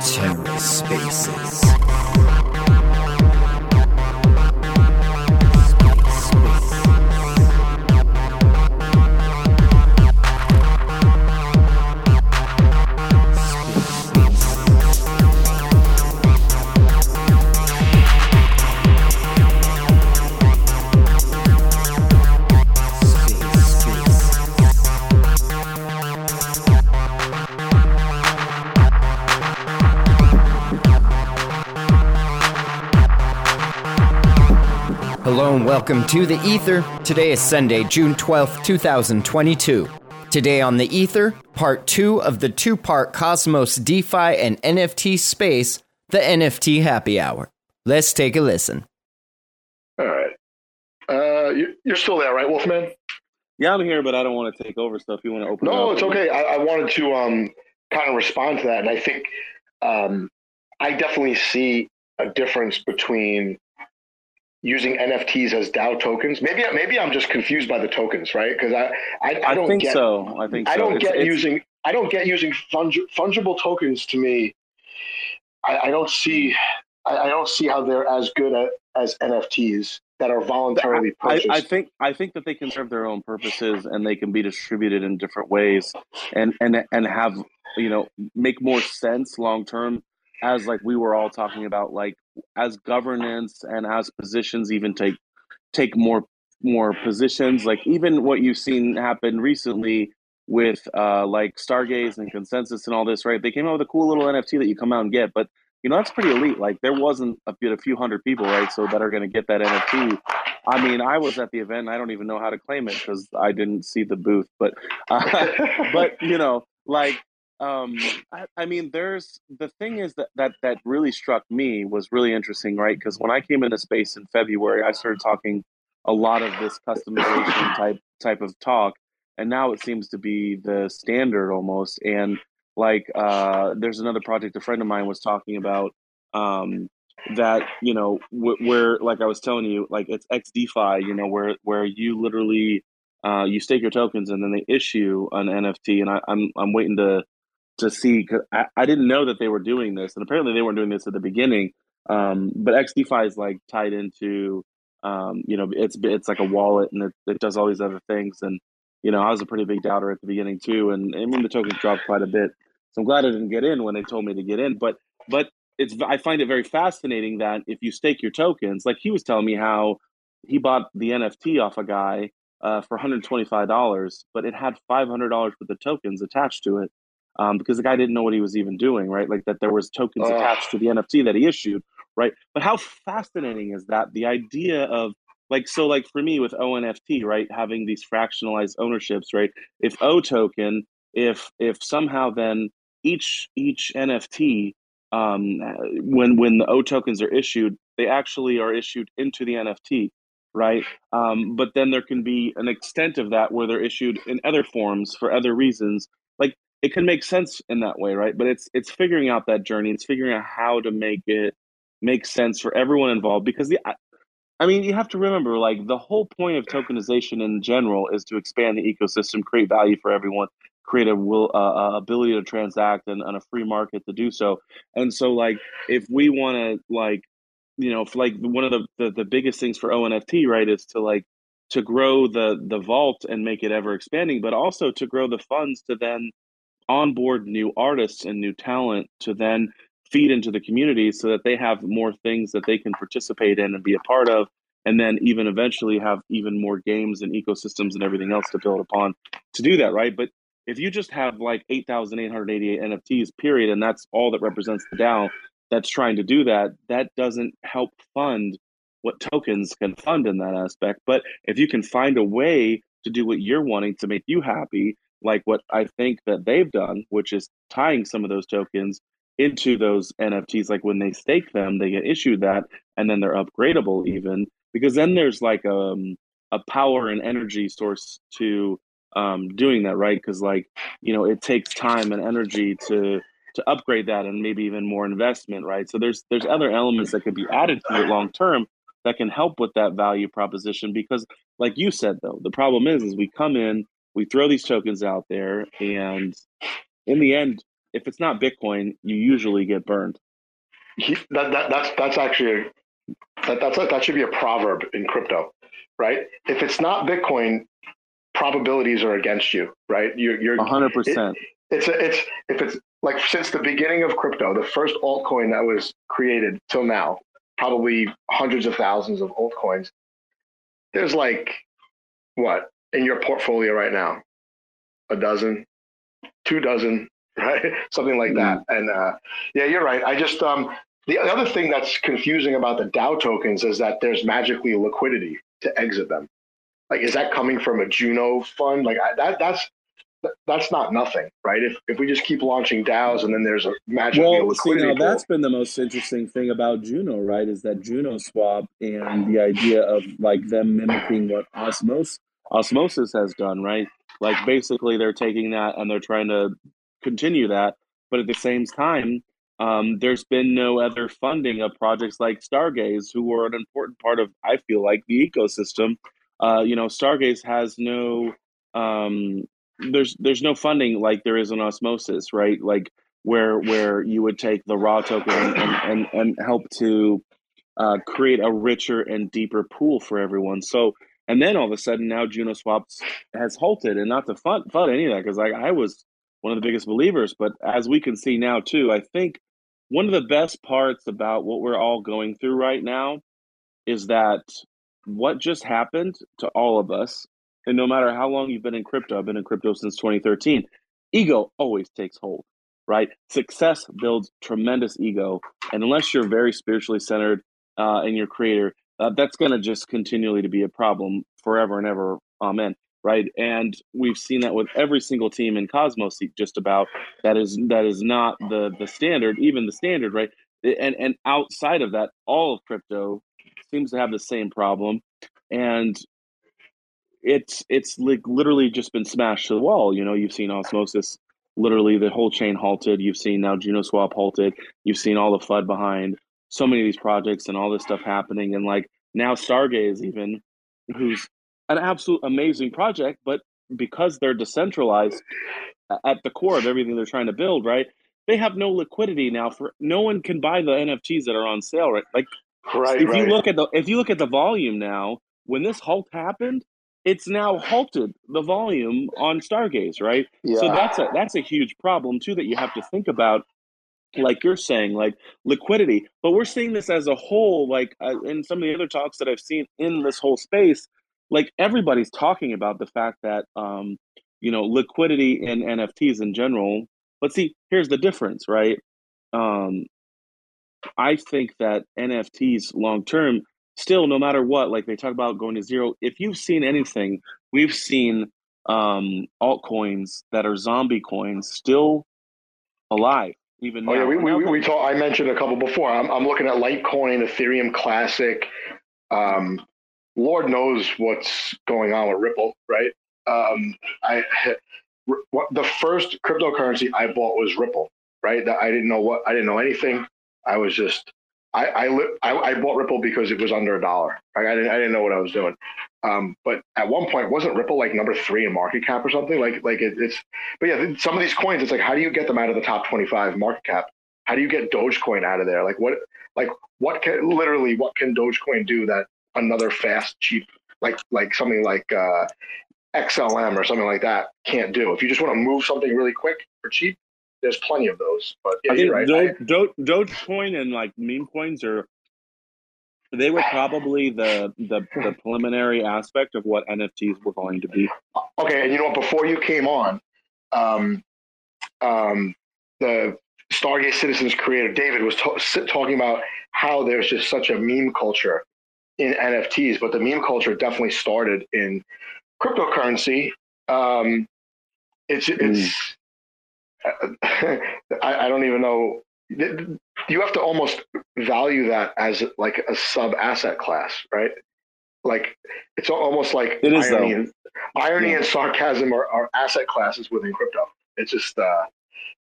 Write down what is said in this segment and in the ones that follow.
TerraSpaces. Hello welcome to the Ether. Today is Sunday, June 12th, 2022. Today on the Ether, part two of the two part Cosmos DeFi and NFT space, the NFT Happy Hour. Let's take a listen. All right. Uh, you, you're still there, right, Wolfman? Yeah, I'm here, but I don't want to take over stuff. You want to open? No, it it's okay. I, I wanted to um, kind of respond to that, and I think um, I definitely see a difference between using NFTs as DAO tokens. Maybe maybe I'm just confused by the tokens, right? Because I, I I I, don't think get so. I think so. I don't It's- get it's- using I don't get using fungi- fungible tokens to me. I, I don't see I, I don't see how they're as good at, as NFTs that are voluntarily I. I think I think that they can serve their own purposes and they can be distributed in different ways and and and have you know make more sense long term as like we were all talking about like as governance and as positions even take take more more positions. Like even what you've seen happen recently with uh like stargaze and consensus and all this right? They came out with a cool little nft that you come out and get but you know that's pretty elite. Like there wasn't a, a few hundred people right? So that are going to get that nft i mean i was at the event. I don't even know how to claim it because i didn't see the booth but uh, but you know like um I, I mean there's the thing is that that that really struck me was really interesting right? Because when i came into space in february i started talking a lot of this customization type type of talk and now it seems to be the standard almost and like uh there's another project a friend of mine was talking about um that you know wh- where like i was telling you like it's xdefi you know where where you literally uh you stake your tokens and then they issue an nft and I, i'm i'm waiting to to see because I, I didn't know that they were doing this and apparently they weren't doing this at the beginning um but xdefi is like tied into um you know it's it's like a wallet and it, it does all these other things and you know i was a pretty big doubter at the beginning too and i mean the tokens dropped quite a bit so i'm glad i didn't get in when they told me to get in but but it's i find it very fascinating that if you stake your tokens like he was telling me how he bought the nft off a guy uh, for $125 but it had $500 worth of tokens attached to it um, because the guy didn't know what he was even doing, right? Like that there was tokens Ugh. attached to the NFT that he issued, right? But how fascinating is that? The idea of like so, like for me with ONFT, right, having these fractionalized ownerships, right? If O token, if if somehow then each each NFT, um, when when the O tokens are issued, they actually are issued into the NFT, right? Um, but then there can be an extent of that where they're issued in other forms for other reasons. It can make sense in that way, right? But it's it's figuring out that journey. It's figuring out how to make it make sense for everyone involved. Because the, I, mean, you have to remember, like the whole point of tokenization in general is to expand the ecosystem, create value for everyone, create a will uh, ability to transact and, and a free market to do so. And so, like, if we want to, like, you know, like one of the, the the biggest things for ONFT, right, is to like to grow the the vault and make it ever expanding, but also to grow the funds to then onboard new artists and new talent to then feed into the community so that they have more things that they can participate in and be a part of and then even eventually have even more games and ecosystems and everything else to build upon to do that right? But if you just have like 8888 nfts period and that's all that represents the dao that's trying to do that that doesn't help fund what tokens can fund in that aspect. But if you can find a way to do what you're wanting to make you happy like what I think that they've done, which is tying some of those tokens into those NFTs. Like when they stake them, they get issued that, and then they're upgradable even because then there's like um, a power and energy source to um, doing that, right? Because like you know, it takes time and energy to to upgrade that, and maybe even more investment, right? So there's there's other elements that could be added to it long term that can help with that value proposition because like you said though the problem is is we come in we throw these tokens out there and in the end if it's not bitcoin you usually get burned. He, that, that that's that's actually that that's a, that should be a proverb in crypto right? If it's not bitcoin probabilities are against you right? You're you're 100% it, it's a, it's if it's like since the beginning of crypto the first altcoin that was created till now probably hundreds of thousands of altcoins. There's like what in your portfolio right now? A dozen, two dozen, right? Something like that. Mm. And uh, yeah, you're right. I just um, the other thing that's confusing about the DAO tokens is that there's magically liquidity to exit them. Like, is that coming from a Juno fund? Like I, that that's that's not nothing, right? If if we just keep launching DAOs and then there's a magic well, liquidity. See, now that's been the most interesting thing about Juno, right? Is that Juno swap and the idea of like them mimicking what Osmos Osmosis has done, right? Like basically they're taking that and they're trying to continue that, but at the same time, um, there's been no other funding of projects like Stargaze, who were an important part of, I feel like, the ecosystem. Uh, you know, Stargaze has no um, there's there's no funding like there is in osmosis right like where where you would take the raw token and and, and help to uh, create a richer and deeper pool for everyone so and then all of a sudden now juno swaps has halted and not to fund, fund any of that because like i was one of the biggest believers but as we can see now too i think one of the best parts about what we're all going through right now is that what just happened to all of us and no matter how long you've been in crypto, I've been in crypto since 2013, ego always takes hold, right? Success builds tremendous ego. And unless you're very spiritually centered uh, in your creator, uh, that's going to just continually to be a problem forever and ever. Amen. Right. And we've seen that with every single team in Cosmos just about that is that is not the the standard, even the standard, right? And and outside of that, all of crypto seems to have the same problem. And it's it's like literally just been smashed to the wall. You know, you've seen osmosis, literally the whole chain halted. You've seen now Juno Swap halted. You've seen all the FUD behind so many of these projects and all this stuff happening. And like now Stargaze even, who's an absolute amazing project, but because they're decentralized at the core of everything they're trying to build, right? They have no liquidity now for no one can buy the NFTs that are on sale, right? Like right, if right. you look at the if you look at the volume now, when this halt happened, it's now halted the volume on Stargaze, right? Yeah. So that's a that's a huge problem too that you have to think about. Like you're saying, like liquidity, but we're seeing this as a whole. Like uh, in some of the other talks that I've seen in this whole space, like everybody's talking about the fact that um, you know liquidity in NFTs in general. But see, here's the difference, right? Um, I think that NFTs long term still, no matter what, like they talk about going to zero. If you've seen anything, we've seen um, altcoins that are zombie coins still alive. Even oh now. yeah, we, we, we talk, I mentioned a couple before. I'm, I'm looking at Litecoin, Ethereum Classic. Um, Lord knows what's going on with Ripple, right? Um, I what, the first cryptocurrency I bought was Ripple, right? That I didn't know what I didn't know anything. I was just I I, I bought Ripple because it was under a dollar. Like I didn't I didn't know what I was doing. Um, but at one point, wasn't Ripple like number three in market cap or something? Like like it, it's. But yeah, some of these coins, it's like how do you get them out of the top twenty five market cap? How do you get Dogecoin out of there? Like what like what can literally what can Dogecoin do that another fast cheap like like something like uh, XLM or something like that can't do? If you just want to move something really quick or cheap, there's plenty of those. But yeah, I think right. Do, Do, Dogecoin and like meme coins are they were probably the, the the preliminary aspect of what NFTs were going to be. Okay, and you know what? Before you came on, um, um, the Stargate Citizens creator David was t- talking about how there's just such a meme culture in NFTs, but the meme culture definitely started in cryptocurrency. Um, it's it's mm. I, I don't even know. You have to almost value that as like a sub asset class, right? Like it's almost like it is irony, and, irony yeah. and sarcasm are, are, asset classes within crypto. It's just, uh,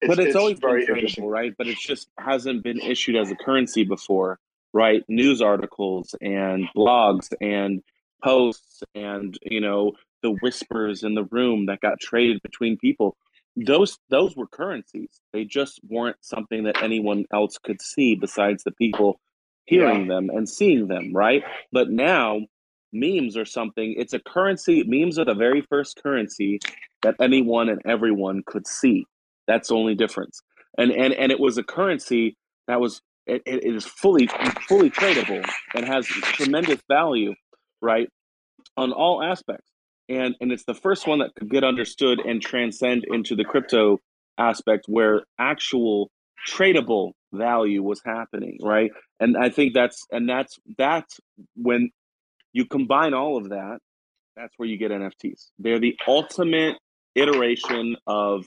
it's, but it's, it's always very interesting, right? But it just hasn't been issued as a currency before. right? News articles and blogs and posts and you know the whispers in the room that got traded between people those those were currencies. They just weren't something that anyone else could see besides the people hearing yeah. them and seeing them right? But now memes are something it's a currency memes are the very first currency that anyone and everyone could see. That's the only difference. And and and it was a currency that was it, it is fully fully tradable and has tremendous value right on all aspects and and it's the first one that could get understood and transcend into the crypto aspect where actual tradable value was happening right? And i think that's and that's that's when you combine all of that that's where you get nfts they're the ultimate iteration of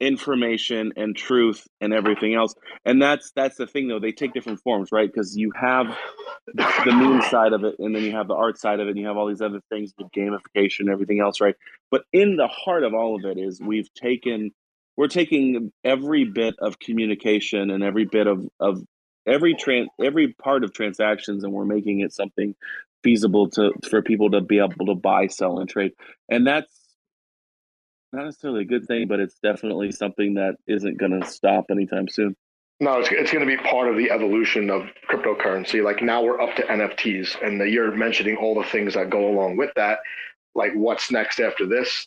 information and truth and everything else. And that's that's the thing though. They take different forms right? Because you have the moon side of it and then you have the art side of it and you have all these other things with gamification everything else right? But in the heart of all of it is we've taken we're taking every bit of communication and every bit of of every trans every part of transactions and we're making it something feasible to for people to be able to buy sell and trade. And that's not necessarily a good thing, but it's definitely something that isn't going to stop anytime soon. No, it's, it's going to be part of the evolution of cryptocurrency. Like now we're up to NFTs, and you're mentioning all the things that go along with that. Like what's next after this?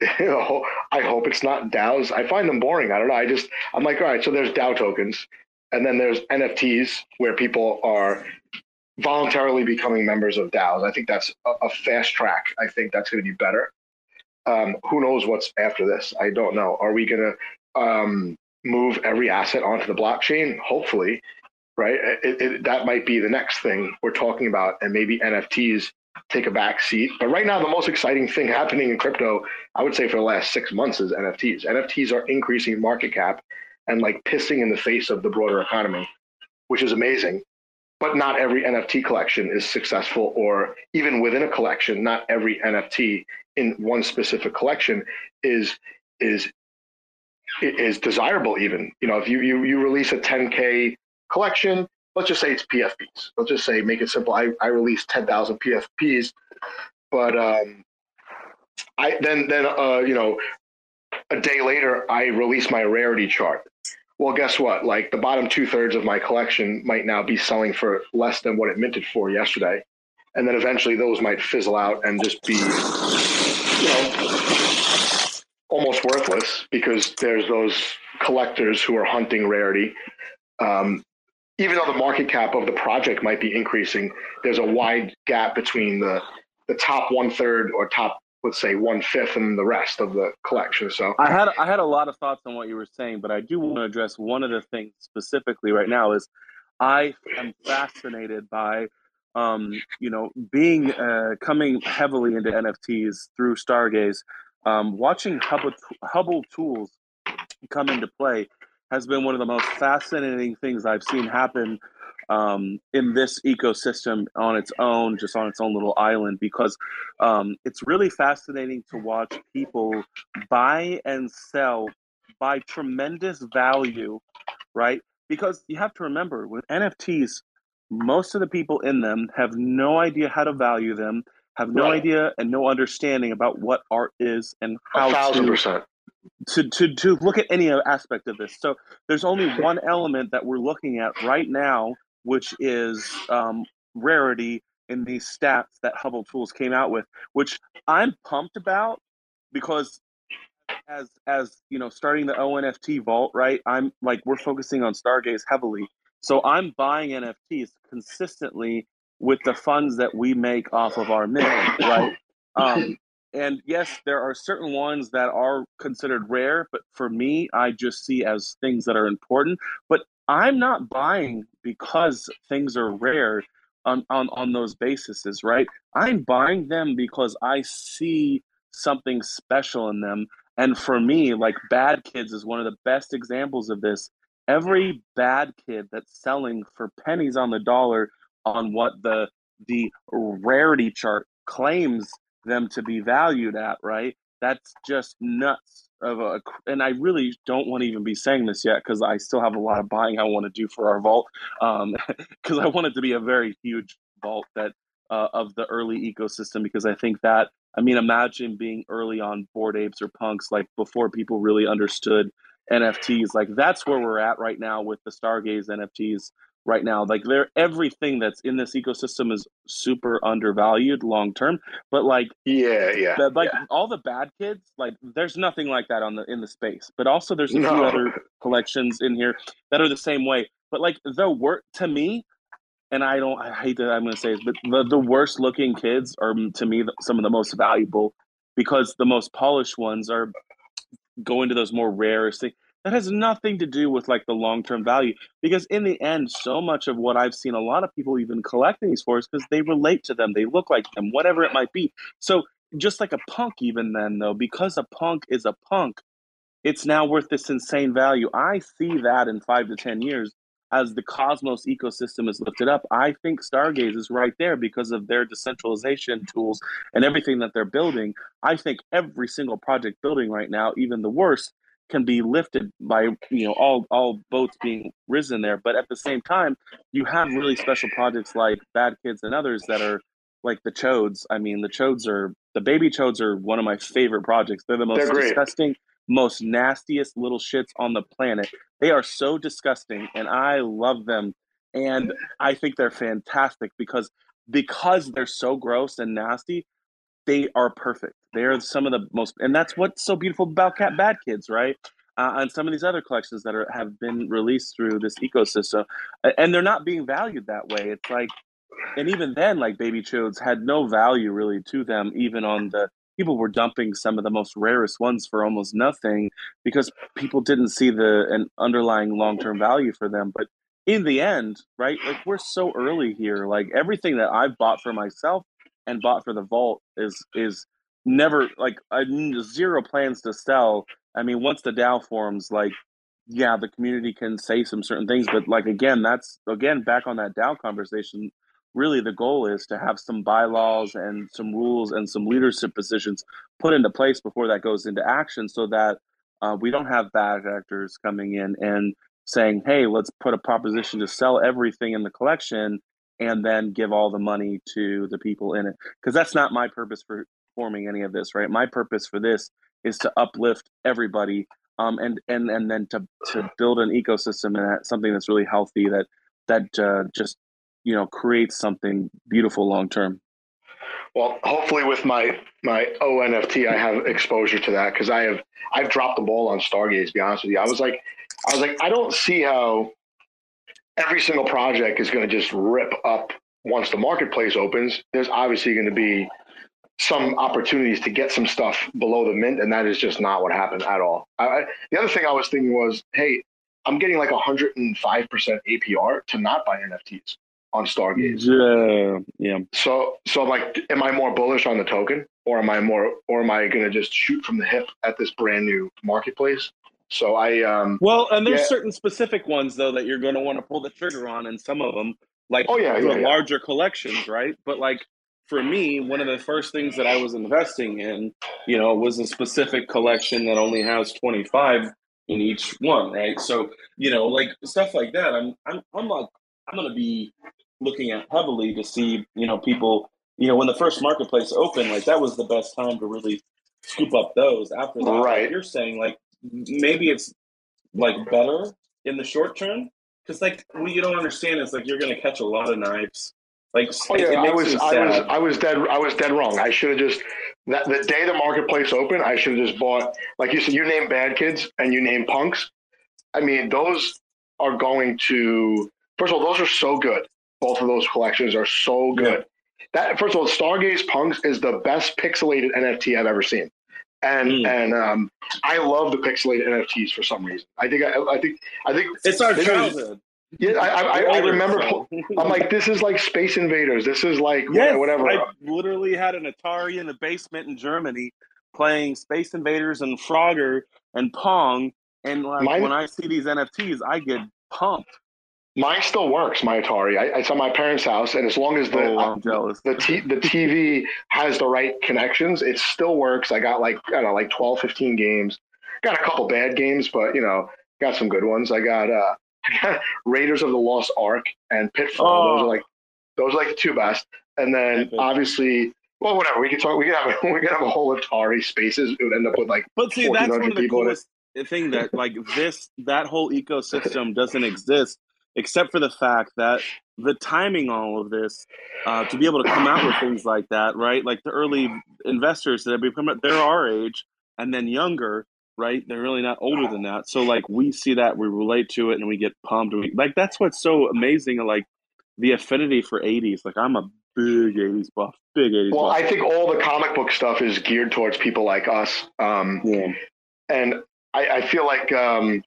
you know, I hope it's not DAOs. I find them boring. I don't know. I just I'm like, all right, so there's DAO tokens, and then there's NFTs where people are voluntarily becoming members of DAOs. I think that's a, a fast track. I think that's going to be better. Um, who knows what's after this? I don't know. Are we going to um, move every asset onto the blockchain? Hopefully, right? It, it, that might be the next thing we're talking about, and maybe NFTs take a back seat. But right now, the most exciting thing happening in crypto, I would say, for the last six months, is NFTs. NFTs are increasing market cap and like pissing in the face of the broader economy, which is amazing. But not every NFT collection is successful, or even within a collection, not every NFT in one specific collection is is is desirable even. You know if you you, you release a 10k collection let's just say it's pfps let's just say make it simple. I, I release 10000 pfps but um i then then uh you know a day later i release my rarity chart well guess what? Like the bottom two-thirds of my collection might now be selling for less than what it minted for yesterday. And then eventually those might fizzle out and just be you know almost worthless because there's those collectors who are hunting rarity. Um, even though the market cap of the project might be increasing there's a wide gap between the the top one third or top let's say one fifth and the rest of the collection. So i had i had a lot of thoughts on what you were saying but i do want to address one of the things specifically right now is i am fascinated by um, you know, being uh, coming heavily into NFTs through Stargaze, um, watching Hubble, Hubble tools come into play has been one of the most fascinating things I've seen happen um, in this ecosystem on its own, just on its own little island, because um, it's really fascinating to watch people buy and sell by tremendous value, right? Because you have to remember with NFTs, most of the people in them have no idea how to value them, have no right. idea and no understanding about what art is and how to, to to to look at any aspect of this. So there's only one element that we're looking at right now, which is um, rarity in these stats that Hubble Tools came out with, which I'm pumped about because as as you know starting the ONFT vault, right? I'm like we're focusing on Stargaze heavily so I'm buying NFTs consistently with the funds that we make off of our mint, right? Um, and yes, there are certain ones that are considered rare, but for me, I just see as things that are important. But I'm not buying because things are rare on, on, on those bases, right? I'm buying them because I see something special in them. And for me, like Bad Kids is one of the best examples of this every bad kid that's selling for pennies on the dollar on what the the rarity chart claims them to be valued at, right? that's just nuts of a and i really don't want to even be saying this yet because i still have a lot of buying i want to do for our vault because um, i want it to be a very huge vault that uh, of the early ecosystem because i think that i mean imagine being early on board Apes or punks like before people really understood nfts like that's where we're at right now with the stargaze nfts right now. Like they're everything that's in this ecosystem is super undervalued long term. But like yeah, yeah, the, like yeah. all the bad kids, like there's nothing like that on the in the space. But also there's a no. few other collections in here that are the same way. But like the work to me, and I don't I hate that I'm going to say this, but the, the worst looking kids are to me some of the most valuable because the most polished ones are going to those more rarest things that has nothing to do with like the long term value because in the end so much of what i've seen a lot of people even collecting these for is because they relate to them they look like them whatever it might be. So just like a punk even then though because a punk is a punk it's now worth this insane value. I see that in five to ten years as the cosmos ecosystem is lifted up. I think stargaze is right there because of their decentralization tools and everything that they're building. I think every single project building right now even the worst can be lifted by you know all all boats being risen there. But at the same time you have really special projects like bad kids and others that are like the chodes. I mean the chodes are the baby chodes are one of my favorite projects. They're the most they're disgusting most nastiest little shits on the planet. They are so disgusting and i love them. And i think they're fantastic because because they're so gross and nasty they are perfect. They are some of the most, and that's what's so beautiful about Cat Bad Kids, right? Uh, and some of these other collections that are have been released through this ecosystem, and they're not being valued that way. It's like, and even then, like Baby Chodes had no value really to them, even on the people were dumping some of the most rarest ones for almost nothing because people didn't see the an underlying long term value for them. But in the end, right, like we're so early here. Like everything that I've bought for myself and bought for the vault is is never like I zero plans to sell. I mean, once the DAO forms, like yeah, the community can say some certain things, but like again, that's again back on that DAO conversation. Really, the goal is to have some bylaws and some rules and some leadership positions put into place before that goes into action, so that uh, we don't have bad actors coming in and saying, "Hey, let's put a proposition to sell everything in the collection," and then give all the money to the people in it. Because that's not my purpose for forming any of this right? My purpose for this is to uplift everybody um, and and and then to to build an ecosystem and something that's really healthy that that uh, just you know creates something beautiful long term. Well hopefully with my my onft i have exposure to that because i have i've dropped the ball on stargaze to be honest with you. I was like i was like i don't see how every single project is going to just rip up once the marketplace opens. There's obviously going to be some opportunities to get some stuff below the mint, and that is just not what happened at all. I, the other thing I was thinking was, hey, I'm getting like 105% APR to not buy NFTs on Stargaze. Yeah, yeah. So, so like, am I more bullish on the token, or am I more, or am I going to just shoot from the hip at this brand new marketplace? So I um well, and there's yeah. certain specific ones though that you're going to want to pull the trigger on, and some of them like oh yeah, yeah, yeah, larger collections, right? But like for me, one of the first things that I was investing in, you know, was a specific collection that only has 25 in each one, right? So you know, like stuff like that. I'm I'm I'm like I'm going to be looking at heavily to see you know people you know when the first marketplace opened like that was the best time to really scoop up those after that right like you're saying like maybe it's like better in the short term because like what you don't understand is like you're gonna catch a lot of knives. Like oh, yeah, I was I was I was dead I was dead wrong. I should have just that the day the marketplace opened, I should have just bought like you said. You name bad kids and you name punks. I mean, those are going to first of all, those are so good. Both of those collections are so good. Yeah. That first of all, Stargaze Punks is the best pixelated NFT I've ever seen and mm. and um, I love the pixelated NFTs for some reason. I think I, I think I think it's our childhood. Yeah, I, I, I remember. I'm like, this is like Space Invaders. This is like yes, whatever. I literally had an Atari in the basement in Germany playing Space Invaders and Frogger and Pong. And like, Mine, when I see these NFTs, I get pumped. Mine still works, my Atari. I, it's on my parents' house, and as long as the oh, I'm jealous. the t- the TV has the right connections, it still works. I got like I don't know, like 12, 15 games. Got a couple bad games, but you know, got some good ones. I got uh, I got Raiders of the Lost Ark and Pitfall. Oh. Those are like those are like the two best. And then obviously, well, whatever. We could talk. We could have a, we could have a whole Atari spaces. It would end up with like. But see, that's one of the coolest thing that like this that whole ecosystem doesn't exist except for the fact that the timing all of this uh, to be able to come out with things like that right? Like the early investors that have become they're our age and then younger right? They're really not older than that. So like we see that we relate to it and we get pumped. We, like that's what's so amazing like the affinity for 80s like i'm a big 80s buff big 80s well buff. i think all the comic book stuff is geared towards people like us um, yeah. and I, I feel like um,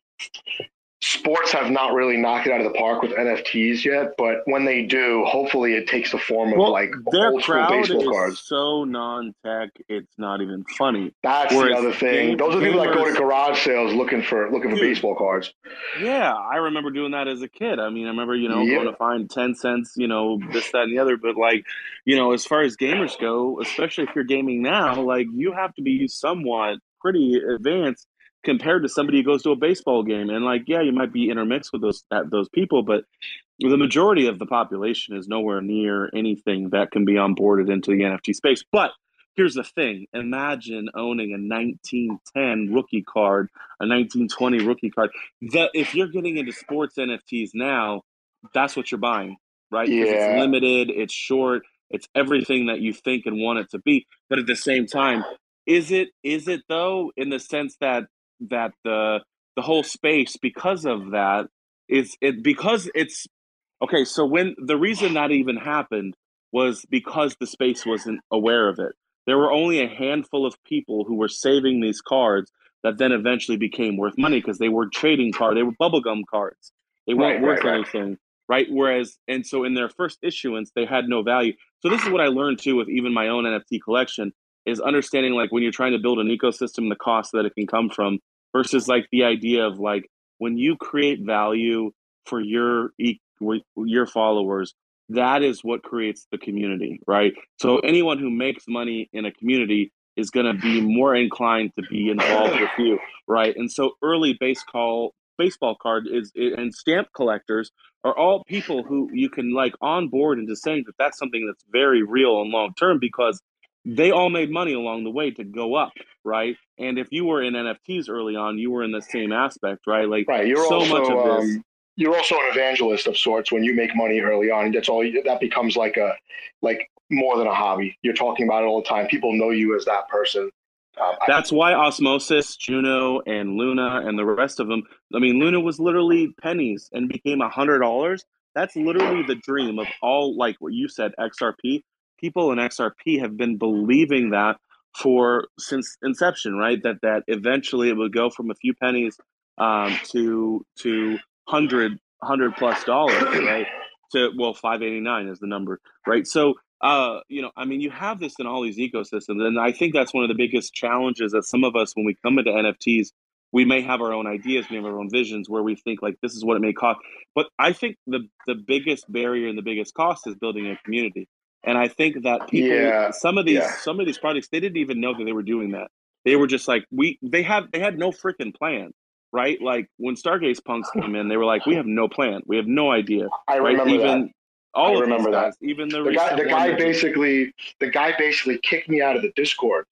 sports have not really knocked it out of the park with NFTs yet, but when they do, hopefully it takes the form of well, like old school baseball cards. So non-tech, it's not even funny. That's Whereas the other thing. Those are people that go to garage sales looking for looking for baseball cards. Yeah, I remember doing that as a kid. I mean, I remember you know yeah. going to find ten cents, you know, this, that, and the other. But like, you know, as far as gamers go, especially if you're gaming now, like you have to be somewhat pretty advanced compared to somebody who goes to a baseball game and like yeah you might be intermixed with those that, those people but the majority of the population is nowhere near anything that can be onboarded into the nft space. But here's the thing. Imagine owning a 1910 rookie card a 1920 rookie card. That if you're getting into sports nfts now that's what you're buying right? Yeah. it's limited it's short it's everything that you think and want it to be. But at the same time is it is it though in the sense that that the the whole space because of that is it because it's okay so when the reason that even happened was because the space wasn't aware of it. There were only a handful of people who were saving these cards that then eventually became worth money because they were trading cards they were bubblegum cards. They weren't right, worth right, anything right. right whereas and so in their first issuance they had no value. So this is what i learned too with even my own nft collection is understanding like when you're trying to build an ecosystem the cost that it can come from versus like the idea of like when you create value for your your followers that is what creates the community right? So anyone who makes money in a community is going to be more inclined to be involved with you right? And so early baseball baseball card is and stamp collectors are all people who you can like onboard into saying that that's something that's very real and long term because they all made money along the way to go up, right? And if you were in NFTs early on, you were in the same aspect, right? Like right, you're so also, much of this. Um, you're also an evangelist of sorts when you make money early on. That's all. That becomes like a like more than a hobby. You're talking about it all the time. People know you as that person. Um, That's I, why Osmosis, Juno, and Luna, and the rest of them. I mean, Luna was literally pennies and became a hundred dollars. That's literally the dream of all, like what you said, XRP people in XRP have been believing that for since inception, right? That that eventually it would go from a few pennies um, to to hundred hundred plus dollars, right? To well, five eighty nine is the number, right? So uh, you know, I mean, you have this in all these ecosystems, and I think that's one of the biggest challenges that some of us, when we come into NFTs, we may have our own ideas, we have our own visions, where we think like this is what it may cost. But I think the the biggest barrier and the biggest cost is building a community. And I think that people, yeah, some of these, yeah. some of these projects, they didn't even know that they were doing that. They were just like, we, they have, they had no freaking plan, right? Like when Stargaze Punks came in, they were like, we have no plan, we have no idea. I right? remember even, that. All I of remember guys, that. Even the, the guy, the guy basically, the guy basically kicked me out of the Discord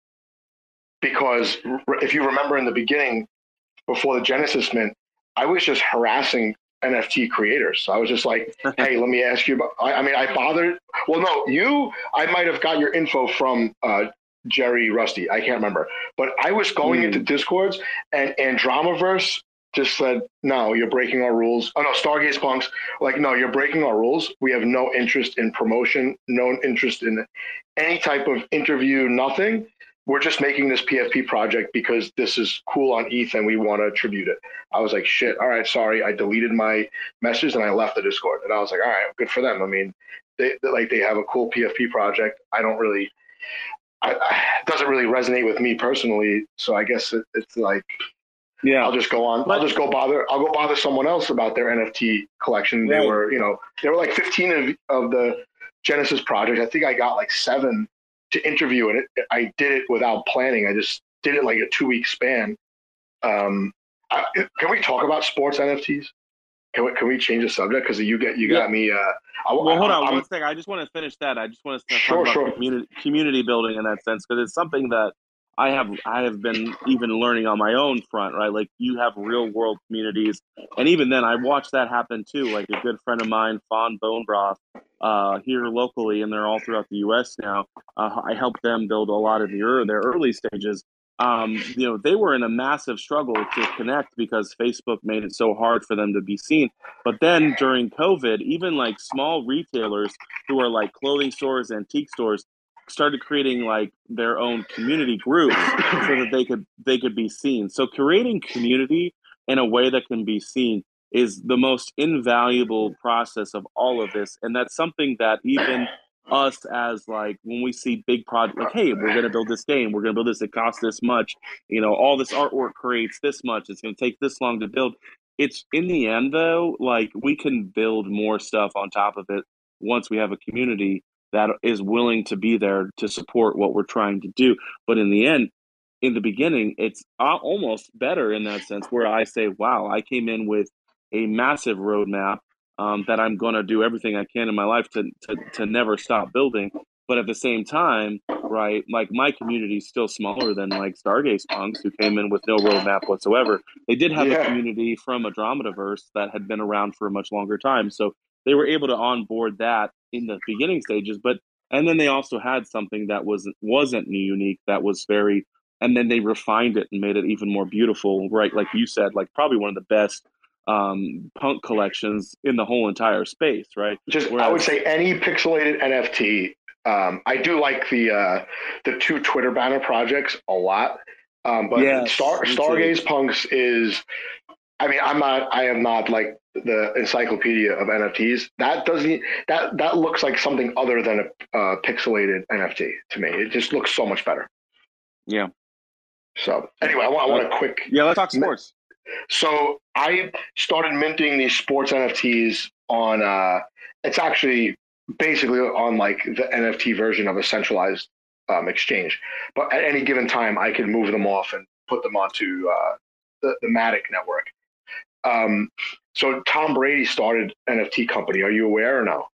because if you remember in the beginning, before the Genesis Mint, I was just harassing NFT creators. So I was just like, hey, let me ask you about. I, I, mean, I bothered. Well, no, you. I might have got your info from uh, Jerry Rusty. I can't remember, but I was going mm. into Discords and Andromaverse just said, no, you're breaking our rules. Oh no, Stargaze Punks, like, no, you're breaking our rules. We have no interest in promotion, no interest in any type of interview, nothing we're just making this PFP project because this is cool on ETH and we want to attribute it. I was like, shit, all right, sorry. I deleted my message and I left the Discord. And I was like, all right, good for them. I mean, they, they like they have a cool PFP project. I don't really, I, I, it doesn't really resonate with me personally. So I guess it, it's like, yeah, I'll just go on. But, I'll just go bother. I'll go bother someone else about their NFT collection. Right. They were, you know, there were like 15 of, of the Genesis project. I think I got like seven to interview, and it, I did it without planning. I just did it like a two week span. Um, I, can we talk about sports NFTs? Can we, can we change the subject? Because you get you yeah. got me. Uh, I, well, hold on I'm, one second. I just want to finish that. I just want to talk about sure. community community building in that sense because it's something that I have I have been even learning on my own front, right? Like you have real world communities, and even then, I watched that happen too. Like a good friend of mine, Fond Bone Broth, uh, here locally, and they're all throughout the U.S. now. Uh, I helped them build a lot of the, their early stages, um, you know, they were in a massive struggle to connect because Facebook made it so hard for them to be seen. But then during COVID, even like small retailers who are like clothing stores, antique stores, started creating like their own community groups so that they could they could be seen. So creating community in a way that can be seen is the most invaluable process of all of this, and that's something that even us as like when we see big project like hey we're going to build this game. We're going to build this. It costs this much. You know all this artwork creates this much. It's going to take this long to build. It's in the end though like we can build more stuff on top of it once we have a community that is willing to be there to support what we're trying to do but in the end in the beginning it's almost better in that sense where i say wow i came in with a massive roadmap um, that I'm going to do everything I can in my life to, to, to never stop building. But at the same time, right, like my community is still smaller than like Stargaze punks who came in with no roadmap whatsoever. They did have yeah. a community from Andromediverse that had been around for a much longer time. So they were able to onboard that in the beginning stages. But and then they also had something that wasn't wasn't unique, that was very and then they refined it and made it even more beautiful, right? Like you said, like probably one of the best um, punk collections in the whole entire space, right? Just Whereas, I would say any pixelated NFT. Um, I do like the uh, the two Twitter banner projects a lot, um, but yes, Star Stargaze Punks is. I mean, I'm not. I am not like the encyclopedia of NFTs. That doesn't. That that looks like something other than a uh, pixelated NFT to me. It just looks so much better. Yeah. So anyway, I want, I want a quick. Yeah, let's talk sports. So I started minting these sports NFTs on. Uh, it's actually basically on like the NFT version of a centralized um, exchange. But at any given time, I can move them off and put them onto uh, the, the Matic network. Um, so Tom Brady started NFT company. Are you aware or no?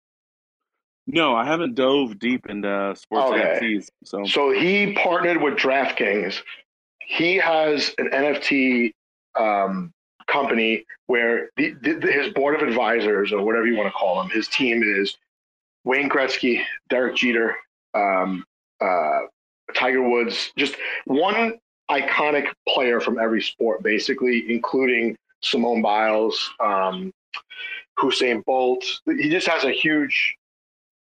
No, I haven't dove deep into sports okay. NFTs. So, so he partnered with DraftKings. He has an NFT um, company where the, the, his board of advisors or whatever you want to call them, his team is Wayne Gretzky, Derek Jeter, um, uh, Tiger Woods, just one iconic player from every sport, basically, including Simone Biles, um, Usain Bolt. He just has a huge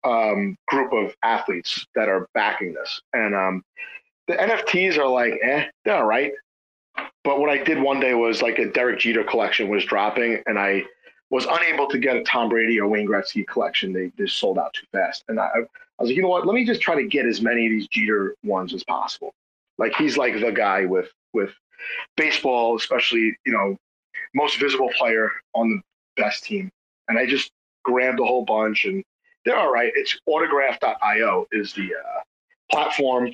um, group of athletes that are backing this. And um, the NFTs are like, eh, they're all right. But what I did one day was like a Derek Jeter collection was dropping, and I was unable to get a Tom Brady or Wayne Gretzky collection. They just sold out too fast. And I, I was like, you know what? Let me just try to get as many of these Jeter ones as possible. Like he's like the guy with with baseball, especially you know most visible player on the best team. And I just grabbed a whole bunch, and they're all right. It's autograph.io is the uh, platform.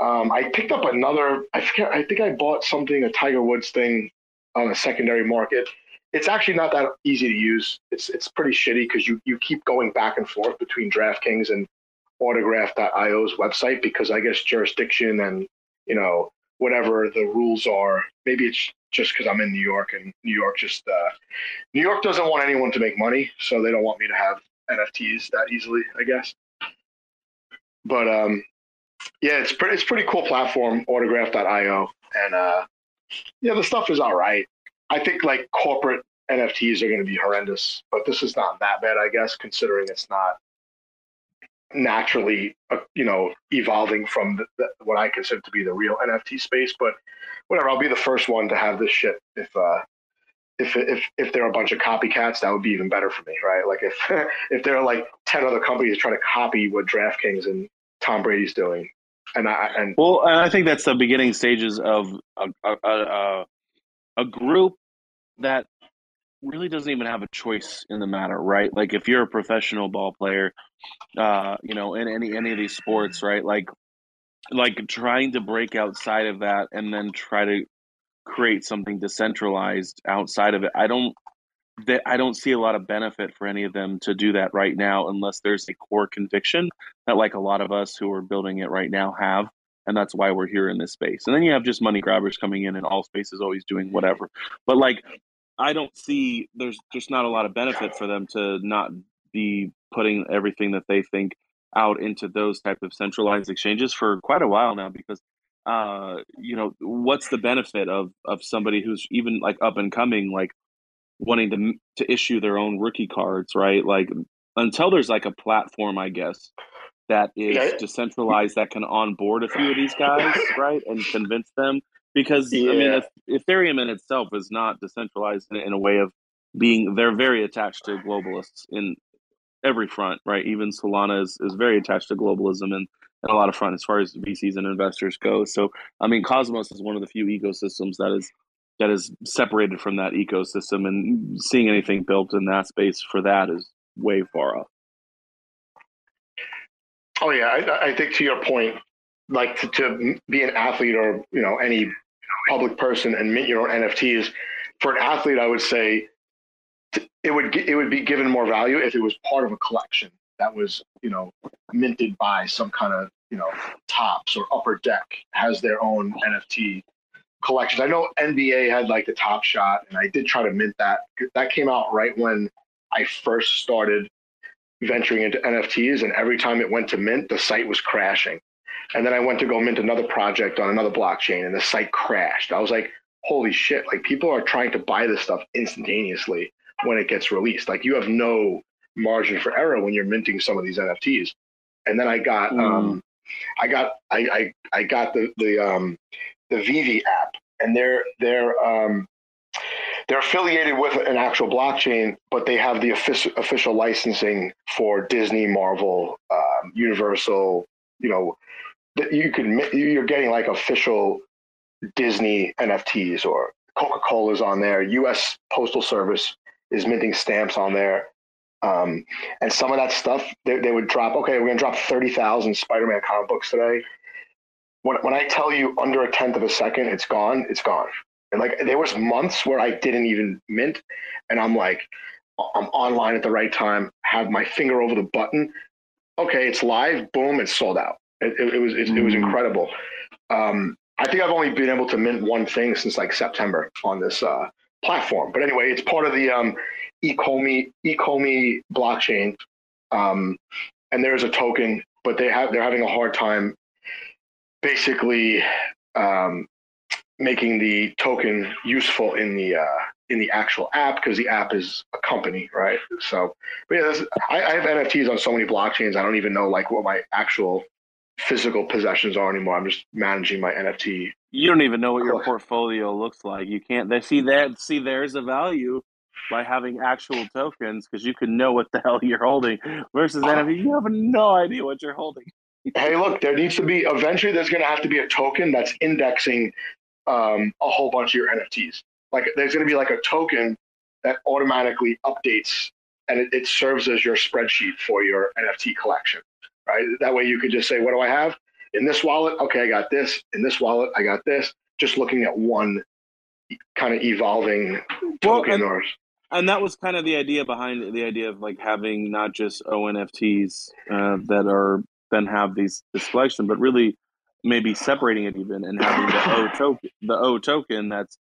Um, I picked up another. I forget. I think I bought something, a Tiger Woods thing, on a secondary market. It's actually not that easy to use. It's it's pretty shitty because you you keep going back and forth between DraftKings and Autograph.io's website because I guess jurisdiction and you know whatever the rules are. Maybe it's just because I'm in New York and New York just uh, New York doesn't want anyone to make money, so they don't want me to have NFTs that easily. I guess. But um, yeah, it's pretty. It's pretty cool platform, Autograph.io, and uh, yeah, the stuff is all right. I think like corporate NFTs are going to be horrendous, but this is not that bad, I guess, considering it's not naturally, uh, you know, evolving from the, the, what I consider to be the real NFT space. But whatever, I'll be the first one to have this shit. If uh, if if if there are a bunch of copycats, that would be even better for me, right? Like if if there are like ten other companies trying to copy what DraftKings and Tom Brady's doing. And I and well, and I think that's the beginning stages of a, a, a, a group that really doesn't even have a choice in the matter, right? Like if you're a professional ball player, uh, you know, in any any of these sports, right? Like like trying to break outside of that and then try to create something decentralized outside of it. I don't that I don't see a lot of benefit for any of them to do that right now unless there's a core conviction that like a lot of us who are building it right now have and that's why we're here in this space. And then you have just money grabbers coming in and all space is always doing whatever. But like I don't see there's just not a lot of benefit for them to not be putting everything that they think out into those type of centralized exchanges for quite a while now because uh you know what's the benefit of of somebody who's even like up and coming like wanting to to issue their own rookie cards right like until there's like a platform i guess that is yeah. decentralized that can onboard a few of these guys right and convince them because yeah. I mean, if, Ethereum in itself is not decentralized in, in, a way of being, they're very attached to globalists in every front, right? Even Solana is, is very attached to globalism and, and a lot of front as far as VCs and investors go. So, I mean, Cosmos is one of the few ecosystems that is that is separated from that ecosystem, and seeing anything built in that space for that is way far off. Oh yeah, I, I think to your point, like to, to, be an athlete or you know any public person and mint your own NFTs. For an athlete, I would say it would it would be given more value if it was part of a collection that was you know minted by some kind of you know Topps or upper deck has their own NFT collections. I know NBA had like the Top Shot, and I did try to mint that. That came out right when I first started venturing into NFTs, and every time it went to mint, the site was crashing. And then I went to go mint another project on another blockchain and the site crashed. I was like, holy shit, like people are trying to buy this stuff instantaneously when it gets released. Like you have no margin for error when you're minting some of these NFTs. And then I got mm. um I got I, I I got the the um the VeVe app and they're they're um they're affiliated with an actual blockchain, but they have the official official licensing for Disney, Marvel, um, Universal, you know, you can you're getting like official Disney NFTs or Coca Cola's on there. U.S. Postal Service is minting stamps on there. Um, and some of that stuff they, they would drop. Okay, we're gonna drop thirty thousand Spider-Man comic books today. When when I tell you under a tenth of a second, it's gone. It's gone. And like there was months where I didn't even mint, and I'm like, I'm online at the right time, have my finger over the button. Okay, it's live. Boom, it's sold out. It, it was it, it, was mm. incredible. Um, I think I've only been able to mint one thing since like September on this uh, platform. But anyway, it's part of the um, Ecomi Ecomi blockchain, um, and there's a token, but they have they're having a hard time, basically um, making the token useful in the uh, in the actual app because the app is a company, right? So, but yeah, I, I have NFTs on so many blockchains. I don't even know like what my actual physical possessions are anymore. I'm just managing my NFT. You don't even know what your portfolio looks like. You can't. They see that. See, there's a value by having actual tokens because you can know what the hell you're holding. Versus uh, NFT, you have no idea what you're holding. hey, look, there needs to be eventually. There's going to have to be a token that's indexing um, a whole bunch of your NFTs. Like, there's going to be like a token that automatically updates and it, it serves as your spreadsheet for your NFT collection right? That way you could just say, what do I have in this wallet? Okay, I got this. In this wallet, I got this. Just looking at one kind of evolving token well, and, or and that was kind of the idea behind the idea of like having not just ONFTs uh, that are then have these this collection, but really maybe separating it even and having the O token, the O token that's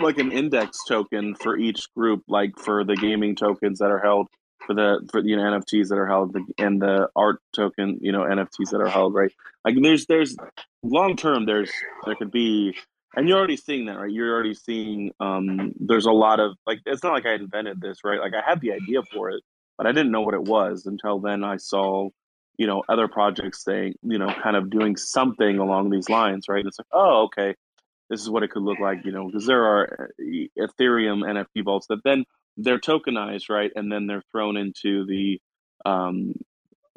like an index token for each group, like for the gaming tokens that are held for the for you know NFTs that are held and the art token you know NFTs that are held right? Like there's there's long term there's there could be and you're already seeing that right? You're already seeing um there's a lot of like it's not like I invented this right? Like I had the idea for it but I didn't know what it was until then I saw you know other projects saying you know kind of doing something along these lines right? And it's like oh okay this is what it could look like you know because there are uh, Ethereum NFT vaults that then they're tokenized, right? And then they're thrown into the um,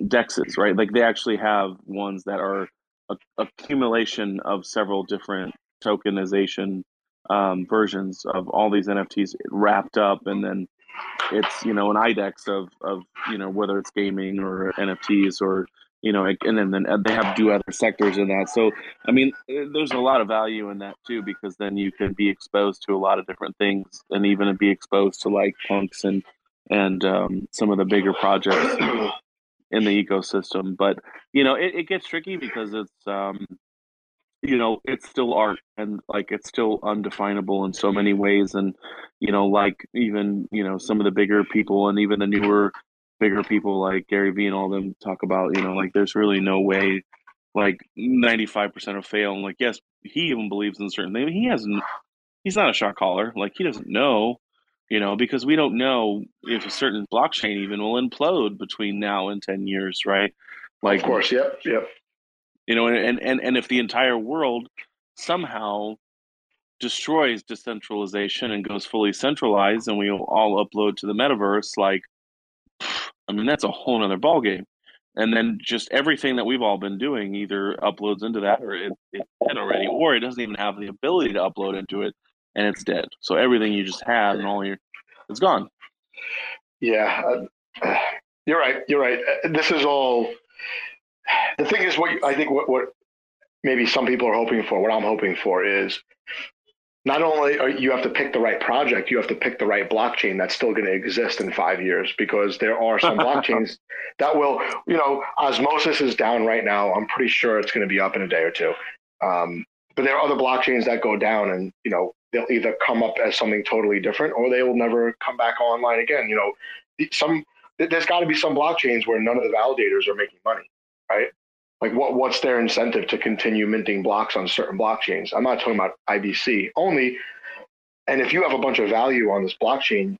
dexes, right? Like they actually have ones that are a, accumulation of several different tokenization um, versions of all these NFTs wrapped up, and then it's you know an IDEX of of you know whether it's gaming or NFTs or you know and then, then they have do other sectors in that. So I mean, there's a lot of value in that too because then you can be exposed to a lot of different things and even be exposed to like punks and and um, some of the bigger projects in the ecosystem. But you know, it, it gets tricky because it's um, you know it's still art and like it's still undefinable in so many ways and you know like even you know some of the bigger people and even the newer bigger people like gary vee and all them talk about you know like there's really no way like 95% of fail. And like yes he even believes in certain things. He hasn't he's not a shot caller. Like he doesn't know you know because we don't know if a certain blockchain even will implode between now and 10 years right? Like of course. Yep yep. you know and and and if the entire world somehow destroys decentralization and goes fully centralized and we all upload to the metaverse like i mean that's a whole nother ballgame. And then just everything that we've all been doing either uploads into that or it, it's dead already or it doesn't even have the ability to upload into it and it's dead. So everything you just had and all your it's gone. Yeah uh, you're right you're right. Uh, this is all the thing is, what I think what, what maybe some people are hoping for, what I'm hoping for is not only are you have to pick the right project, you have to pick the right blockchain that's still going to exist in five years because there are some blockchains that will, you know, osmosis is down right now. I'm pretty sure it's going to be up in a day or two. Um, but there are other blockchains that go down and, you know, they'll either come up as something totally different or they will never come back online again. You know, some, there's got to be some blockchains where none of the validators are making money right? Like what what's their incentive to continue minting blocks on certain blockchains? I'm not talking about IBC only. And if you have a bunch of value on this blockchain,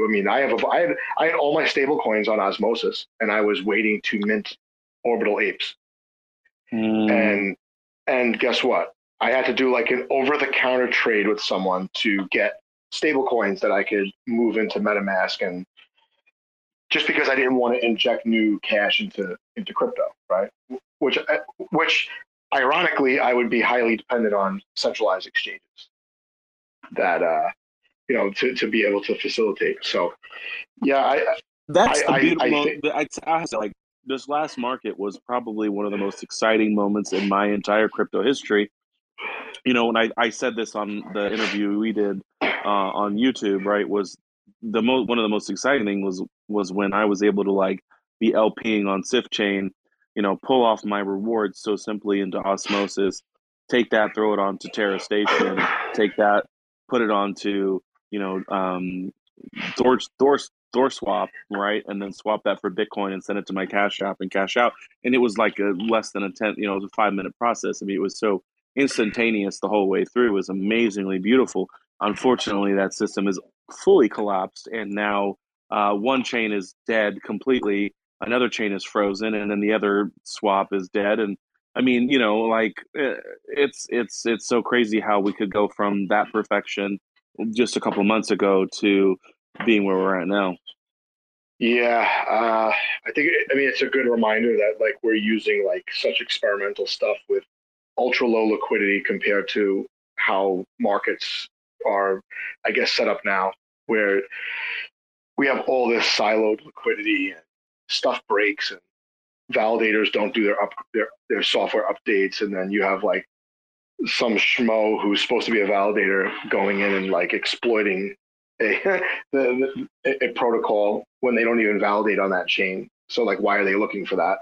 I mean, I have a, I had I had all my stable coins on Osmosis, and I was waiting to mint orbital apes. Mm. And and guess what? I had to do like an over the counter trade with someone to get stable coins that I could move into MetaMask and just because I didn't want to inject new cash into into crypto, right? Which uh, which ironically I would be highly dependent on centralized exchanges that uh you know to, to be able to facilitate. So yeah, I that's I, the beautiful. I, I, think, I, I like this last market was probably one of the most exciting moments in my entire crypto history. You know, when I, I said this on the interview we did uh, on YouTube, right, was the most one of the most exciting thing was was when I was able to like be LPing on Sifchain, you know, pull off my rewards so simply into osmosis, take that, throw it onto Terra Station, take that, put it onto, you know, um Thor Thor Thor swap, right? And then swap that for Bitcoin and send it to my cash app and cash out. And it was like a less than a 10, you know, it was a five minute process. I mean, it was so instantaneous the whole way through. It was amazingly beautiful. Unfortunately, that system is fully collapsed, and now uh, one chain is dead completely, another chain is frozen, and then the other swap is dead. And I mean, you know, like eh, it's it's it's so crazy how we could go from that perfection just a couple months ago to being where we're at now. Yeah, uh, I think I mean it's a good reminder that like we're using like such experimental stuff with ultra low liquidity compared to how markets are, I guess, set up now where we have all this siloed liquidity and stuff breaks and validators don't do their up their, their software updates and then you have like some schmo who's supposed to be a validator going in and like exploiting a, the, the, a protocol when they don't even validate on that chain so like why are they looking for that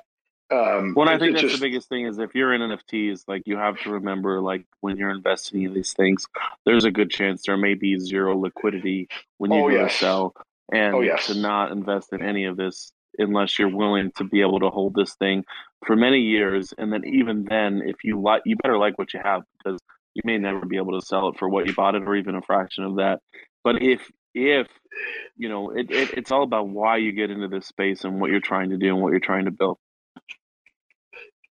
um, well, I think that's just, the biggest thing is if you're in NFTs, like you have to remember, like when you're investing in these things, there's a good chance there may be zero liquidity when you oh, go yes. to sell, and oh, yes. to not invest in any of this unless you're willing to be able to hold this thing for many years, and then even then, if you like, you better like what you have because you may never be able to sell it for what you bought it or even a fraction of that. But if if you know, it, it it's all about why you get into this space and what you're trying to do and what you're trying to build.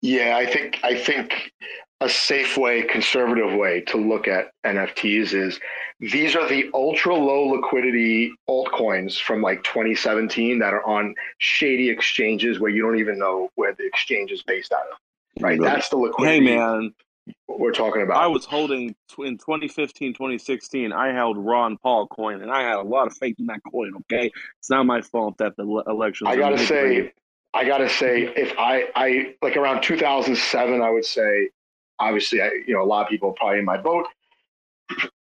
Yeah, I think I think a safe way, conservative way to look at NFTs is these are the ultra low liquidity altcoins from like 2017 that are on shady exchanges where you don't even know where the exchange is based out of. Right. That's the liquidity. Hey man, we're talking about. I was holding in 2015, 2016. I held Ron Paul coin, and I had a lot of faith in that coin. Okay, it's not my fault that the election. I gotta say, I gotta say, if I, I like around 2007, I would say, obviously, I, you know, a lot of people probably in my boat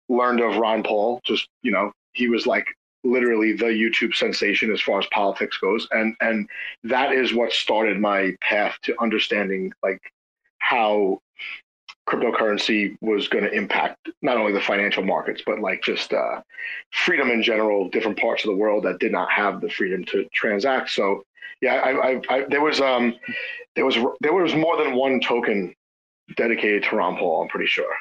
learned of Ron Paul. Just you know, he was like literally the YouTube sensation as far as politics goes, and and that is what started my path to understanding like how cryptocurrency was going to impact not only the financial markets but like just uh, freedom in general different parts of the world that did not have the freedom to transact so yeah I, I, I, there was um there was there was more than one token dedicated to ron paul i'm pretty sure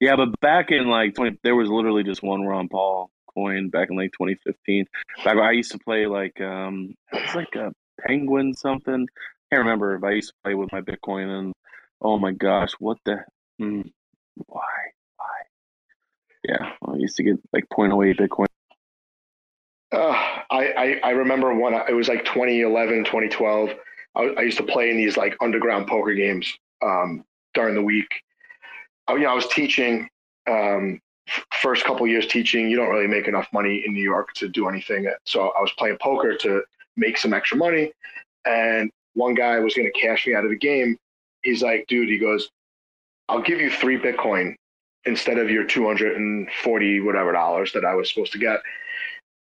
yeah but back in like 20 there was literally just one ron paul coin back in like 2015 back i used to play like um it's like a penguin something I can't remember if I used to play with my Bitcoin and oh my gosh, what the mm, why why? Yeah, I used to get like 0.08 Bitcoin. Uh, I, I I remember when it was like 2011, 2012. I, I used to play in these like underground poker games um, during the week. I, you know, I was teaching. Um, first couple years teaching, you don't really make enough money in New York to do anything. So I was playing poker to make some extra money, and one guy was going to cash me out of the game. He's like, dude, he goes, I'll give you three Bitcoin instead of your 240 whatever dollars that I was supposed to get.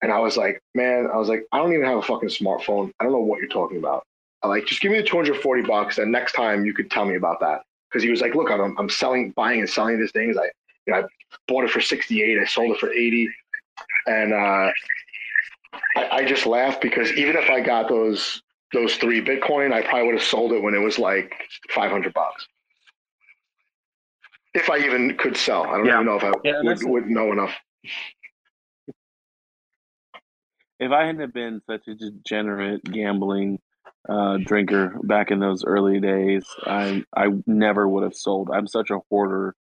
And I was like, man, I was like, I don't even have a fucking smartphone. I don't know what you're talking about. I like, just give me the 240 bucks. And next time you could tell me about that. Cause he was like, look, I'm, I'm selling, buying and selling these things. I, you know, I bought it for 68. I sold it for 80. And, uh, I, I just laughed because even if I got those those three Bitcoin, I probably would have sold it when it was like 500 bucks. If I even could sell. I don't yeah. even know if I yeah, would, would know enough. If I hadn't been such a degenerate gambling uh, drinker back in those early days, I I never would have sold. I'm such a hoarder.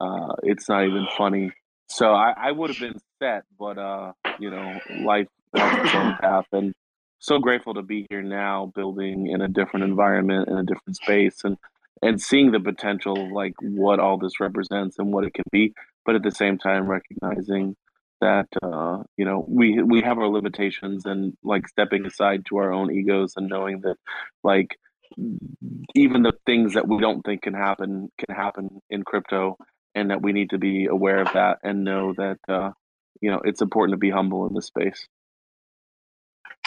Uh, it's not even funny. So I, I would have been set, but uh, you know, life has its own path, and so grateful to be here now, building in a different environment, in a different space, and and seeing the potential of like what all this represents and what it can be, but at the same time recognizing that uh, you know we we have our limitations and like stepping aside to our own egos and knowing that like even the things that we don't think can happen can happen in crypto and that we need to be aware of that and know that uh, you know it's important to be humble in this space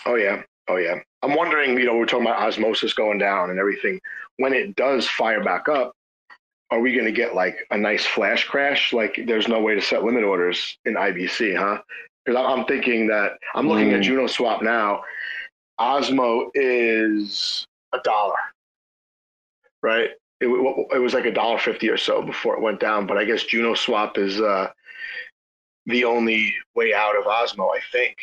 Oh yeah, oh yeah. I'm wondering, you know, we're talking about osmosis going down and everything. When it does fire back up, are we going to get like a nice flash crash? Like, there's no way to set limit orders in IBC, huh? Because I'm thinking that I'm looking mm. at Juno Swap now. Osmo is a dollar, right? It, it was like a dollar fifty or so before it went down, but I guess Juno Swap is uh, the only way out of Osmo, I think.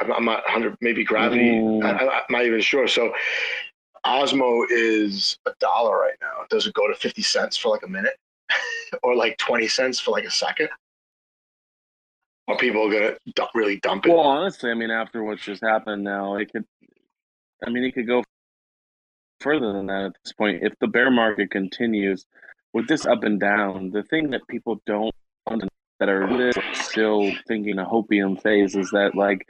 I'm not 100, maybe gravity. Mm. I, am not even sure. So Osmo is a dollar right now. Does it go to 50 cents for like a minute or like 20 cents for like a second? Are people going to really dump it? Well, honestly, I mean, after what's just happened now, it could, I mean, it could go further than that at this point. If the bear market continues with this up and down, the thing that people don't that are still thinking a hopium phase is that like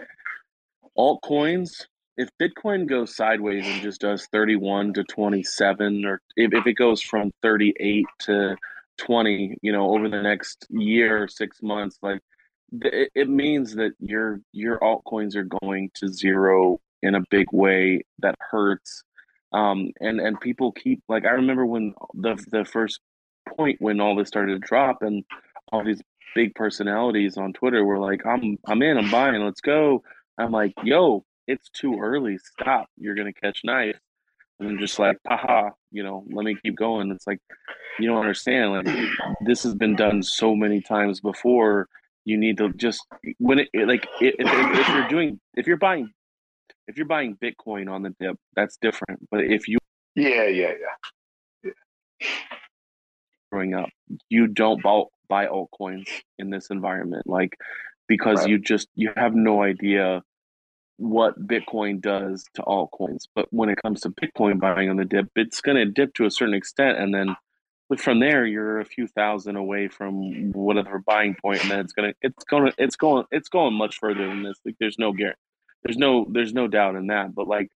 altcoins, if Bitcoin goes sideways and just does 31 to 27, or if, if it goes from 38 to 20, you know, over the next year or six months, like it, it means that your your altcoins are going to zero in a big way that hurts. Um, and and people keep like I remember when the the first point when all this started to drop and all these big personalities on Twitter were like, I'm I'm in, I'm buying, let's go. I'm like, yo, it's too early. Stop. You're gonna catch knife. And I'm just like, haha, you know, let me keep going. It's like, you don't understand. Like, this has been done so many times before. You need to just when it like if, if you're doing if you're buying if you're buying Bitcoin on the dip, that's different. But if you yeah yeah yeah, yeah. growing up, you don't buy, buy altcoins in this environment. Like because right. you just you have no idea what Bitcoin does to altcoins. But when it comes to Bitcoin buying on the dip, it's going to dip to a certain extent, and then from there you're a few thousand away from whatever buying point, and then it's gonna it's gonna it's going it's going much further than this. Like there's no guarantee, there's no there's no doubt in that. But like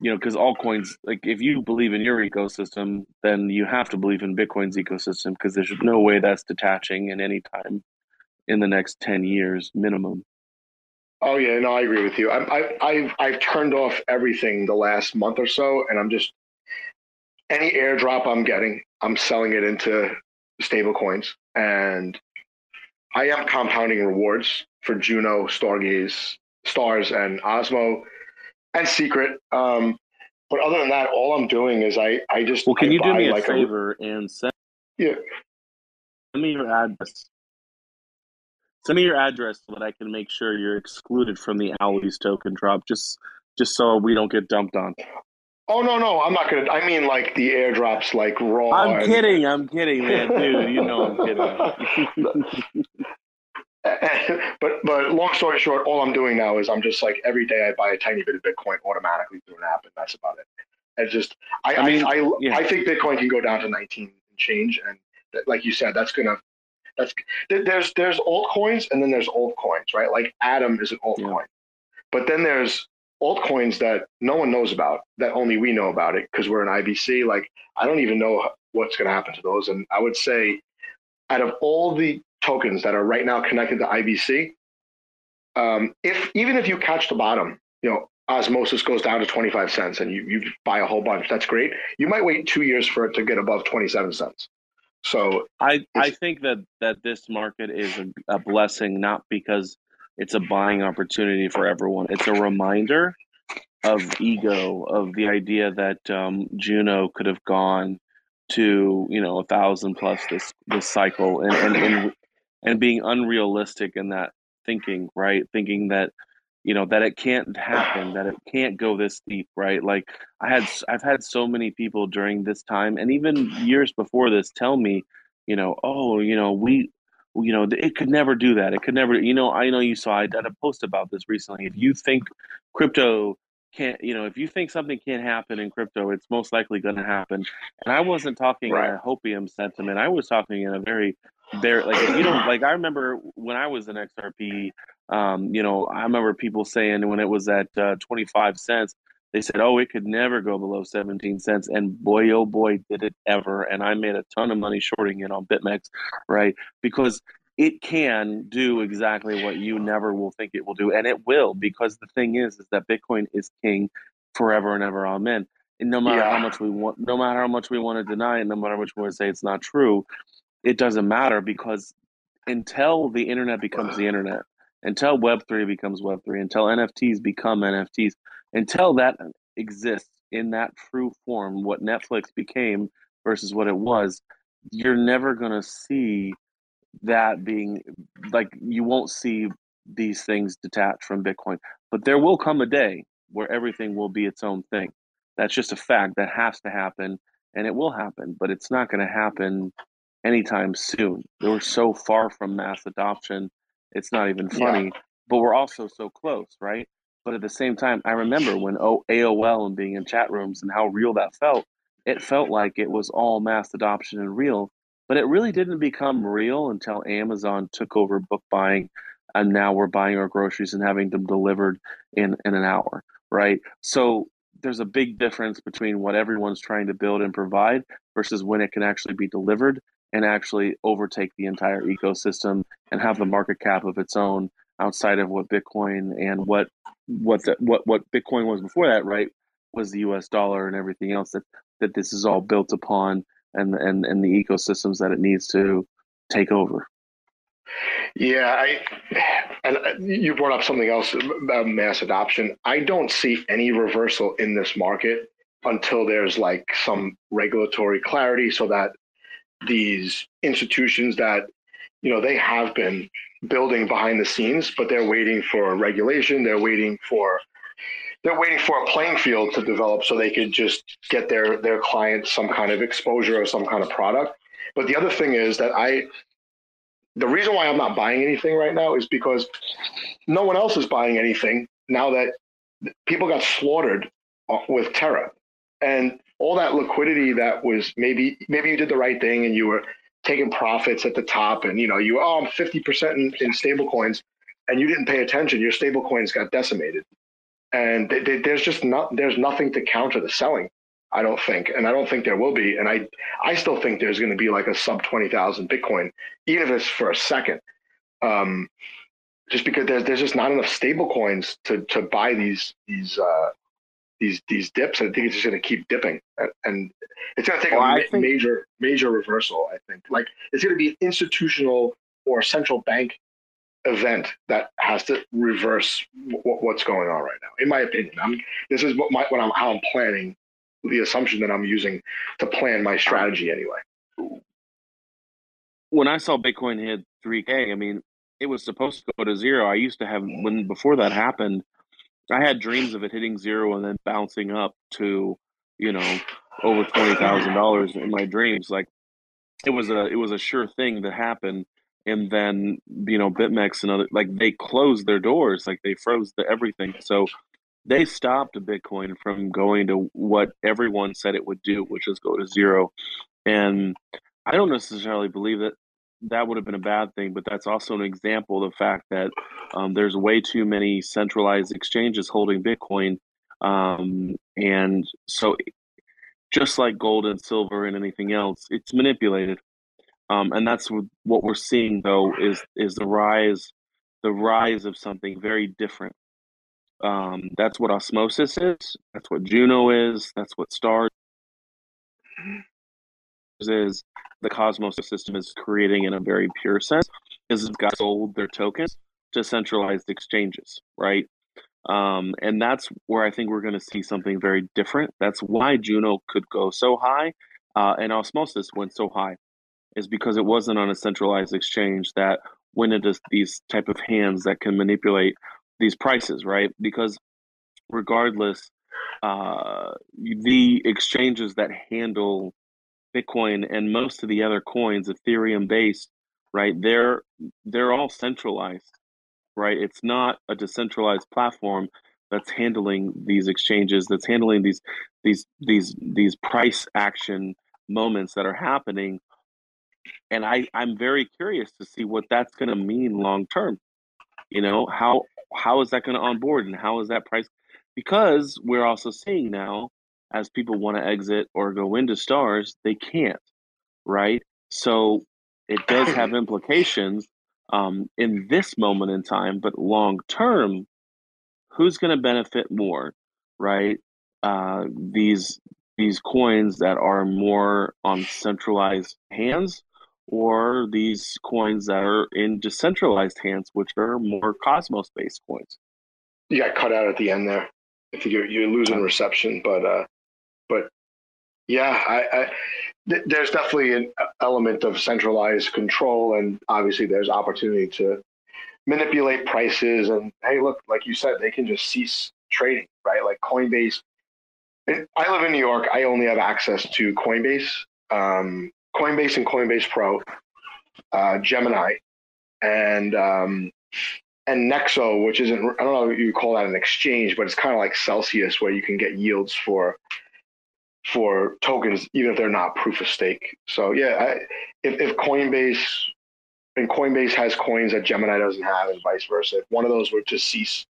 you know, because altcoins, like if you believe in your ecosystem, then you have to believe in Bitcoin's ecosystem because there's no way that's detaching in any time in the next 10 years minimum. Oh yeah, no, I agree with you. I, I, I've I've turned off everything the last month or so, and I'm just any airdrop I'm getting, I'm selling it into stable coins, and I am compounding rewards for Juno, Stargaze, Stars, and Osmo and secret. Um, but other than that, all I'm doing is I I just well, can I you do me like a favor a, and send yeah send me your address. Send me your address so that I can make sure you're excluded from the Owleez token drop, just just so we don't get dumped on. Oh no, no, I'm not gonna. I mean, like the airdrops, like raw. I'm and... kidding. I'm kidding, man, dude. You know I'm kidding. but but long story short, all I'm doing now is I'm just like every day I buy a tiny bit of Bitcoin automatically through an app, and that's about it. It's just I I mean, I, I, yeah. I, think Bitcoin can go down to 19 and change, and like you said, that's gonna that's there's there's altcoins and then there's altcoins, right? Like Atom is an altcoin, yeah. but then there's altcoins that no one knows about that only we know about it because we're an IBC. Like I don't even know what's going to happen to those, and I would say out of all the tokens that are right now connected to IBC, um, if even if you catch the bottom, you know, osmosis goes down to 25 cents and you, you buy a whole bunch, that's great. You might wait two years for it to get above 27 cents. So I, I think that, that this market is a, a blessing, not because it's a buying opportunity for everyone. It's a reminder of ego, of the idea that um, Juno could have gone to you know a thousand plus this this cycle and and, and and being unrealistic in that thinking, right? Thinking that you know that it can't happen, that it can't go this deep, right? Like I had I've had so many people during this time and even years before this tell me, you know, oh, you know, we you know, it could never do that. It could never, you know, I know you saw, I did a post about this recently. If you think crypto can't, you know, if you think something can't happen in crypto, it's most likely going to happen. And I wasn't talking right. in a hopium sentiment. I was talking in a very there like you don't like i remember when i was an xrp um, you know i remember people saying when it was at uh, 25 cents they said oh it could never go below 17 cents and boy oh boy did it ever and i made a ton of money shorting it on bitmex right because it can do exactly what you never will think it will do and it will because the thing is is that bitcoin is king forever and ever amen and no matter yeah. how much we want no matter how much we want to deny it no matter how much we want to say it's not true it doesn't matter because until the internet becomes the internet, until Web3 becomes Web3, until NFTs become NFTs, until that exists in that true form, what Netflix became versus what it was, you're never going to see that being like you won't see these things detached from Bitcoin. But there will come a day where everything will be its own thing. That's just a fact that has to happen and it will happen, but it's not going to happen anytime soon. We're so far from mass adoption, it's not even funny. Yeah. But we're also so close, right? But at the same time, I remember when AOL and being in chat rooms and how real that felt. It felt like it was all mass adoption and real, but it really didn't become real until Amazon took over book buying, and now we're buying our groceries and having them delivered in in an hour, right? So there's a big difference between what everyone's trying to build and provide versus when it can actually be delivered and actually overtake the entire ecosystem and have the market cap of its own outside of what Bitcoin and what what the, what what Bitcoin was before that, right? Was the U.S. dollar and everything else that that this is all built upon, and and and the ecosystems that it needs to take over. Yeah, I and you brought up something else about mass adoption. I don't see any reversal in this market until there's like some regulatory clarity so that these institutions that you know they have been building behind the scenes but they're waiting for regulation they're waiting for they're waiting for a playing field to develop so they could just get their their clients some kind of exposure or some kind of product. But the other thing is that i the reason why i'm not buying anything right now is because no one else is buying anything now that people got slaughtered uh, with Terra, and all that liquidity that was maybe maybe you did the right thing and you were taking profits at the top, and you know you oh I'm fifty percent in, in stable coins, and you didn't pay attention. Your stable coins got decimated, and they, they, there's just not there's nothing to counter the selling. I don't think, and I don't think there will be. And I, I still think there's going to be like a sub twenty thousand Bitcoin, even if it's for a second, um, just because there's there's just not enough stable coins to to buy these these uh, these these dips. I think it's just going to keep dipping, and it's going to take well, a ma- think... major major reversal. I think like it's going to be an institutional or central bank event that has to reverse w- what's going on right now. In my opinion, I'm this is what my what I'm how I'm planning the assumption that I'm using to plan my strategy anyway. When I saw Bitcoin hit 3K, I mean, it was supposed to go to zero. I used to have when before that happened, I had dreams of it hitting zero and then bouncing up to, you know, over twenty thousand dollars in my dreams. Like it was a it was a sure thing to happen. And then you know BitMEX and other like they closed their doors, like they froze the everything. So they stopped Bitcoin from going to what everyone said it would do, which is go to zero. And I don't necessarily believe that that would have been a bad thing, but that's also an example of the fact that um, there's way too many centralized exchanges holding Bitcoin. Um, and so, just like gold and silver and anything else, it's manipulated. Um, and that's what we're seeing, though, is is the rise, the rise of something very different um, that's what osmosis is. That's what Juno is. That's what stars is. The Cosmos system is creating in a very pure sense is it's got sold their tokens to centralized exchanges, right? Um, and that's where I think we're going to see something very different. That's why Juno could go so high, uh, and Osmosis went so high, is because it wasn't on a centralized exchange that went into these type of hands that can manipulate these prices, right? Because regardless, uh, the exchanges that handle Bitcoin and most of the other coins, Ethereum based, right? They're they're all centralized, right? It's not a decentralized platform that's handling these exchanges, that's handling these these these these price action moments that are happening. And I, I'm very curious to see what that's going to mean long term. You know, how how is that going to onboard and how is that price? Because we're also seeing now, as people want to exit or go into stars, they can't, right? So it does have implications um, in this moment in time, but long term, who's going to benefit more, right? Uh, these these coins that are more on centralized hands or these coins that are in decentralized hands, which are more Cosmos based coins. You got cut out at the end there. I think you're, you're losing reception, but uh, but yeah, I, I th- there's definitely an element of centralized control, and obviously there's opportunity to manipulate prices. And hey, look, like you said, they can just cease trading, right? Like Coinbase. I live in New York. I only have access to Coinbase. Um, Coinbase and Coinbase Pro, uh, Gemini, and um, and Nexo, which isn't I don't know you call that an exchange, but it's kind of like Celsius, where you can get yields for for tokens even if they're not proof of stake. So yeah, I, if, if Coinbase and Coinbase has coins that Gemini doesn't have, and vice versa, if one of those were to cease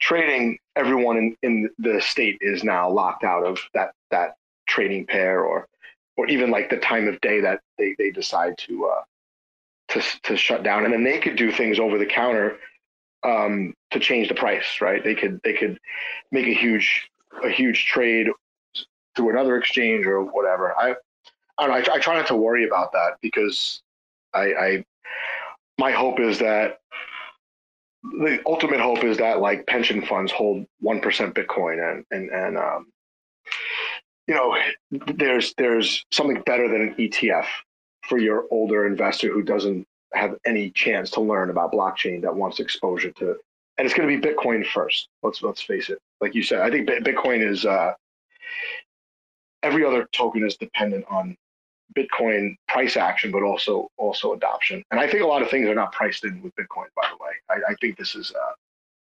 trading, everyone in, in the state is now locked out of that that trading pair or or even like the time of day that they, they decide to uh, to to shut down, and then they could do things over the counter um, to change the price, right? They could they could make a huge a huge trade through another exchange or whatever. I I don't know. I, I try not to worry about that because I, I my hope is that the ultimate hope is that like pension funds hold one percent Bitcoin and and and um, you know, there's there's something better than an ETF for your older investor who doesn't have any chance to learn about blockchain that wants exposure to, and it's going to be Bitcoin first. Let's let's face it. Like you said, I think Bitcoin is uh, every other token is dependent on Bitcoin price action, but also also adoption. And I think a lot of things are not priced in with Bitcoin. By the way, I, I think this is uh,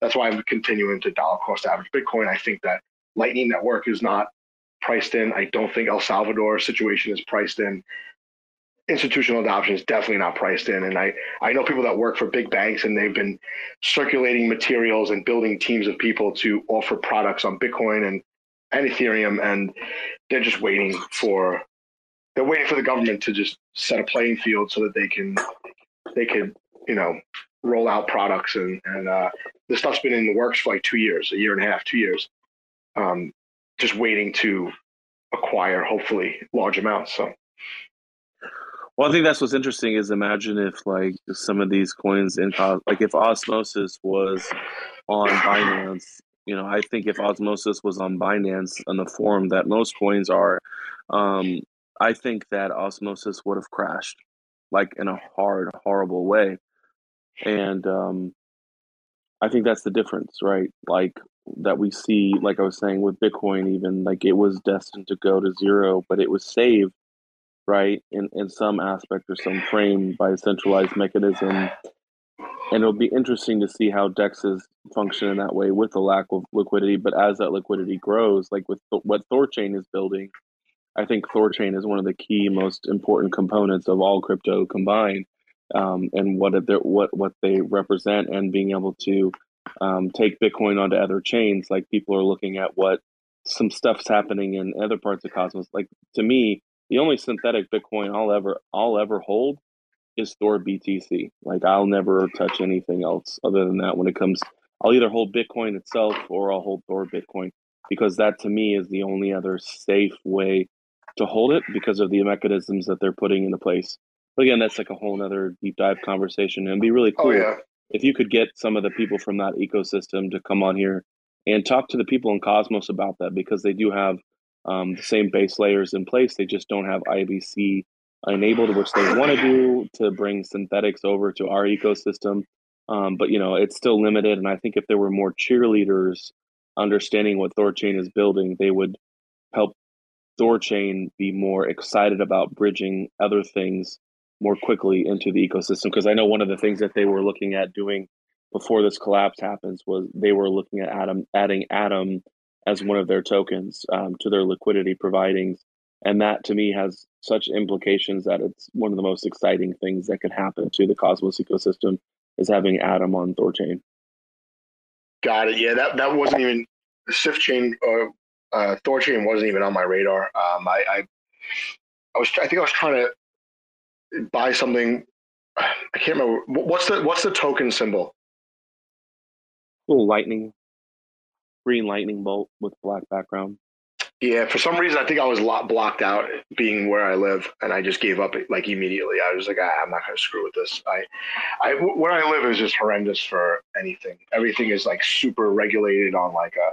that's why I'm continuing to dollar cost average Bitcoin. I think that Lightning Network is not priced in. I don't think El Salvador situation is priced in. Institutional adoption is definitely not priced in. And I, I know people that work for big banks and they've been circulating materials and building teams of people to offer products on Bitcoin and, and Ethereum. And they're just waiting for they're waiting for the government to just set a playing field so that they can they can you know roll out products and and uh, this stuff's been in the works for like two years, a year and a half, two years, um, just waiting to acquire hopefully large amounts. So. Well, I think that's what's interesting is imagine if like some of these coins in like if Osmosis was on Binance, you know, I think if Osmosis was on Binance in the form that most coins are, um, I think that Osmosis would have crashed like in a hard, horrible way. And um, I think that's the difference, right? Like that we see, like I was saying with Bitcoin, even like it was destined to go to zero, but it was saved, right, in, in some aspect or some frame by a centralized mechanism. And it'll be interesting to see how dexes function in that way with the lack of liquidity. But as that liquidity grows, like with th- what Thorchain is building, I think Thorchain is one of the key, most important components of all crypto combined um, and what what what they represent, and being able to um, take Bitcoin onto other chains. Like people are looking at what some stuff's happening in other parts of Cosmos. Like to me, the only synthetic Bitcoin I'll ever I'll ever hold is Thor BTC. Like I'll never touch anything else other than that. When it comes, I'll either hold Bitcoin itself or I'll hold Thor Bitcoin because that to me is the only other safe way to hold it because of the mechanisms that they're putting into place. But again, that's like a whole other deep dive conversation. And be really oh, cool oh, yeah. if you could get some of the people from that ecosystem to come on here and talk to the people in Cosmos about that because they do have um, the same base layers in place. They just don't have IBC enabled, which they want to do to bring synthetics over to our ecosystem. Um, but you know, it's still limited. And I think if there were more cheerleaders understanding what Thorchain is building, they would help Thorchain be more excited about bridging other things more quickly into the ecosystem because I know one of the things that they were looking at doing before this collapse happens was they were looking at Atom adding Atom as one of their tokens um, to their liquidity providings, and that to me has such implications that it's one of the most exciting things that could happen to the Cosmos ecosystem is having Atom on Thorchain. Got it. Yeah, that that wasn't even Sifchain or uh, Thorchain wasn't even on my radar. Um, I, I I was I think I was trying to buy something. I can't remember what's the what's the token symbol. Little lightning, green lightning bolt with black background. Yeah, for some reason I think I was lot blocked out being where I live, and I just gave up like immediately. I was like, ah, I'm not going to screw with this. I, I where I live is just horrendous for anything. Everything is like super regulated on like a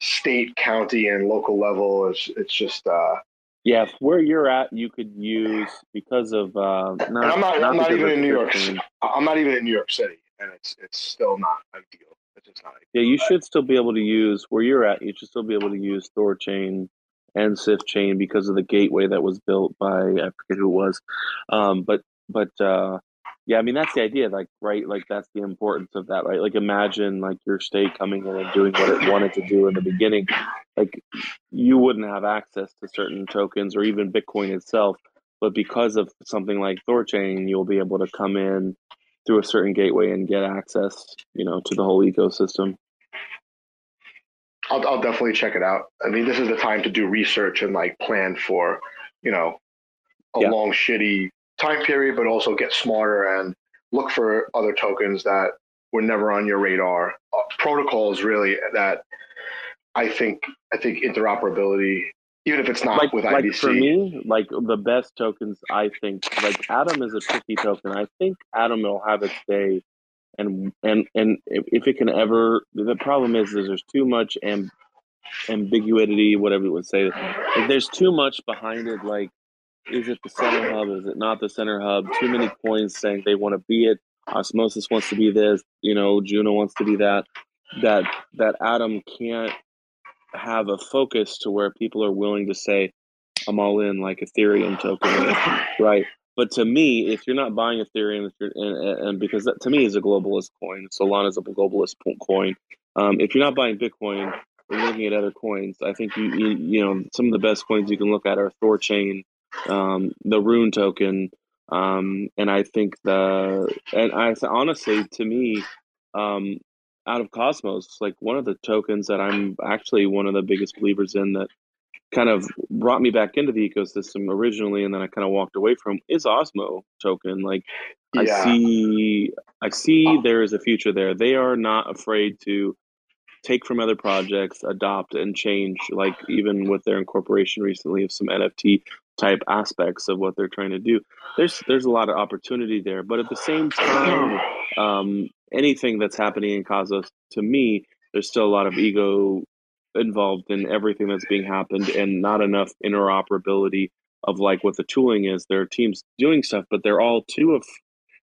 state, county, and local level. It's it's just uh, yeah, where you're at, you could use because of. Uh, not, and I'm not. not I'm not even in New York. I'm not even in New York City, and it's it's still not ideal. It's just not. Yeah, you should still be able to use where you're at. You should still be able to use Thorchain and Sifchain because of the gateway that was built by I forget who it was, um, but but uh, yeah, I mean that's the idea, like right, like that's the importance of that, right? Like imagine like your state coming in and doing what it wanted to do in the beginning, like you wouldn't have access to certain tokens or even Bitcoin itself, but because of something like Thorchain, you'll be able to come in through a certain gateway and get access, you know, to the whole ecosystem. I'll, I'll definitely check it out. I mean, this is the time to do research and like plan for, you know, a yeah. long shitty time period, but also get smarter and look for other tokens that were never on your radar. Uh, protocols really that I think I think interoperability, even if it's not like, with like For me, like the best tokens, I think like Atom is a tricky token. I think Atom will have its day, and and and if it can ever, the problem is, is there's too much amb- ambiguity, whatever you would say. Like, there's too much behind it. Like is it the center hub? Is it not the center hub? Too many coins saying they want to be it. Osmosis wants to be this. You know, Juno wants to be that. That that Atom can't have a focus to where people are willing to say, "I'm all in," like Ethereum token, right? But to me, if you're not buying Ethereum, and, and, because that to me is a globalist coin, Solana is a globalist coin. Um, if you're not buying Bitcoin, or looking at other coins, I think you, you you know some of the best coins you can look at are Thorchain, um, the Rune token, um, and I think the and I honestly to me, um, out of Cosmos, like one of the tokens that I'm actually one of the biggest believers in that kind of brought me back into the ecosystem originally and then I kind of walked away from is Osmo token. Like yeah. I see I see there is a future there. They are not afraid to take from other projects, adopt and change, like even with their incorporation recently of some NFT type aspects of what they're trying to do. There's there's a lot of opportunity there. But at the same time, um, anything that's happening in Cosmos, to me, there's still a lot of ego involved in everything that's being happened and not enough interoperability of like what the tooling is. There are teams doing stuff, but they're all too af-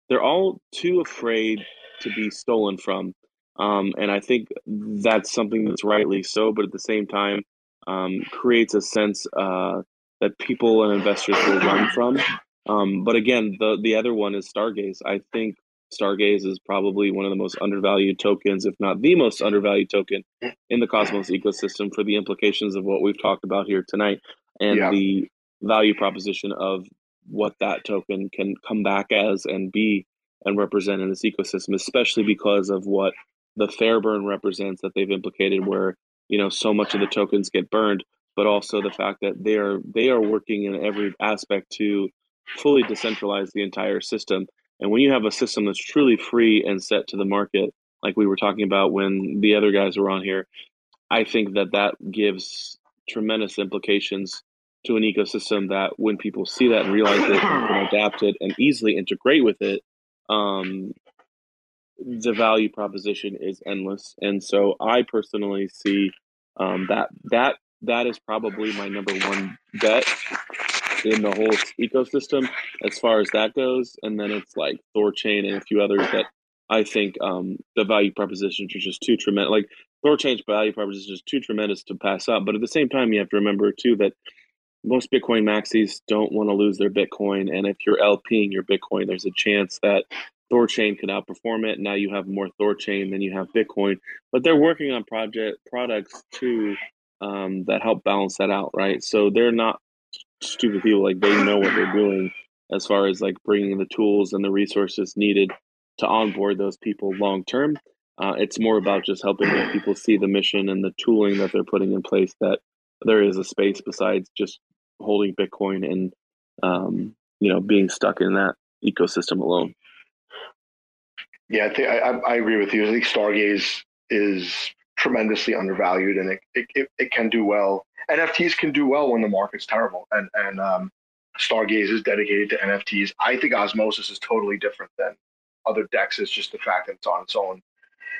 they're all too afraid to be stolen from. Um, and I think that's something that's rightly so, but at the same time, um, creates a sense uh, that people and investors will run from. Um, but again, the the other one is Stargaze. I think Stargaze is probably one of the most undervalued tokens, if not the most undervalued token in the Cosmos ecosystem for the implications of what we've talked about here tonight and yeah. the value proposition of what that token can come back as and be and represent in this ecosystem, especially because of what the fair burn represents that they've implicated where, you know, so much of the tokens get burned, but also the fact that they are they are working in every aspect to fully decentralize the entire system and when you have a system that's truly free and set to the market, like we were talking about when the other guys were on here, I think that that gives tremendous implications to an ecosystem that when people see that and realize it and can adapt it and easily integrate with it, um, the value proposition is endless. And so I personally see um, that that that is probably my number one bet in the whole ecosystem as far as that goes. And then it's like Thorchain and a few others that I think um, the value propositions are just too tremendous. Like Thorchain's value proposition is too tremendous to pass up. But at the same time, you have to remember too that most Bitcoin maxis don't want to lose their Bitcoin. And if you're LPing your Bitcoin, there's a chance that Thorchain could outperform it. Now you have more Thorchain than you have Bitcoin, but they're working on project products too um, that help balance that out, right? So they're not stupid people like they know what they're doing as far as like bringing the tools and the resources needed to onboard those people long term uh, it's more about just helping people see the mission and the tooling that they're putting in place that there is a space besides just holding bitcoin and um, you know being stuck in that ecosystem alone. Yeah i think I, I agree with you. I think stargaze is tremendously undervalued and it, it, it, it can do well NFTs can do well when the market's terrible, and and um, Stargaze is dedicated to NFTs. I think Osmosis is totally different than other DEX. It's just the fact that it's on its own,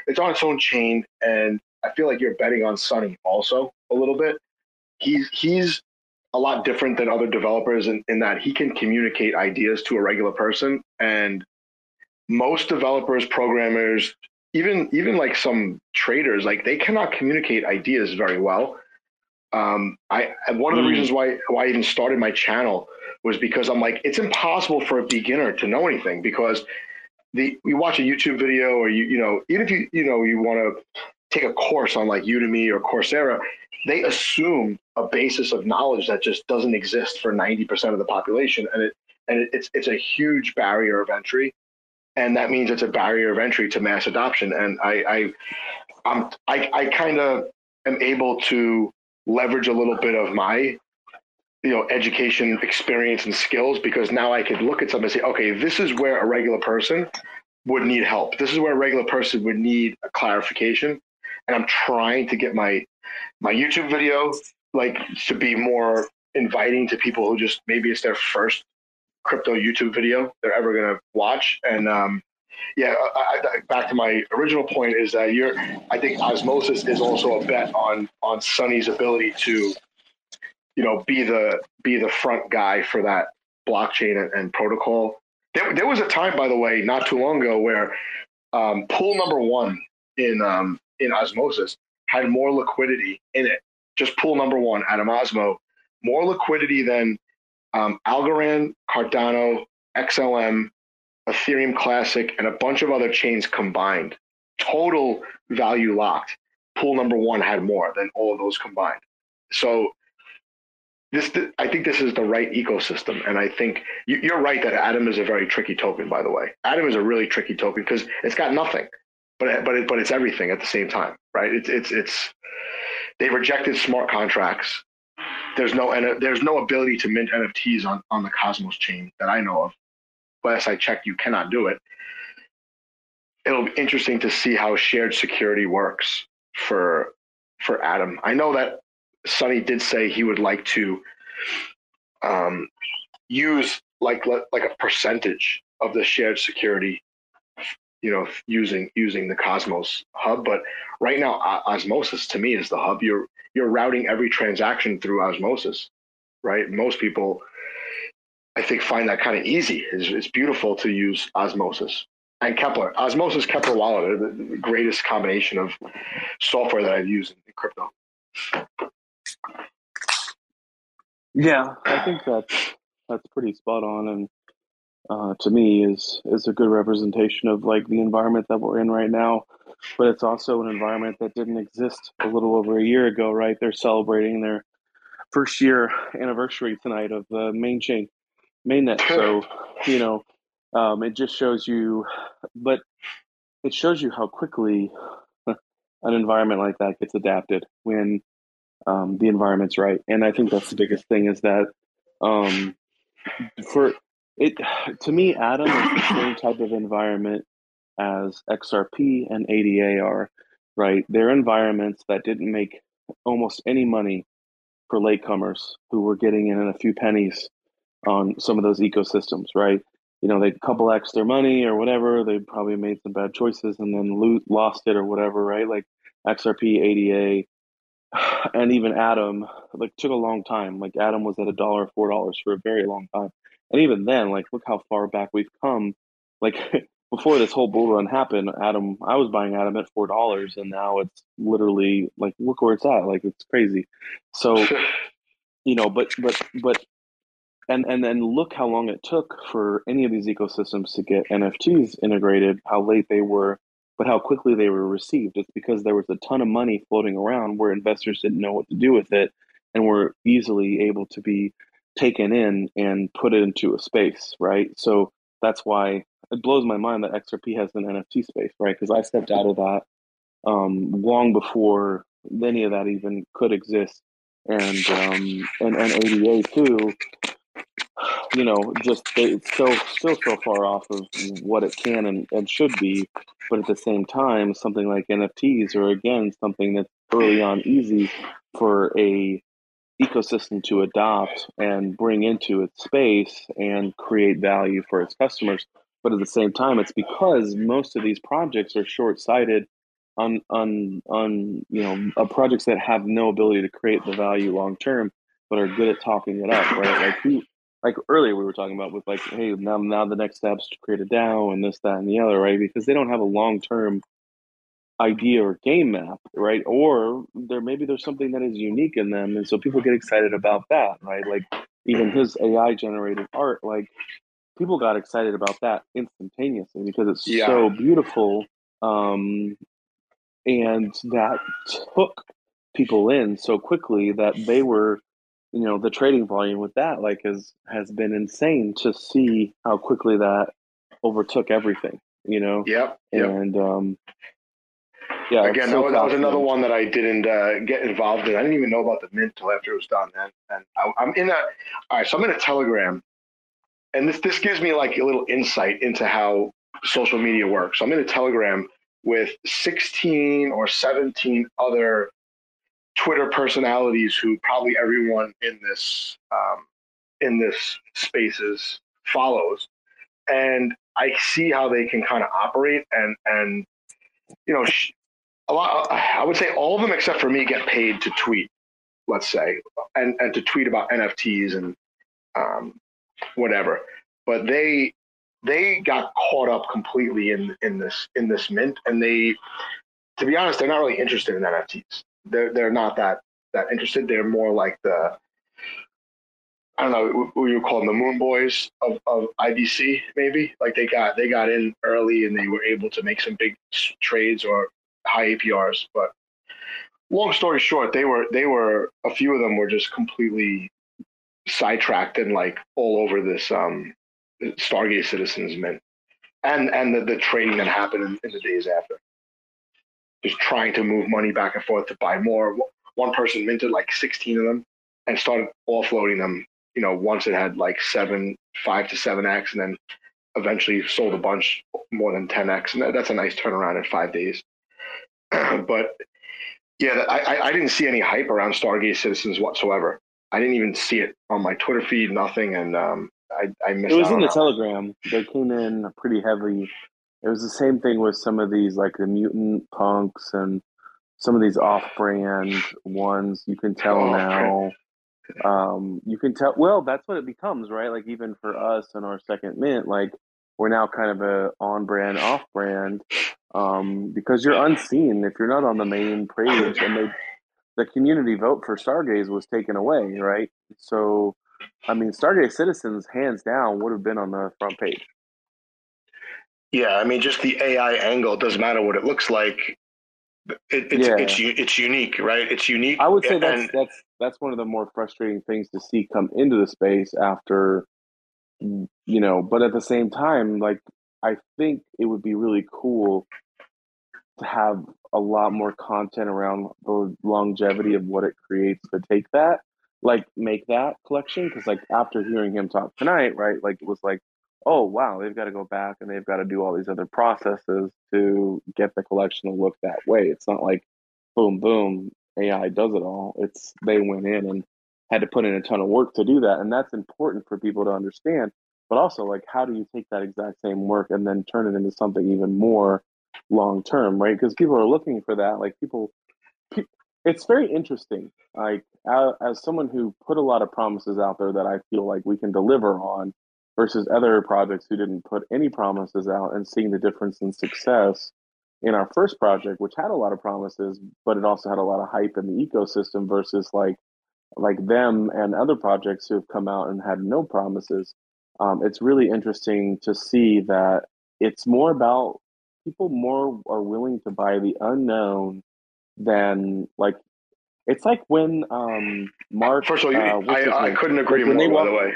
it's on its own chain, and I feel like you're betting on Sunny also a little bit. He's he's a lot different than other developers in, in that he can communicate ideas to a regular person, and most developers, programmers, even even like some traders, like they cannot communicate ideas very well um, I one of the mm. reasons why why I even started my channel was because I'm like it's impossible for a beginner to know anything because the you watch a YouTube video or you you know even if you you know you want to take a course on like Udemy or Coursera, they assume a basis of knowledge that just doesn't exist for 90% of the population and it and it, it's it's a huge barrier of entry and that means it's a barrier of entry to mass adoption and I I I'm I, I kind of am able to leverage a little bit of my you know education experience and skills because now i could look at something and say okay this is where a regular person would need help. This is where a regular person would need a clarification. And i'm trying to get my my youtube video like to be more inviting to people who just maybe it's their first crypto youtube video they're ever going to watch. And um yeah, I, I, back to my original point is that you're. I think osmosis is also a bet on on Sunny's ability to, you know, be the be the front guy for that blockchain and, and protocol. There, there was a time, by the way, not too long ago, where um, pool number one in um, in osmosis had more liquidity in it. Just pool number one, Atom Osmo, more liquidity than um, Algorand, Cardano, XLM, Ethereum Classic, and a bunch of other chains combined. Total value locked. Pool number one had more than all of those combined. So this, I think this is the right ecosystem, and I think you're right that Atom is a very tricky token. By the way, Atom is a really tricky token because it's got nothing, but but it, but it's everything at the same time, right? It's it's it's they rejected smart contracts. There's no there's no ability to mint NFTs on on the Cosmos chain that I know of. Last I checked, you cannot do it. It'll be interesting to see how shared security works for for Atom. I know that Sunny did say he would like to um, use like like a percentage of the shared security you know using using the cosmos hub but right now osmosis to me is the hub you're you're routing every transaction through osmosis right most people i think find that kind of easy it's, it's beautiful to use osmosis and Keplr. osmosis Keplr, wallet are the, greatest combination of software that i've used in crypto yeah i think that's that's pretty spot on and uh, to me is is a good representation of like the environment that we're in right now. But it's also an environment that didn't exist a little over a year ago, right? They're celebrating their first year anniversary tonight of the main chain, mainnet. So, you know, um, it just shows you, but it shows you how quickly an environment like that gets adapted when um, the environment's right. And I think that's the biggest thing is that um, for it to me, Atom is the same type of environment as XRP and ADA are, right? They're environments that didn't make almost any money for latecomers who were getting in a few pennies on some of those ecosystems, right? You know, they couple X their money or whatever. They probably made some bad choices and then lo- lost it or whatever, right? Like XRP, ADA, and even Atom, like took a long time. Like Atom was at a dollar, four dollars for a very long time. And even then, like, look how far back we've come. Like before this whole bull run happened, Atom, I was buying Atom at four dollars, and now it's literally like, look where it's at. Like, it's crazy. So, you know, but but but, and and then look how long it took for any of these ecosystems to get NFTs integrated. How late they were, but how quickly they were received. It's because there was a ton of money floating around where investors didn't know what to do with it, and were easily able to be taken in and put it into a space, right? So that's why it blows my mind that XRP has an NFT space, right? Because I stepped out of that um, long before any of that even could exist, and um, and and ADA too. You know, just it's still still so far off of what it can and, and should be, but at the same time, something like NFTs are again something that's early on easy for a ecosystem to adopt and bring into its space and create value for its customers. But at the same time, it's because most of these projects are short-sighted on on on you know uh, projects that have no ability to create the value long term, but are good at talking it up, right? Like who, like earlier we were talking about with like, hey, now now the next steps to create a DAO and this, that, and the other, right? Because they don't have a long term idea or game map, right? Or there maybe there's something that is unique in them, and so people get excited about that, right? Like even his AI generated art, like people got excited about that instantaneously because it's yeah. so beautiful, um, and that took people in so quickly that they were you know the trading volume with that like has has been insane to see how quickly that overtook everything you know yep, yep. and um yeah. Again, so that, was, that was another one that I didn't uh, get involved in. I didn't even know about the mint until after it was done. And, and I, am in a, all right, so I'm in a Telegram, and this this gives me like a little insight into how social media works. So I'm in a Telegram with 16 or 17 other Twitter personalities who probably everyone in this um, in this spaces follows, and I see how they can kind of operate and and you know a lot. I would say all of them except for me get paid to tweet. Let's say, and and to tweet about NFTs and um, whatever. But they they got caught up completely in in this in this mint, and they, to be honest, they're not really interested in NFTs. They're they're not that that interested. They're more like the I don't know what you call them, the Moon Boys of, of IBC, maybe. Like they got they got in early and they were able to make some big trades or high APRs. But long story short, they were they were a few of them were just completely sidetracked and like all over this um, Stargaze Citizens mint and and the, the trading that happened in, in the days after. Just trying to move money back and forth to buy more. One person minted like 16 of them and started offloading them you know, once it had like seven, five to seven X, and then eventually sold a bunch more than 10X. And that's a nice turnaround in five days. but yeah, I, I didn't see any hype around Stargaze Citizens whatsoever. I didn't even see it on my Twitter feed, nothing. And um, I, I missed It was in the. Telegram. They came in pretty heavy. It was the same thing with some of these, like the mutant punks and some of these off-brand ones. You can tell oh, now. Um, you can tell well that's what it becomes right? Like even for us and our second mint like we're now kind of a on brand off brand um, because you're unseen. If you're not on the main page and they the community vote for stargaze was taken away right? So i mean stargaze citizens hands down would have been on the front page yeah i mean just the ai angle doesn't matter what it looks like it, it's, yeah. it's it's unique, right? It's unique. I would say that's and, that's that's one of the more frustrating things to see come into the space after, you know. But at the same time, like I think it would be really cool to have a lot more content around the longevity of what it creates to take that, like make that collection. Because like after hearing him talk tonight, right, like it was like oh wow, they've got to go back and they've got to do all these other processes to get the collection to look that way. It's not like boom, boom, AI does it all. It's they went in and had to put in a ton of work to do that. And that's important for people to understand. But also like how do you take that exact same work and then turn it into something even more long term, right? Because people are looking for that. Like people it's very interesting. Like as someone who put a lot of promises out there that I feel like we can deliver on, versus other projects who didn't put any promises out and seeing the difference in success in our first project which had a lot of promises but it also had a lot of hype in the ecosystem versus like like them and other projects who have come out and had no promises. Um, it's really interesting to see that it's more about people more are willing to buy the unknown than like it's like when um mark first of all uh, I, I, couldn't agree more by the way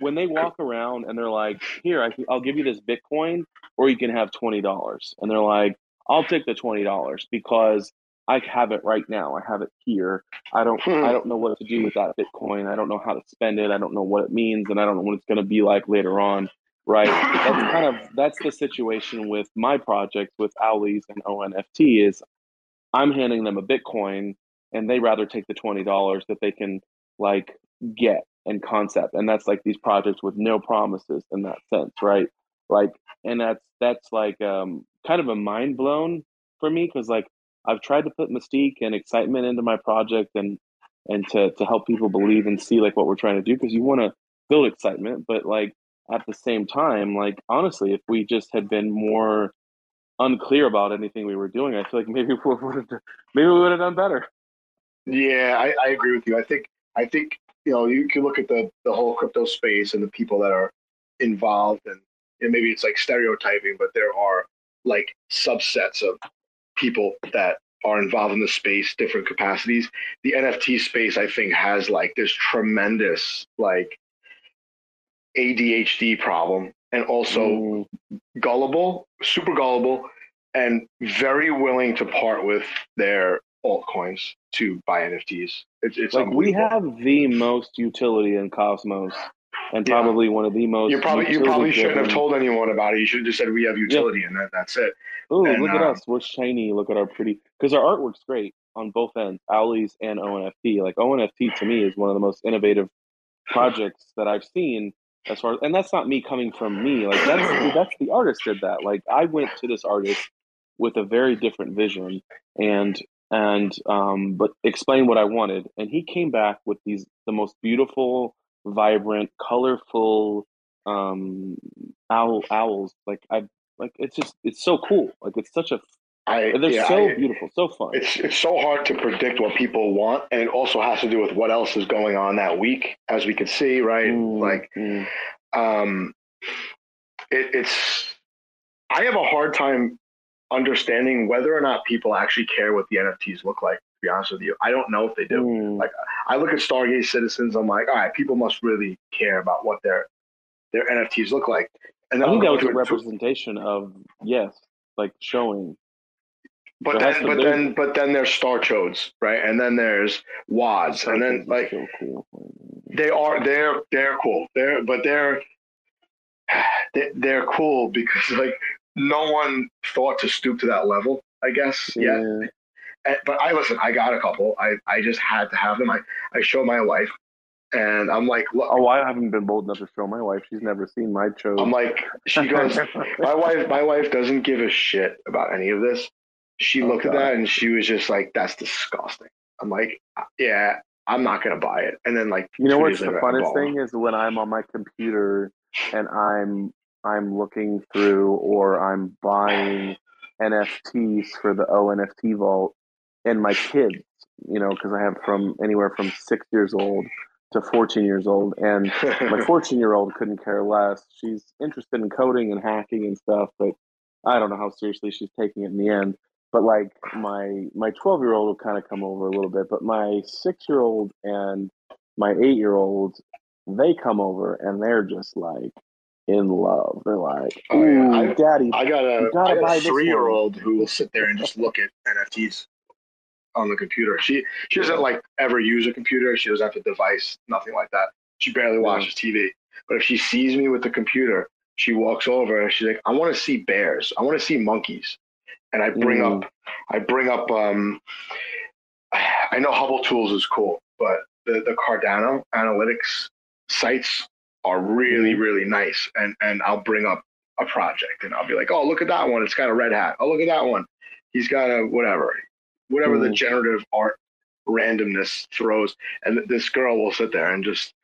when they walk around and they're like, "Here, I, will give you this Bitcoin, or you can have twenty dollars," and they're like, "I'll take the twenty dollars because I have it right now. I have it here. I don't, hmm. I don't know what to do with that Bitcoin. I don't know how to spend it. I don't know what it means, and I don't know what it's going to be like later on." Right? That's kind of that's the situation with my project with Owleez and ONFT. Is I'm handing them a Bitcoin, and they rather take the twenty dollars that they can like get and concept and that's like these projects with no promises in that sense right? Like and that's that's like um kind of a mind blown for me because like i've tried to put mystique and excitement into my project and and to to help people believe and see like what we're trying to do because you want to build excitement but like at the same time like honestly if we just had been more unclear about anything we were doing i feel like maybe we would have maybe we would have done better. Yeah I, I agree with you. I think i think you know, you can look at the the whole crypto space and the people that are involved, and, and maybe it's like stereotyping, but there are like subsets of people that are involved in the space, different capacities. The NFT space, I think, has like this tremendous like ADHD problem, and also mm. gullible, super gullible, and very willing to part with their altcoins to buy NFTs. It's, it's like we have the most utility in Cosmos, and yeah. probably one of the most. You probably you probably shouldn't have told anyone about it. You should have just said we have utility, yeah. and that, that's it. Oh, look at uh, us! We're shiny. Look at our pretty. Because our artwork's great on both ends, Owleez and ONFT. Like ONFT to me is one of the most innovative projects that I've seen as far as, and that's not me coming from me like that's that's the artist did that like i went to this artist with a very different vision and and um, but explain what I wanted. And he came back with these the most beautiful, vibrant, colorful um, owl owls. Like I like it's just it's so cool. Like it's such a I, they're yeah, so I- beautiful, so fun. it's it's so hard to predict what people want, and it also has to do with what else is going on that week, as we could see, right? Mm, Like, mm. um, it, it's I have a hard time understanding whether or not people actually care what the NFTs look like. To be honest with you, I don't know if they do. Mm. Like, I look at Stargaze Citizens, I'm like, all right, people must really care about what their their NFTs look like. And I think that was a to- representation of yes, like showing. But has then, but be- then, but then there's Star Chodes, right? And then there's Wads, and then like so cool. they are they're they're cool. They're but they're they're cool because like no one thought to stoop to that level. I guess yeah. And- But I listen. I got a couple. I I just had to have them. I I showed my wife, and I'm like, look. Oh, I haven't been bold enough to show my wife. She's never seen my show. I'm like, she goes. my wife my wife doesn't give a shit about any of this she Oh, looked at that and she was just like that's disgusting i'm like uh, yeah i'm not gonna buy it and then like You know what's the funnest thing is when I'm on my computer and I'm I'm looking through or I'm buying NFTs for the ONFT vault and my kids, you know, because I have from anywhere from six years old to 14 years old, and my 14 year old couldn't care less. She's interested in coding and hacking and stuff, but I don't know how seriously she's taking it in the end. But like my my 12 year old will kind of come over a little bit, but my six year old and my eight year old, they come over and they're just like in love. They're like, Oh, yeah. I- daddy, i got a, I got a three year old who will sit there and just look at nfts on the computer she she doesn't like ever use a computer she doesn't have a device nothing like that she barely Yeah. watches tv but if she sees me with the computer she walks over and she's like i want to see bears i want to see monkeys and i bring Mm. up i bring up um i know hubble tools is cool but the, the cardano analytics sites are really Mhm. really nice and and i'll bring up a project and i'll be like oh look at that one it's got a red hat oh look at that one he's got a whatever whatever the Mhm. generative art randomness throws and this girl will sit there and just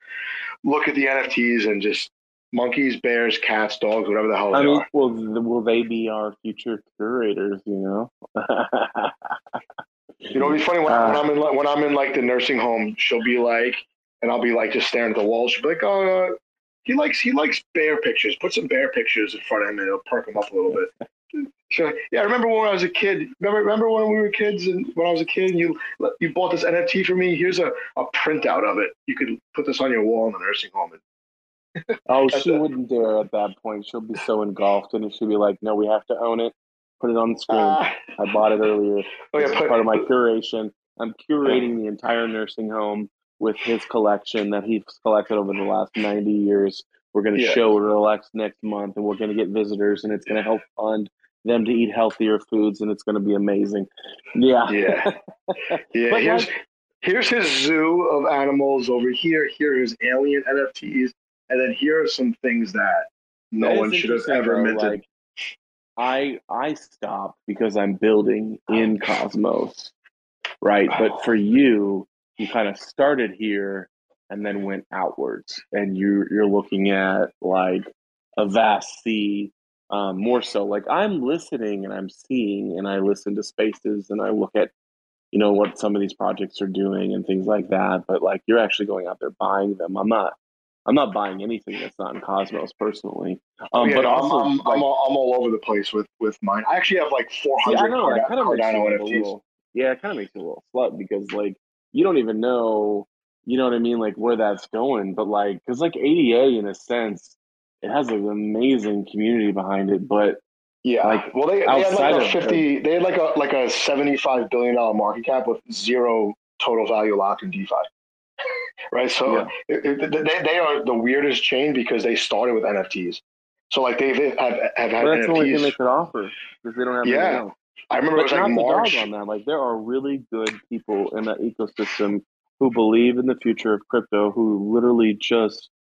look at the nfts and just monkeys bears cats dogs whatever the hell they I mean, are will will they be our future curators? You know. you know it'd be funny when, Uh, when i'm in like, when i'm in like the nursing home she'll be like and i'll be like just staring at the wall she'll be like oh he likes he likes bear pictures put some bear pictures in front of him and it'll perk him up a little bit So, yeah, I remember when I was a kid. Remember, remember when we were kids and when I was a kid, and you you bought this NFT for me. Here's a, a printout of it. You could put this on your wall in the nursing home. And Oh, she wouldn't dare at that point. She'll be so engulfed, and she'll be like, "No, we have to own it. Put it on the screen. Ah. I bought it earlier. oh yeah, part of my curation. I'm curating the entire nursing home with his collection that he's collected over the last 90 years. We're going to Yeah. show Relax next month, and we're going to get visitors, and it's going to help fund them to eat healthier foods, and it's going to be amazing. Yeah. yeah, yeah. Here's like- here's his zoo of animals over here. Here is alien NFTs, and then here are some things that no That one should have ever minted. Like, I I stopped because I'm building in Cosmos, right? But for you, you kind of started here and then went outwards, and you you're looking at like a vast sea. Um, more so, like I'm listening and I'm seeing, and I listen to spaces and I look at, you know, what some of these projects are doing and things like that. But like you're actually going out there buying them. I'm not. I'm not buying anything that's not in Cosmos personally. Um, yeah, but no, I'm- I'm, like, I'm, all, I'm all over the place with with mine. I actually have like see, 400 I know Card- kind of Cardano NFTs. yeah, it kind of makes you a little slut because like you don't even know, you know what I mean, like where that's going. But like, because like ADA in a sense, it has an amazing community behind it, but Yeah. Like, well, they, they had like a fifty. They had like a like a seventy-five billion dollar market cap with zero total value locked in DeFi. Right. So Yeah. it, it, they they are the weirdest chain because they started with NFTs. So like they've have have had but that's the only thing they NFTs. could offer because they don't have Yeah. I remember it was like on that. Like there are really good people in that ecosystem who believe in the future of crypto, who literally just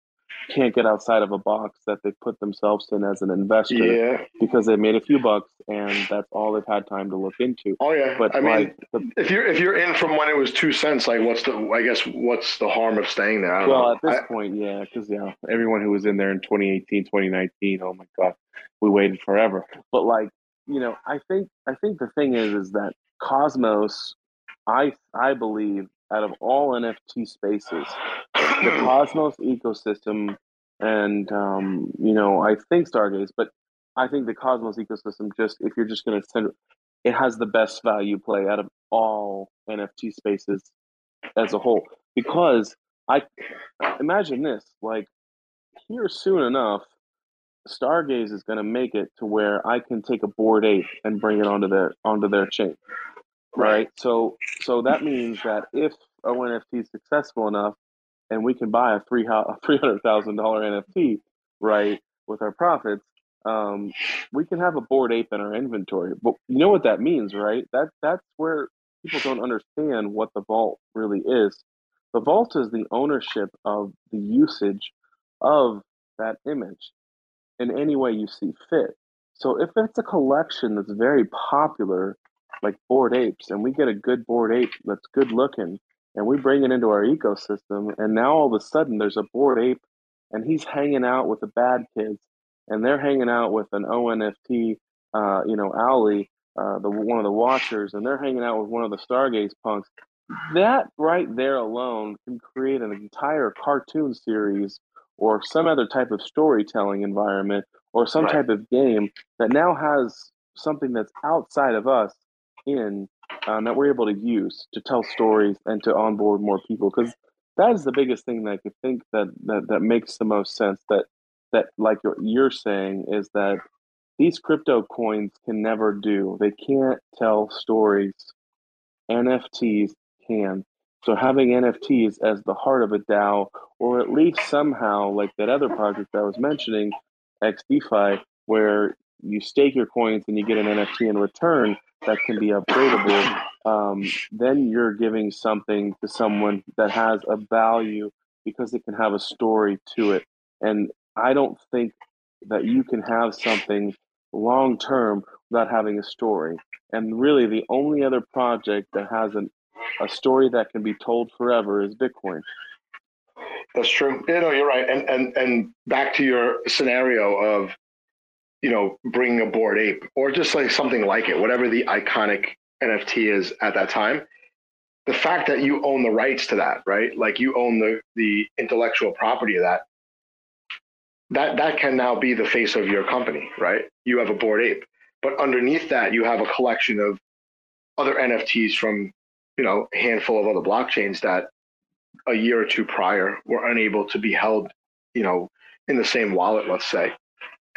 can't get outside of a box that they put themselves in as an investor Yeah. because they made a few bucks and that's all they've had time to look into. Oh yeah. But I mean, the, if you're if you're in from when it was two cents, like what's the I guess what's the harm of staying there? I don't well, know. at this I- point, yeah, because yeah, everyone who was in there in 2018, 2019, oh my god, we waited forever. But like, you know, I think I think the thing is is that Cosmos, I I believe out of all NFT spaces, the Cosmos ecosystem, and um, you know, I think Stargaze, but I think the Cosmos ecosystem just if you're just going to send it has the best value play out of all NFT spaces as a whole. Because I imagine this like here soon enough Stargaze is going to make it to where I can take a bored ape and bring it onto their onto their chain, right? So so that means that if ONFT is successful enough, and we can buy a three three hundred thousand dollar NFT, right, with our profits, um, we can have a bored ape in our inventory. But you know what that means, right? That that's where people don't understand what the vault really is. The vault is the ownership of the usage of that image in any way you see fit. So if it's a collection that's very popular, like bored apes, and we get a good bored ape that's good looking, and we bring it into our ecosystem, and now all of a sudden there's a bored ape, and he's hanging out with the bad kids, and they're hanging out with an ONFT, uh, you know, Owly, uh, the one of the Watchers, and they're hanging out with one of the Stargaze punks. That right there alone can create an entire cartoon series or some other type of storytelling environment or some right. type of game that now has something that's outside of us in um, that we're able to use to tell stories and to onboard more people. Because that is the biggest thing that I could think that, that that makes the most sense that that like you're saying is that these crypto coins can never do. They can't tell stories. Nfts can so having NFTs as the heart of a DAO, or at least somehow like that other project I was mentioning, XDeFi, where you stake your coins and you get an NFT in return that can be upgradable, um, then you're giving something to someone that has a value because it can have a story to it. And I don't think that you can have something long term without having a story. And really, the only other project that has an a story that can be told forever is Bitcoin. That's true. You know, you're right. And and and back to your scenario of, you know, bringing a bored ape or just like something like it, whatever the iconic NFT is at that time. The fact that you own the rights to that, right? Like you own the the intellectual property of that. That that can now be the face of your company, right? You have a bored ape, but underneath that, you have a collection of other NFTs from you know, a handful of other blockchains that a year or two prior were unable to be held, you know, in the same wallet, let's say.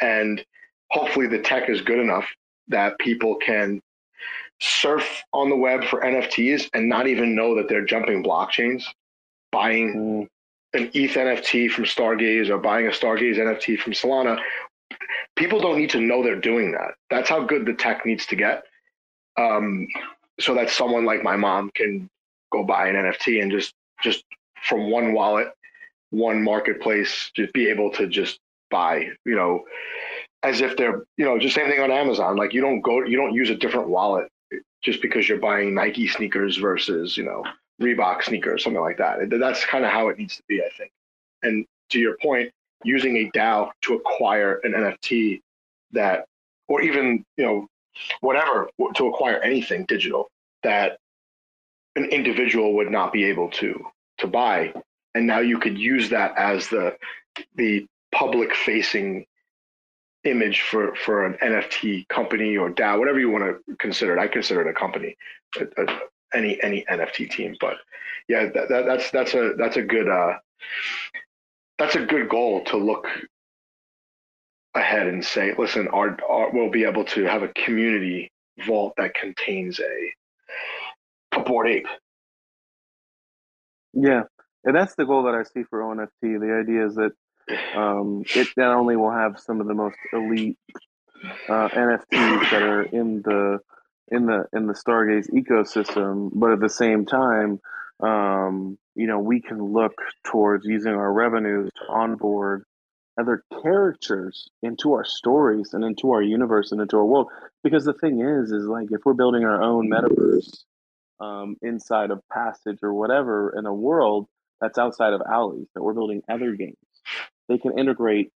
And hopefully the tech is good enough that people can surf on the web for NFTs and not even know that they're jumping blockchains, buying mm. an ETH NFT from Stargaze or buying a Stargaze NFT from Solana. People don't need to know they're doing that. That's how good the tech needs to get. Um, so that someone like my mom can go buy an NFT and just just from one wallet, one marketplace, just be able to just buy, you know, as if they're, you know, just same thing on Amazon. Like you don't go, you don't use a different wallet just because you're buying Nike sneakers versus, you know, Reebok sneakers, something like that. That's kind of how it needs to be, I think. And to your point, using a DAO to acquire an NFT that, or even, you know, whatever to acquire anything digital that an individual would not be able to to buy and now you could use that as the the public facing image for for an NFT company or DAO, whatever you want to consider it. I consider it a company, a, a, any any NFT team. But yeah, that, that, that's that's a that's a good uh, that's a good goal to look ahead and say, listen, our, our, we'll be able to have a community vault that contains a, a bored ape. Yeah, and that's the goal that I see for ONFT. The idea is that um, it not only will have some of the most elite uh, NFTs that are in the in the in the Stargaze ecosystem, but at the same time, um, you know, we can look towards using our revenues to onboard other characters into our stories and into our universe and into our world. Because the thing is, is like if we're building our own metaverse um, inside of Passage or whatever in a world that's outside of Owly's, that we're building other games, they can integrate.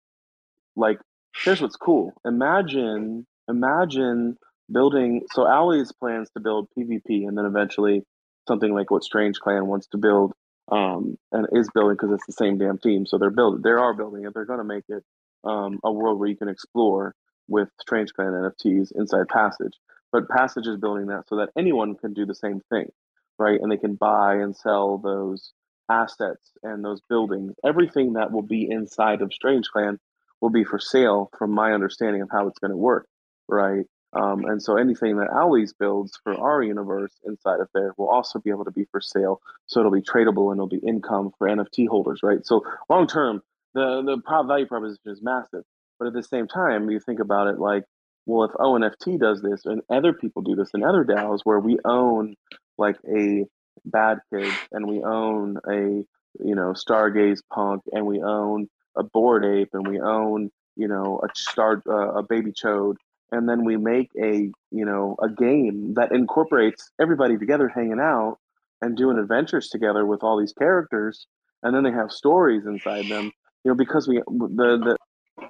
Like, here's what's cool. Imagine imagine building. So Owlie's plans to build PvP, and then eventually something like what Strange Clan wants to build, um, and is building because it's the same damn team. So they're building, they are building it. They're going to make it um, a world where you can explore with Strange Clan NFTs inside Passage. But Passage is building that so that anyone can do the same thing, right? And they can buy and sell those assets and those buildings. Everything that will be inside of Strange Clan will be for sale, from my understanding of how it's going to work, right? Um, and so anything that Owlie's builds for our universe inside of there will also be able to be for sale. So it'll be tradable and it'll be income for NFT holders, right? So long term, the the value proposition is massive. But at the same time, you think about it like, well, if ONFT does this and other people do this in other DAOs where we own like a bad kid and we own a you know stargaze punk and we own a bored ape and we own you know a star uh, a baby chode and then we make a you know a game that incorporates everybody together hanging out and doing adventures together with all these characters and then they have stories inside them you know because we the the,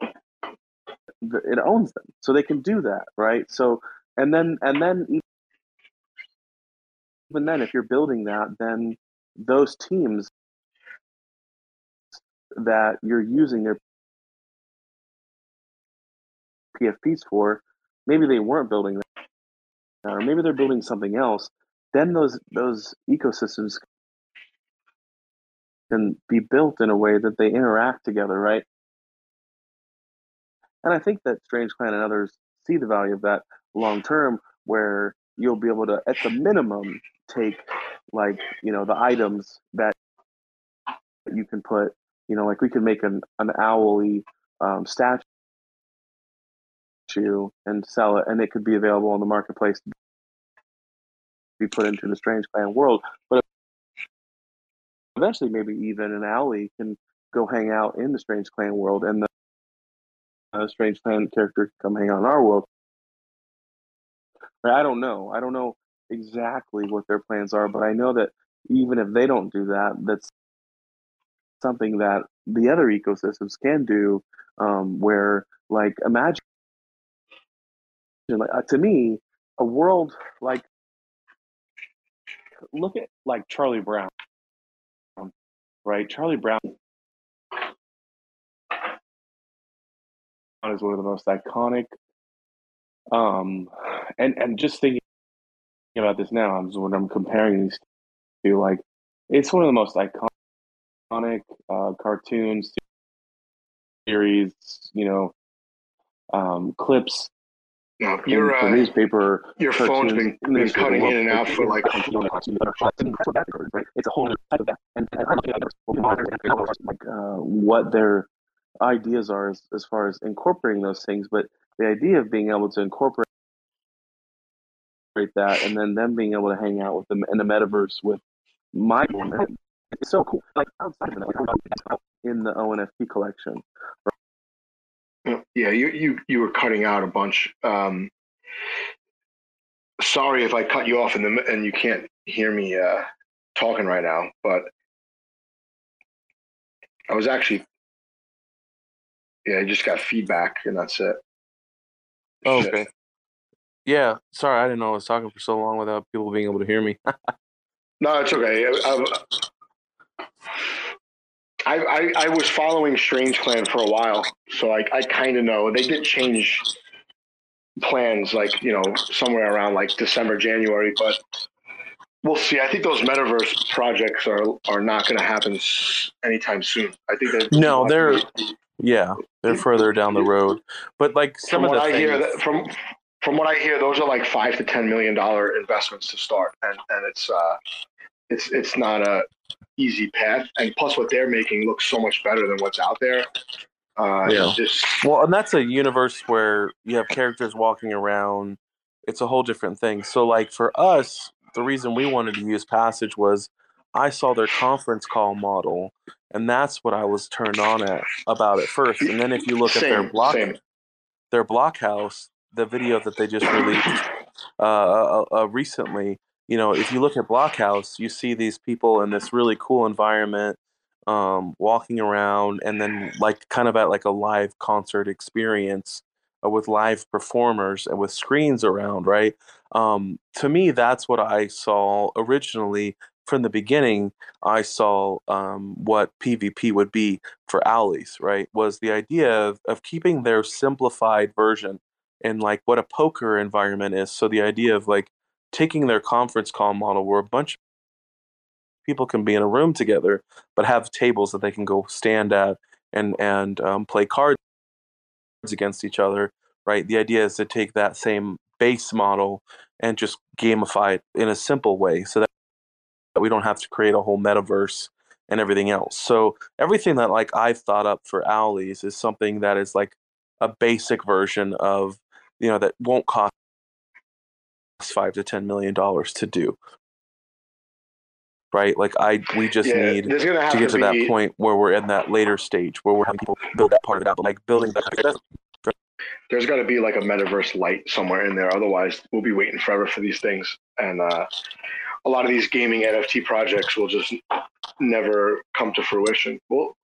the it owns them so they can do that right? So and then and then even then if you're building that then those teams that you're using their PFPs for, maybe they weren't building that, or maybe they're building something else. Then those those ecosystems can be built in a way that they interact together, right? And I think that Strange Clan and others see the value of that long term, where you'll be able to, at the minimum, take like you know the items that you can put you know, like we could make an an owly um, statue and sell it, and it could be available on the marketplace be put into the Strange Clan world. But eventually, maybe even an owly can go hang out in the Strange Clan world, and the uh, Strange Clan character come hang out in our world. I don't know. I don't know exactly what their plans are, but I know that even if they don't do that, that's something that the other ecosystems can do um, where like imagine uh, to me a world like look at like charlie brown right charlie brown is one of the most iconic um and and just thinking about this now I'm when i'm comparing these to like it's one of the most iconic uh, cartoons, series, you know, um, clips. No, your uh, newspaper. Your phone's been, been cutting in and out for like. It's a whole type of that, and, and I'm like uh, what their ideas are as, as far as incorporating those things, but the idea of being able to incorporate that and then them being able to hang out with them in the metaverse with my it's so cool. Like outside of it, in the ONFT collection. Yeah, you you you were cutting out a bunch. Um, sorry if I cut you off in the and you can't hear me uh, talking right now, but I was actually yeah, I just got feedback and that's it. Oh, okay. Yeah, sorry, I didn't know I was talking for so long without people being able to hear me. no, it's okay. I, I, I, I, was following Strange Clan for a while, so I, I kind of know. They did change plans, like, you know, somewhere around like December, January, but we'll see. I think those metaverse projects are are not going to happen anytime soon. I think they no, they're yeah, they're further down the road. But like some from of the I things... hear that from from what I hear, those are like five to ten million dollar investments to start, and and it's uh, it's it's not a easy path. And plus, what they're making looks so much better than what's out there. Uh, yeah. Just... Well, and that's a universe where you have characters walking around. It's a whole different thing. So, like for us, the reason we wanted to use Passage was I saw their conference call model, and that's what I was turned on at about it first. And then if you look same, at their block, same. their blockhouse, the video that they just released uh, uh, uh, recently, you know, if you look at Blockhouse, you see these people in this really cool environment, um, walking around, and then like kind of at like a live concert experience uh, with live performers and with screens around, right? Um, to me, that's what I saw originally from the beginning. I saw um, what PvP would be for Owlies, right? Was the idea of, of keeping their simplified version and like what a poker environment is. So the idea of like taking their conference call model where a bunch of people can be in a room together, but have tables that they can go stand at and and um, play cards against each other, right? The idea is to take that same base model and just gamify it in a simple way so that we don't have to create a whole metaverse and everything else. So everything that like I've thought up for Owlies is something that is like a basic version of, you know, that won't cost five to ten million dollars to do. Right? Like I we just Yeah, need to get to, be- that point where we're in that later stage where we're having people build that part of that. But like building that there's got to be like a metaverse light somewhere in there. Otherwise, we'll be waiting forever for these things. And uh, a lot of these gaming NFT projects will just never come to fruition. We'll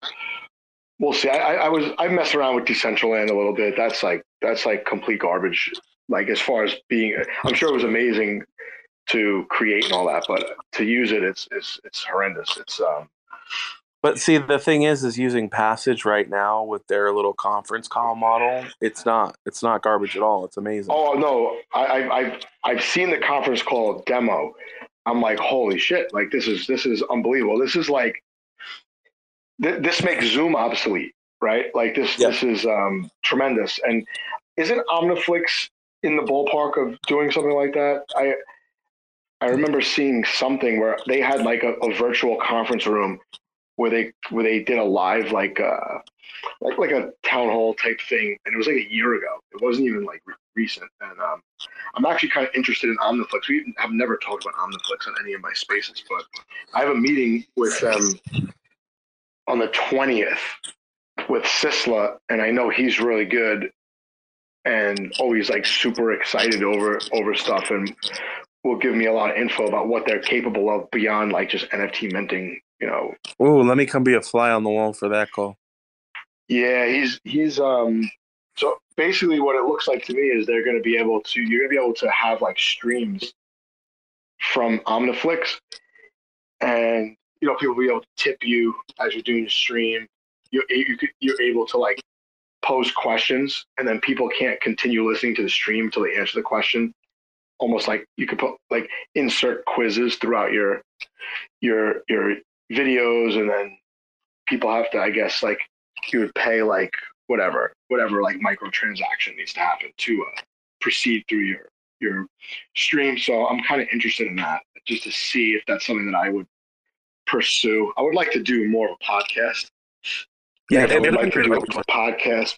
we'll see. I, I, I was I messed around with Decentraland a little bit. That's like that's like complete garbage. Like as far as being, I'm sure it was amazing to create and all that, but to use it, it's it's it's horrendous. It's um But see, the thing is, is using Passage right now with their little conference call model. It's not. It's not garbage at all. It's amazing. Oh no, I, I, I've I've seen the conference call demo. I'm like, holy shit! Like this is this is unbelievable. This is like th- this makes Zoom obsolete, right? Like this Yeah. this is um, tremendous. And isn't Omniflix in the ballpark of doing something like that? I I remember seeing something where they had like a, a virtual conference room where they where they did a live like uh like like a town hall type thing, and it was like a year ago. It wasn't even like re- recent, and um, I'm actually kind of interested in Omniflix. We have never talked about Omniflix on any of my spaces, but I have a meeting with them on the 20th with Sisla, and I know he's really good and always like super excited over over stuff, and will give me a lot of info about what they're capable of beyond like just NFT minting. You know, Oh, let me come be a fly on the wall for that call. Yeah, he's he's um so basically what it looks like to me is they're gonna be able to you're gonna be able to have like streams from Omniflix and you know people will be able to tip you as you're doing the stream. You you could, you're able to like pose questions and then people can't continue listening to the stream until they answer the question. Almost like you could put like insert quizzes throughout your your your videos and then people have to I guess like you would pay like whatever, whatever like microtransaction needs to happen to uh, proceed through your your stream. So I'm kind of interested in that just to see if that's something that I would pursue. I would like to do more of a podcast. Yeah, they're like to looking do a podcast.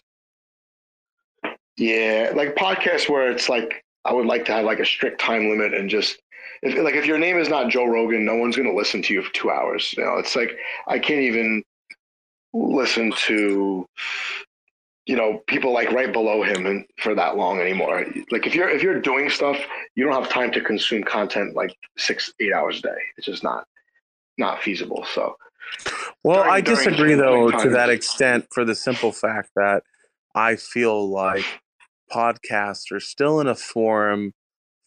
Yeah, like podcasts where it's like I would like to have like a strict time limit and just if like if your name is not Joe Rogan, no one's gonna listen to you for two hours. You know, it's like I can't even listen to you know people like right below him and for that long anymore like if you're if you're doing stuff you don't have time to consume content like six eight hours a day it's just not not feasible so Well, during- I disagree though to that extent for the simple fact that I feel like podcasts are still in a forum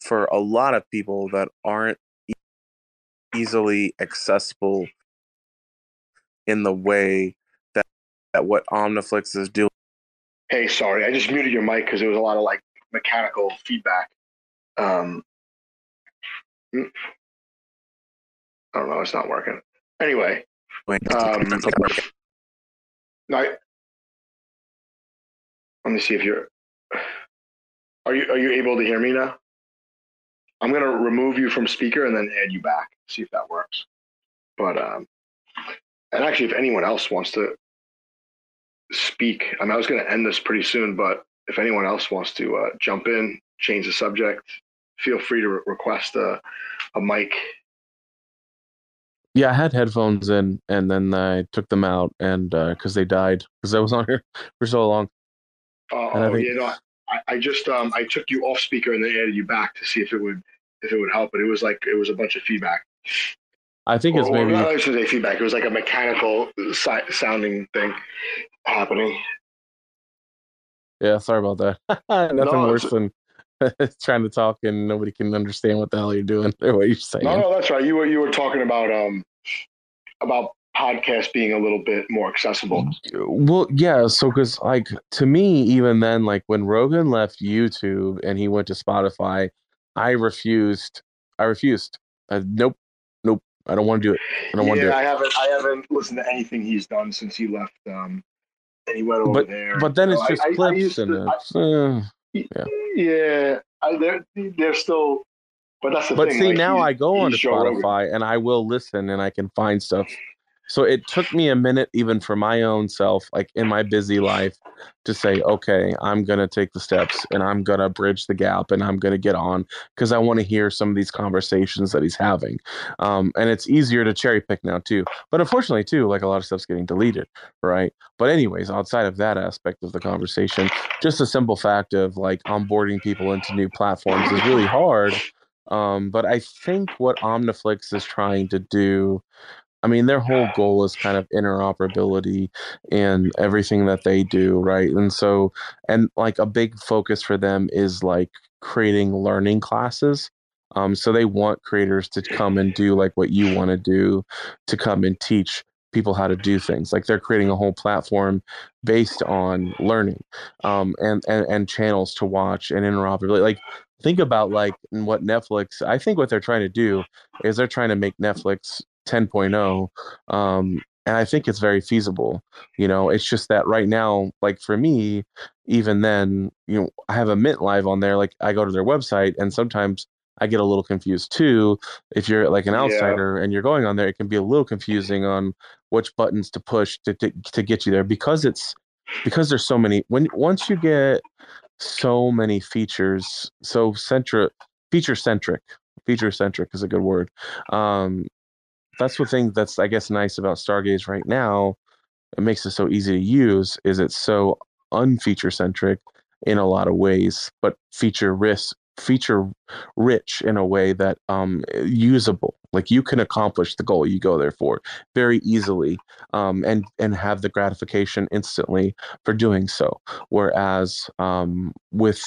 for a lot of people that aren't easily accessible in the way that, that what Omniflix is doing. hey sorry i just muted your mic because there was a lot of like mechanical feedback um mm. i don't know it's not working anyway um no, I, let me see if you're are you are you able to hear me now? I'm going to remove you from speaker and then add you back see if that works. But um and actually if anyone else wants to speak i mean i was going to end this pretty soon but if anyone else wants to uh, jump in change the subject feel free to re- request a, a mic Yeah, I had headphones in, and then I took them out, and because they died, because I was on here for so long. uh, oh think- yeah no I, I just um i took you off speaker and then added you back to see if it would if it would help but it was like it was a bunch of feedback I think it's Or- maybe not, say feedback. It was like a mechanical si- sounding thing happening. Yeah, sorry about that. Nothing no, worse than trying to talk and nobody can understand what the hell you're doing or what you're saying. No, no, that's right. You were you were talking about um about podcast being a little bit more accessible. Well, yeah. So, because like to me, even then, like when Rogan left YouTube and he went to Spotify, I refused. I refused. Uh, nope, nope. I don't want to do it. I don't yeah, want to do it. I haven't. I haven't listened to anything he's done since he left. Um, and he went over but, there. But then it's just I, clips I, I and to, it's, uh, yeah. Yeah, they're they're still. But that's the but thing. see, like, now I go on to Spotify and I will listen and I can find stuff so it took me a minute, even for my own self, like in my busy life, to say, okay, I'm going to take the steps and I'm going to bridge the gap and I'm going to get on because I want to hear some of these conversations that he's having. Um, and it's easier to cherry pick now, too. But unfortunately, too, like a lot of stuff's getting deleted, right? But, anyways, outside of that aspect of the conversation, just a simple fact of like onboarding people into new platforms is really hard. Um, but I think what Omniflix is trying to do I mean, their whole goal is kind of interoperability and everything that they do, right? And so, and like a big focus for them is like creating learning classes. Um, so they want creators to come and do like what you want to do, to come and teach people how to do things. Like they're creating a whole platform based on learning, um, and and and channels to watch and interoperability. Like think about like what Netflix. I think what they're trying to do is they're trying to make Netflix 10.0 um, and i think it's very feasible you know it's just that right now like for me even then you know i have a mint live on there like i go to their website and sometimes i get a little confused too if you're like an outsider yeah. and you're going on there it can be a little confusing on which buttons to push to, to, to get you there because it's because there's so many when once you get so many features so centric feature centric feature centric is a good word um that's the thing that's I guess nice about Stargaze right now. It makes it so easy to use. Is it's so unfeature centric in a lot of ways, but feature risk feature rich in a way that um usable. Like you can accomplish the goal you go there for very easily um and and have the gratification instantly for doing so. Whereas um with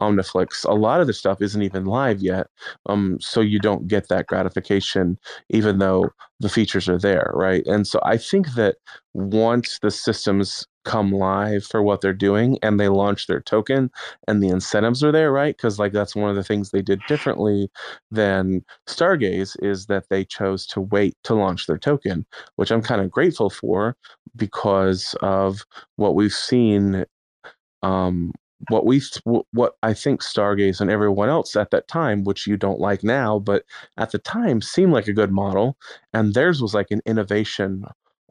omniflix a lot of the stuff isn't even live yet um so you don't get that gratification even though the features are there right? And so i think that once the systems come live for what they're doing and they launch their token and the incentives are there right? Because like that's one of the things they did differently than stargaze is that they chose to wait to launch their token which i'm kind of grateful for because of what we've seen um, what we what I think Stargaze and everyone else at that time, which you don't like now, but at the time seemed like a good model, and theirs was like an innovation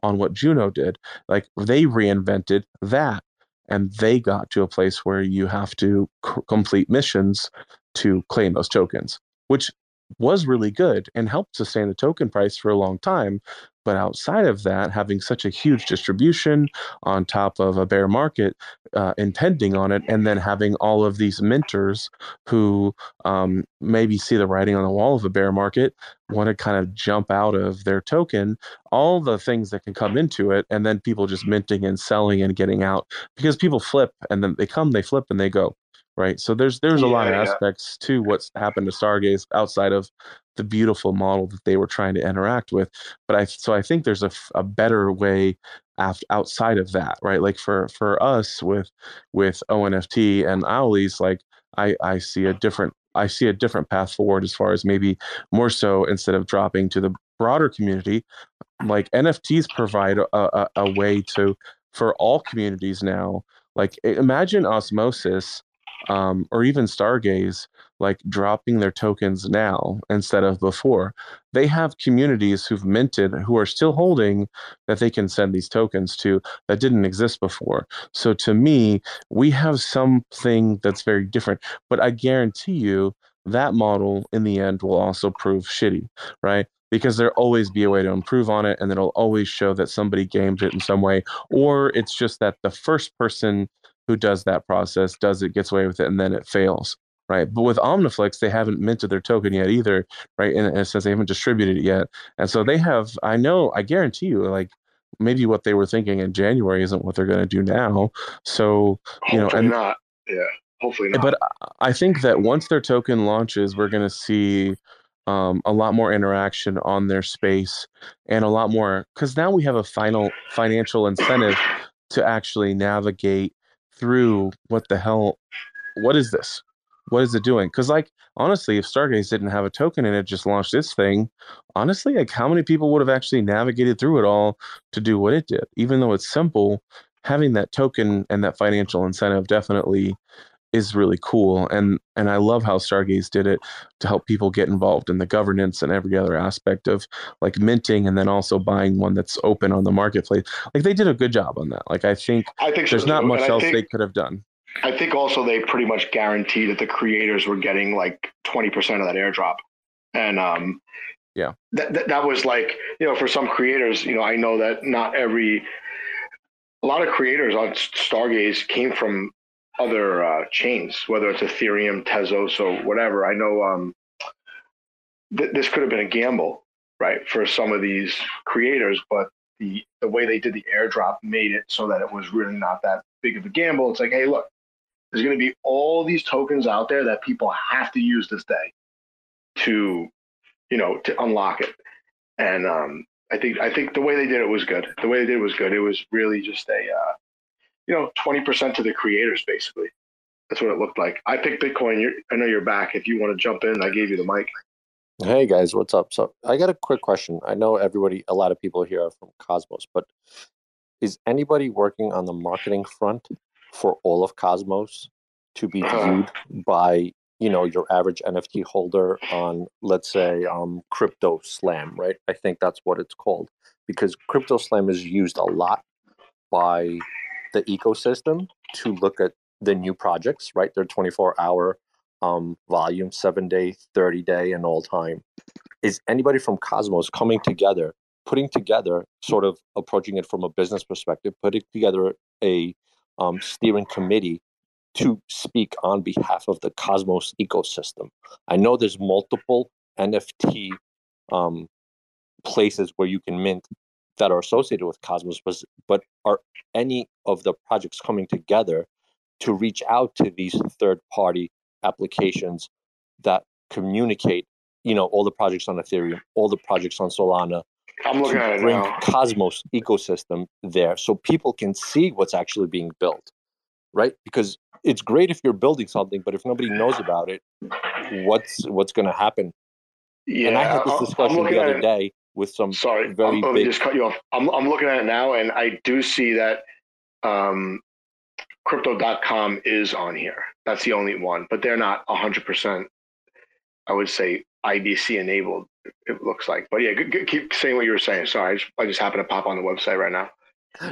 on what Juno did. Like they reinvented that and they got to a place where you have to c- complete missions to claim those tokens, which was really good and helped sustain the token price for a long time. But outside of that, having such a huge distribution on top of a bear market uh, intending on it, and then having all of these minters who um, maybe see the writing on the wall of a bear market, want to kind of jump out of their token, all the things that can come into it, and then people just minting and selling and getting out because people flip and then they come, they flip, and they go right? So there's there's a yeah, lot of aspects yeah. to what's happened to Stargaze outside of the beautiful model that they were trying to interact with. But I so I think there's a, a better way after, outside of that, right? Like for for us with with ONFT and Owlies, like I I see a different I see a different path forward as far as maybe more so instead of dropping to the broader community, like NFTs provide a, a, a way to for all communities now. Like imagine osmosis um, or even Stargaze, like dropping their tokens now instead of before. They have communities who've minted who are still holding that they can send these tokens to that didn't exist before. So to me, we have something that's very different. But I guarantee you that model in the end will also prove shitty, right? because there'll always be a way to improve on it and it'll always show that somebody gamed it in some way or it's just that the first person who does that process, does it, gets away with it, and then it fails, right? But with Omniflix, they haven't minted their token yet either, right? And it says they haven't distributed it yet, and so they have. I know, I guarantee you, like maybe what they were thinking in January isn't what they're going to do now. So you Hopefully know, and not. Yeah, hopefully not. but I think that once their token launches, we're going to see um, a lot more interaction on their space and a lot more because now we have a final financial incentive to actually navigate through what the hell what is this? What is it doing? Because like honestly if stargaze didn't have a token and it just launched this thing honestly like how many people would have actually navigated through it all to do what it did? Even though it's simple having that token and that financial incentive definitely is really cool and and I love how Stargaze did it to help people get involved in the governance and every other aspect of like minting and then also buying one that's open on the marketplace. Like they did a good job on that. Like I think I think there's so not too. much else think- they could have done. I think also they pretty much guaranteed that the creators were getting like 20% of that airdrop. And um Yeah. That, that that was like, you know, for some creators, you know, I know that not every a lot of creators on Stargaze came from other uh, chains, whether it's Ethereum, Tezos, or whatever. I know um, th- this could have been a gamble, right, for some of these creators, but the the way they did the airdrop made it so that it was really not that big of a gamble. It's like, hey, look, there's going to be all these tokens out there that people have to use this day to, you know, to unlock it. And um, I think I think the way they did it was good. The way they did it was good. It was really just a, uh, you know, twenty percent to the creators, basically. That's what it looked like. ipickbitcoin. You're, I know you're back. If you want to jump in, I gave you the mic. Hey guys, what's up? So I got a quick question. I know everybody, a lot of people here are from Cosmos, but is anybody working on the marketing front for all of Cosmos to be viewed by you know your average NFT holder on, let's say, um, Crypto Slam, right? I think that's what it's called because Crypto Slam is used a lot by the ecosystem to look at the new projects, right? They're 24 hour um, volume, seven day, 30 day, and all time. Is anybody from Cosmos coming together, putting together, sort of approaching it from a business perspective, putting together a um, steering committee to speak on behalf of the Cosmos ecosystem? I know there's multiple NFT um, places where you can mint that are associated with Cosmos, but, but are any of the projects coming together to reach out to these third party applications that communicate, you know, all the projects on Ethereum, all the projects on Solana, I'm looking at bring now. Cosmos ecosystem there so people can see what's actually being built, right? Because it's great if you're building something, but if nobody knows about it, what's what's going to happen? Yeah, and I had this discussion the other day with some Sorry, very I'm, let me big. just cut you off. I'm, I'm looking at it now, and I do see that um, crypto.com is on here. That's the only one, but they're not 100%, I would say, IBC enabled, it looks like. But yeah, keep saying what you were saying. Sorry, I just, I just happened to pop on the website right now.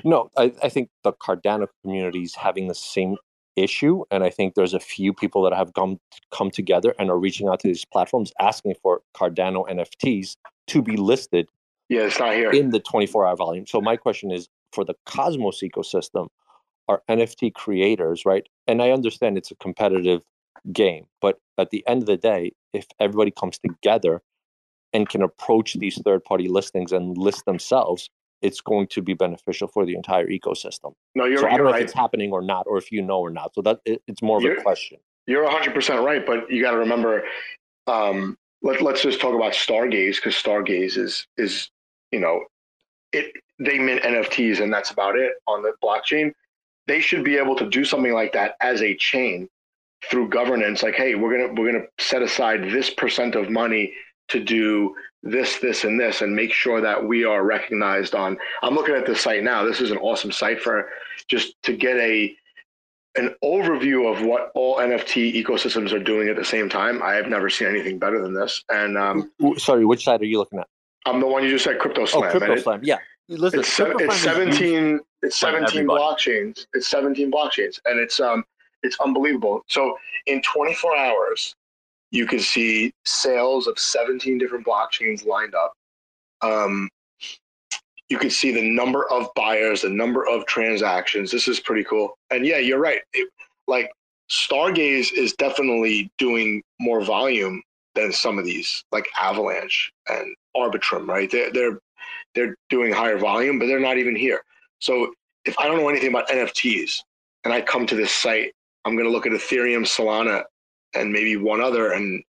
No, I, I think the Cardano community is having the same issue, and I think there's a few people that have come come together and are reaching out to these platforms asking for Cardano NFTs to be listed Yeah, it's not here. in the 24 hour volume. So my question is for the Cosmos ecosystem, are NFT creators, right? And I understand it's a competitive game, but at the end of the day, if everybody comes together and can approach these third party listings and list themselves, it's going to be beneficial for the entire ecosystem. no, you're, so I you're don't know right. if it's happening or not, or if you know or not. So that it, it's more of You're- a question. You're 100% right, but you got to remember um, let, let's just talk about Stargaze because Stargaze is, is, you know, it they mint NFTs and that's about it on the blockchain. They should be able to do something like that as a chain through governance. Like, hey, we're gonna we're gonna set aside this percent of money to do this, this, and this, and make sure that we are recognized on. I'm looking at this site now. This is an awesome site for just to get a an overview of what all NFT ecosystems are doing at the same time. I have never seen anything better than this. And um, Sorry, which side are you looking at? I'm the one you just said, Crypto Slam. oh, Crypto it- Slam. Yeah. Listen, it's, se- it's Slam is used- 17 it's 17 everybody. blockchains it's 17 blockchains and it's um it's unbelievable so in 24 hours you can see sales of 17 different blockchains lined up um you can see the number of buyers the number of transactions this is pretty cool and yeah you're right It- like stargaze is definitely doing more volume than some of these like avalanche and arbitrum right they're, they're they're doing higher volume, but they're not even here. So if I don't know anything about NFTs and I come to this site, I'm going to look at Ethereum, Solana, and maybe one other, and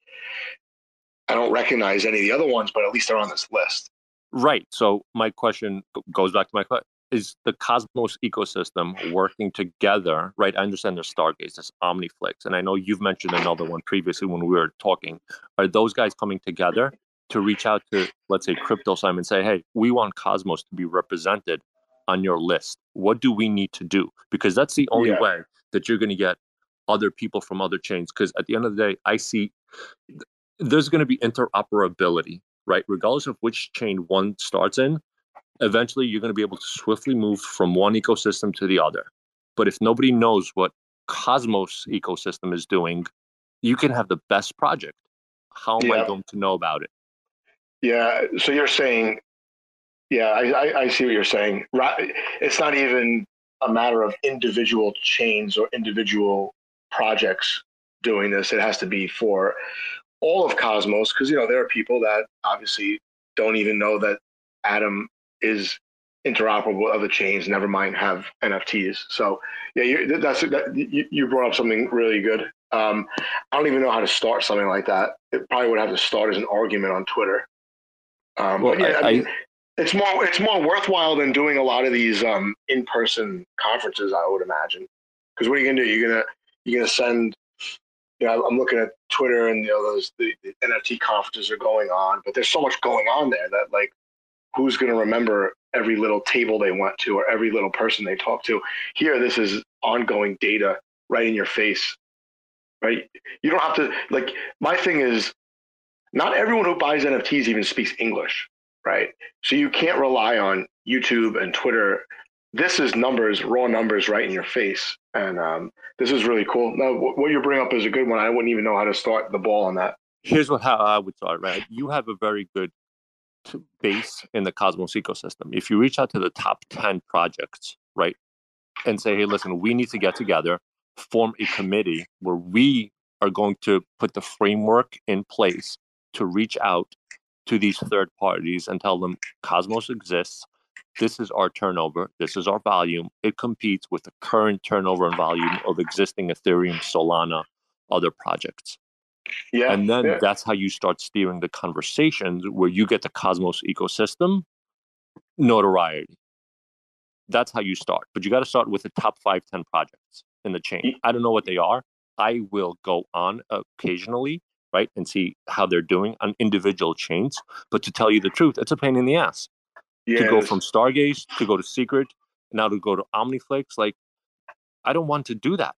I don't recognize any of the other ones, but at least they're on this list. Right. So my question goes back to my question: Is the Cosmos ecosystem working together? Right. I understand there's Stargaze, there's OmniFlix, and I know you've mentioned another one previously when we were talking. Are those guys coming together to reach out to, let's say, Crypto Slam and say, "Hey, we want Cosmos to be represented on your list. What do we need to do?" Because that's the only Yeah. way that you're going to get other people from other chains. Because at the end of the day, I see there's going to be interoperability right? Regardless of which chain one starts in, eventually you're going to be able to swiftly move from one ecosystem to the other. But if nobody knows what Cosmos ecosystem is doing, you can have the best project. How am I going to know about it? Yeah. So you're saying, yeah, I, I, I see what you're saying. It's not even a matter of individual chains or individual projects doing this. It has to be for all of Cosmos because, you know, there are people that obviously don't even know that Atom is interoperable with other chains, never mind have NFTs. So, yeah, you, that's that, you, you brought up something really good. Um, I don't even know how to start something like that. It probably would have to start as an argument on Twitter. Um, Well, yeah, I, I- mean, it's more it's more worthwhile than doing a lot of these um, in person conferences. I would imagine because what are you gonna do? You're gonna you're gonna send. You know, I'm looking at Twitter and you know those the, the NFT conferences are going on, but there's so much going on there that like who's gonna remember every little table they went to or every little person they talked to? Here, this is ongoing data right in your face. Right? You don't have to like. My thing is, not everyone who buys NFTs even speaks English right? So you can't rely on YouTube and Twitter. This is numbers, raw numbers, right in your face, and um, this is really cool. Now, wh- what you bring up is a good one. I wouldn't even know how to start the ball on that. Here's what how I would start, right? You have a very good base in the Cosmos ecosystem. If you reach out to the top 10 projects, right, and say, hey, listen, we need to get together, form a committee where we are going to put the framework in place to reach out to these third parties and tell them Cosmos exists. This is our turnover. This is our volume. It competes with the current turnover and volume of existing Ethereum, Solana, other projects. Yeah, And then yeah. that's how you start steering the conversations where you get the Cosmos ecosystem notoriety. That's how you start. But you got to start with the top five, 10 projects in the chain. I don't know what they are. I will go on occasionally, right, and see how they're doing on individual chains. But to tell you the truth, it's a pain in the ass yeah, to go from Stargaze to go to Secret, now to go to OmniFlix. Like, I don't want to do that.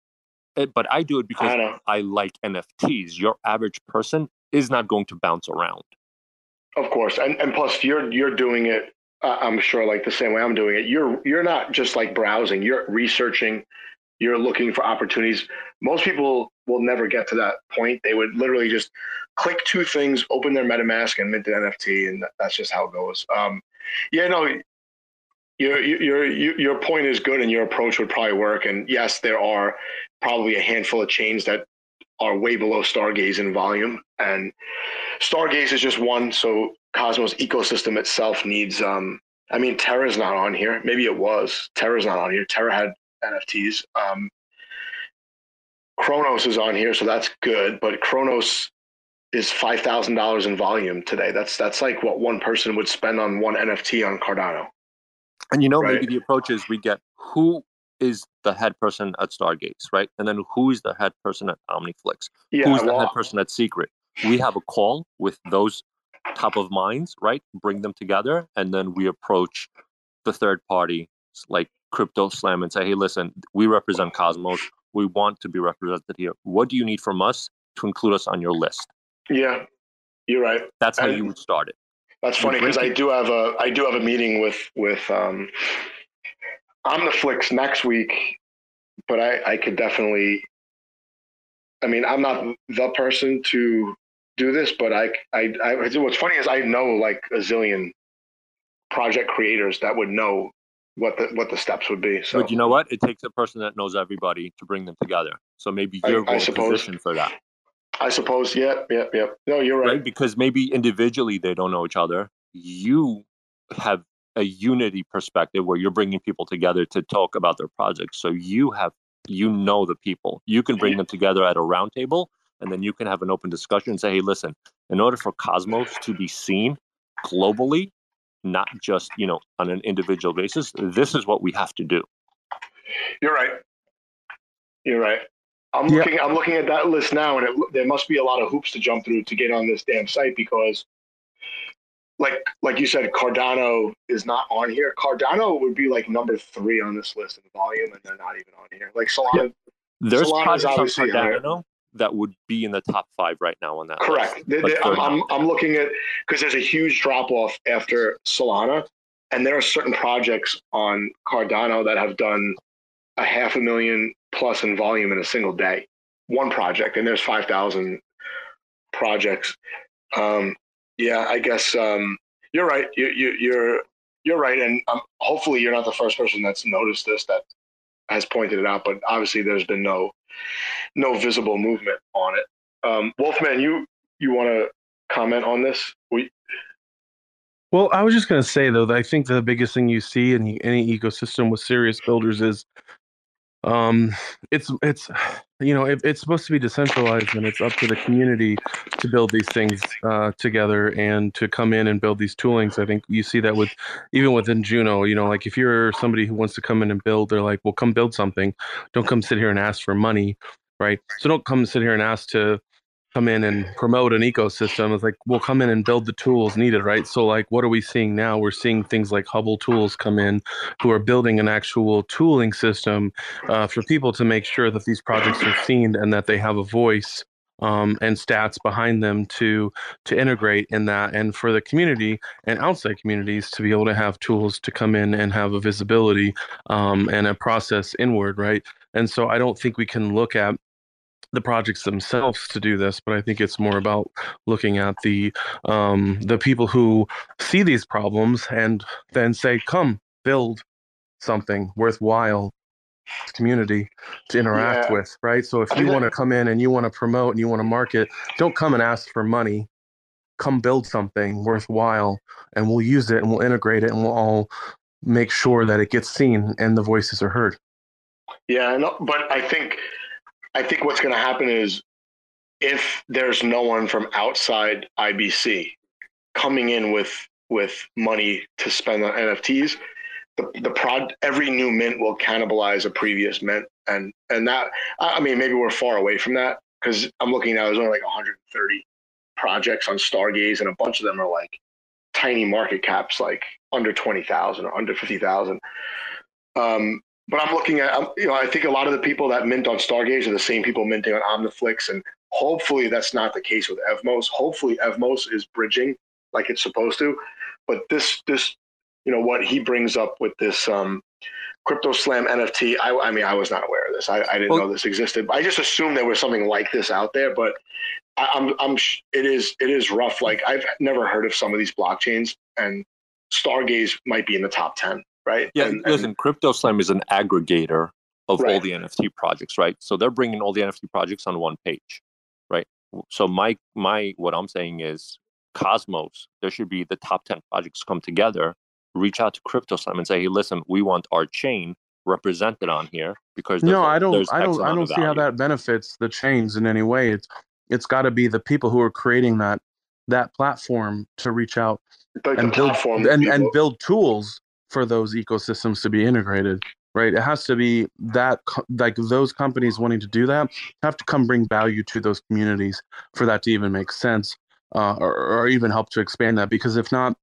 But I do it because I. I like NFTs. Your average person is not going to bounce around. Of course, and and plus you're you're doing it. Uh, I'm sure like the same way I'm doing it. You're you're not just like browsing. You're researching. You're looking for opportunities. Most people will never get to that point. They would literally just click two things, open their MetaMask, and mint an NFT, and that's just how it goes. Um, yeah, no. Your your your point is good, and your approach would probably work. And yes, there are probably a handful of chains that are way below Stargaze in volume, and Stargaze is just one. So Cosmos ecosystem itself needs. Um, I mean, Terra's not on here. Maybe it was. Terra's not on here. Terra had NFTs. Um, is on here, so that's good. But Cronos is five thousand dollars in volume today. That's that's like what one person would spend on one NFT on Cardano. And you know, Right. maybe the approach is we get who is the head person at Stargaze, right? And then who is the head person at OmniFlix? Yeah, Who's the head person at Secret? We have a call with those top of minds, right? Bring them together, and then we approach the third party like Crypto Slam and say, "Hey, listen, we represent Cosmos. We want to be represented here. What do you need from us to include us on your list?" Yeah, you're right. That's how And- you would start it. That's funny because I do have a I do have a meeting with with um Omniflix next week, but I I could definitely. I mean, I'm not the person to do this, but I I, I what's funny is I know like a zillion project creators that would know what the what the steps would be. So But you know what? It takes a person that knows everybody to bring them together. So maybe you're I well positioned for that. I suppose, yeah, yeah, yeah. No, you're right? right. Because maybe individually they don't know each other. You have a unity perspective where you're bringing people together to talk about their projects. So you have you know the people. You can bring them together at a round table and then you can have an open discussion and say, hey, listen, in order for Cosmos to be seen globally, not just, you know, on an individual basis, this is what we have to do. You're right. You're right. I'm yeah. looking. I'm looking at that list now, and it, there must be a lot of hoops to jump through to get on this damn site because like like you said, Cardano is not on here. Cardano would be like number three on this list in volume, and they're not even on here. Like Solana, yeah. there's Solana's projects on Cardano that would be in the top five right now on that. Correct. They, they, I'm, I'm, I'm looking at because there's a huge drop off after Solana, and there are certain projects on Cardano that have done a half a million plus in volume in a single day. One project, and there's five thousand projects. Um, yeah, I guess um, you're right. You, you, you're you're right, and um, hopefully you're not the first person that's noticed this that has pointed it out. But obviously, there's been no no visible movement on it. Um, Wolfman, you you want to comment on this? We well, I was just going to say though that I think the biggest thing you see in any ecosystem with serious builders is um it's it's you know it, it's supposed to be decentralized and it's up to the community to build these things uh, together and to come in and build these toolings. I think you see that with even within juno you know like if you're somebody who wants to come in and build they're like well come build something. Don't come sit here and ask for money right? So don't come sit here and ask to come in and promote an ecosystem it's like we'll come in and build the tools needed right? So like what are we seeing now? We're seeing things like hubble tools come in who are building an actual tooling system uh, for people to make sure that these projects are seen and that they have a voice um, and stats behind them to to integrate in that and for the community and outside communities to be able to have tools to come in and have a visibility um, and a process inward right? And so i don't think we can look at the projects themselves to do this, but I think it's more about looking at the um, the people who see these problems and then say, "Come, build something worthwhile." community to interact yeah. with right so if you want to come in and you want to promote and you want to market don't come and ask for money come build something worthwhile and we'll use it and we'll integrate it and we'll all make sure that it gets seen and the voices are heard yeah no, but i think I think what's going to happen is if there's no one from outside IBC coming in with with money to spend on NFTs, the the prod every new mint will cannibalize a previous mint, and and that I mean maybe we're far away from that because I'm looking now there's only like 130 projects on Stargaze, and a bunch of them are like tiny market caps, like under 20,000 or under 50,000. Um, but I'm looking at, you know, I think a lot of the people that mint on Stargaze are the same people minting on Omniflix, and hopefully that's not the case with Evmos. Hopefully Evmos is bridging like it's supposed to, but this, this, you know, what he brings up with this um, Crypto Slam NFT, I, I mean, I was not aware of this. I, I didn't well, know this existed. I just assumed there was something like this out there, but I, I'm, I'm, it is, it is rough. Like I've never heard of some of these blockchains, and Stargaze might be in the top ten right? Yeah, and, listen, and, Crypto Slam is an aggregator of right. all the NFT projects, right? So they're bringing all the NFT projects on one page, right? So my my what I'm saying is Cosmos, there should be the top 10 projects come together, reach out to Crypto Slam and say, "Hey, listen, we want our chain represented on here because No, I don't I don't I don't see how that benefits the chains in any way. It's it's got to be the people who are creating that that platform to reach out like and build and, and build tools for those ecosystems to be integrated right? It has to be that like those companies wanting to do that have to come bring value to those communities for that to even make sense uh, or, or even help to expand that because if not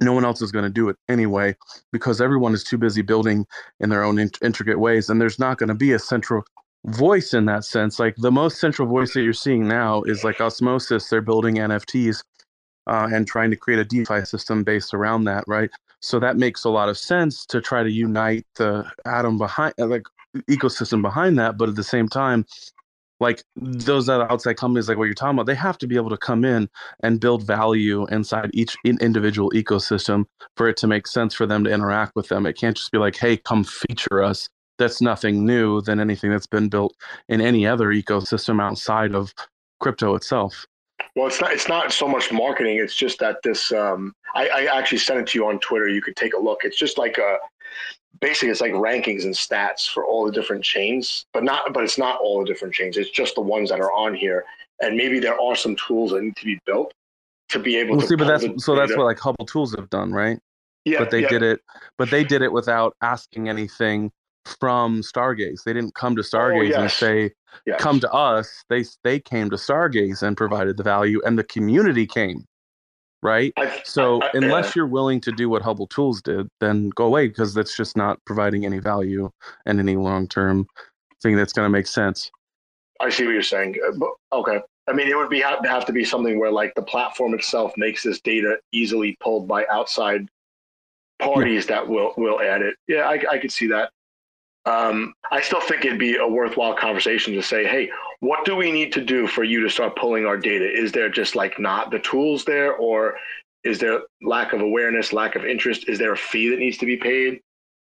no one else is going to do it anyway because everyone is too busy building in their own int- intricate ways and there's not going to be a central voice in that sense. Like the most central voice that you're seeing now is like osmosis. They're building nfts uh, and trying to create a defi system based around that right so that makes a lot of sense to try to unite the atom behind, uh, like ecosystem behind that. But at the same time, like those other outside companies, like what you're talking about, they have to be able to come in and build value inside each individual ecosystem for it to make sense for them to interact with them. It can't just be like, hey, come feature us. That's nothing new than anything that's been built in any other ecosystem outside of crypto itself. Well, it's not. It's not so much marketing. It's just that this. Um, I, I actually sent it to you on Twitter. You could take a look. It's just like a. Basically, it's like rankings and stats for all the different chains, but not. But it's not all the different chains. It's just the ones that are on here, and maybe there are some tools that need to be built to be able Well, to. see, but that's so that's what like Hubble Tools have done, right? Yeah, but they yeah, did it but they did it without asking anything from stargaze they didn't come to stargaze and Oh, yes. say yes. come to us they they came to stargaze and provided the value and the community came right I- so I- I- unless yeah. you're willing to do what hubble tools did then go away because that's just not providing any value and any long-term thing that's going to make sense I see what you're saying. Uh, Okay. I mean, it would be have, have to be something where like the platform itself makes this data easily pulled by outside parties that will will add it. Yeah, I, I could see that. Um, I still think it'd be a worthwhile conversation to say, hey, what do we need to do for you to start pulling our data? Is there just like not the tools there, or is there lack of awareness, lack of interest? Is there a fee that needs to be paid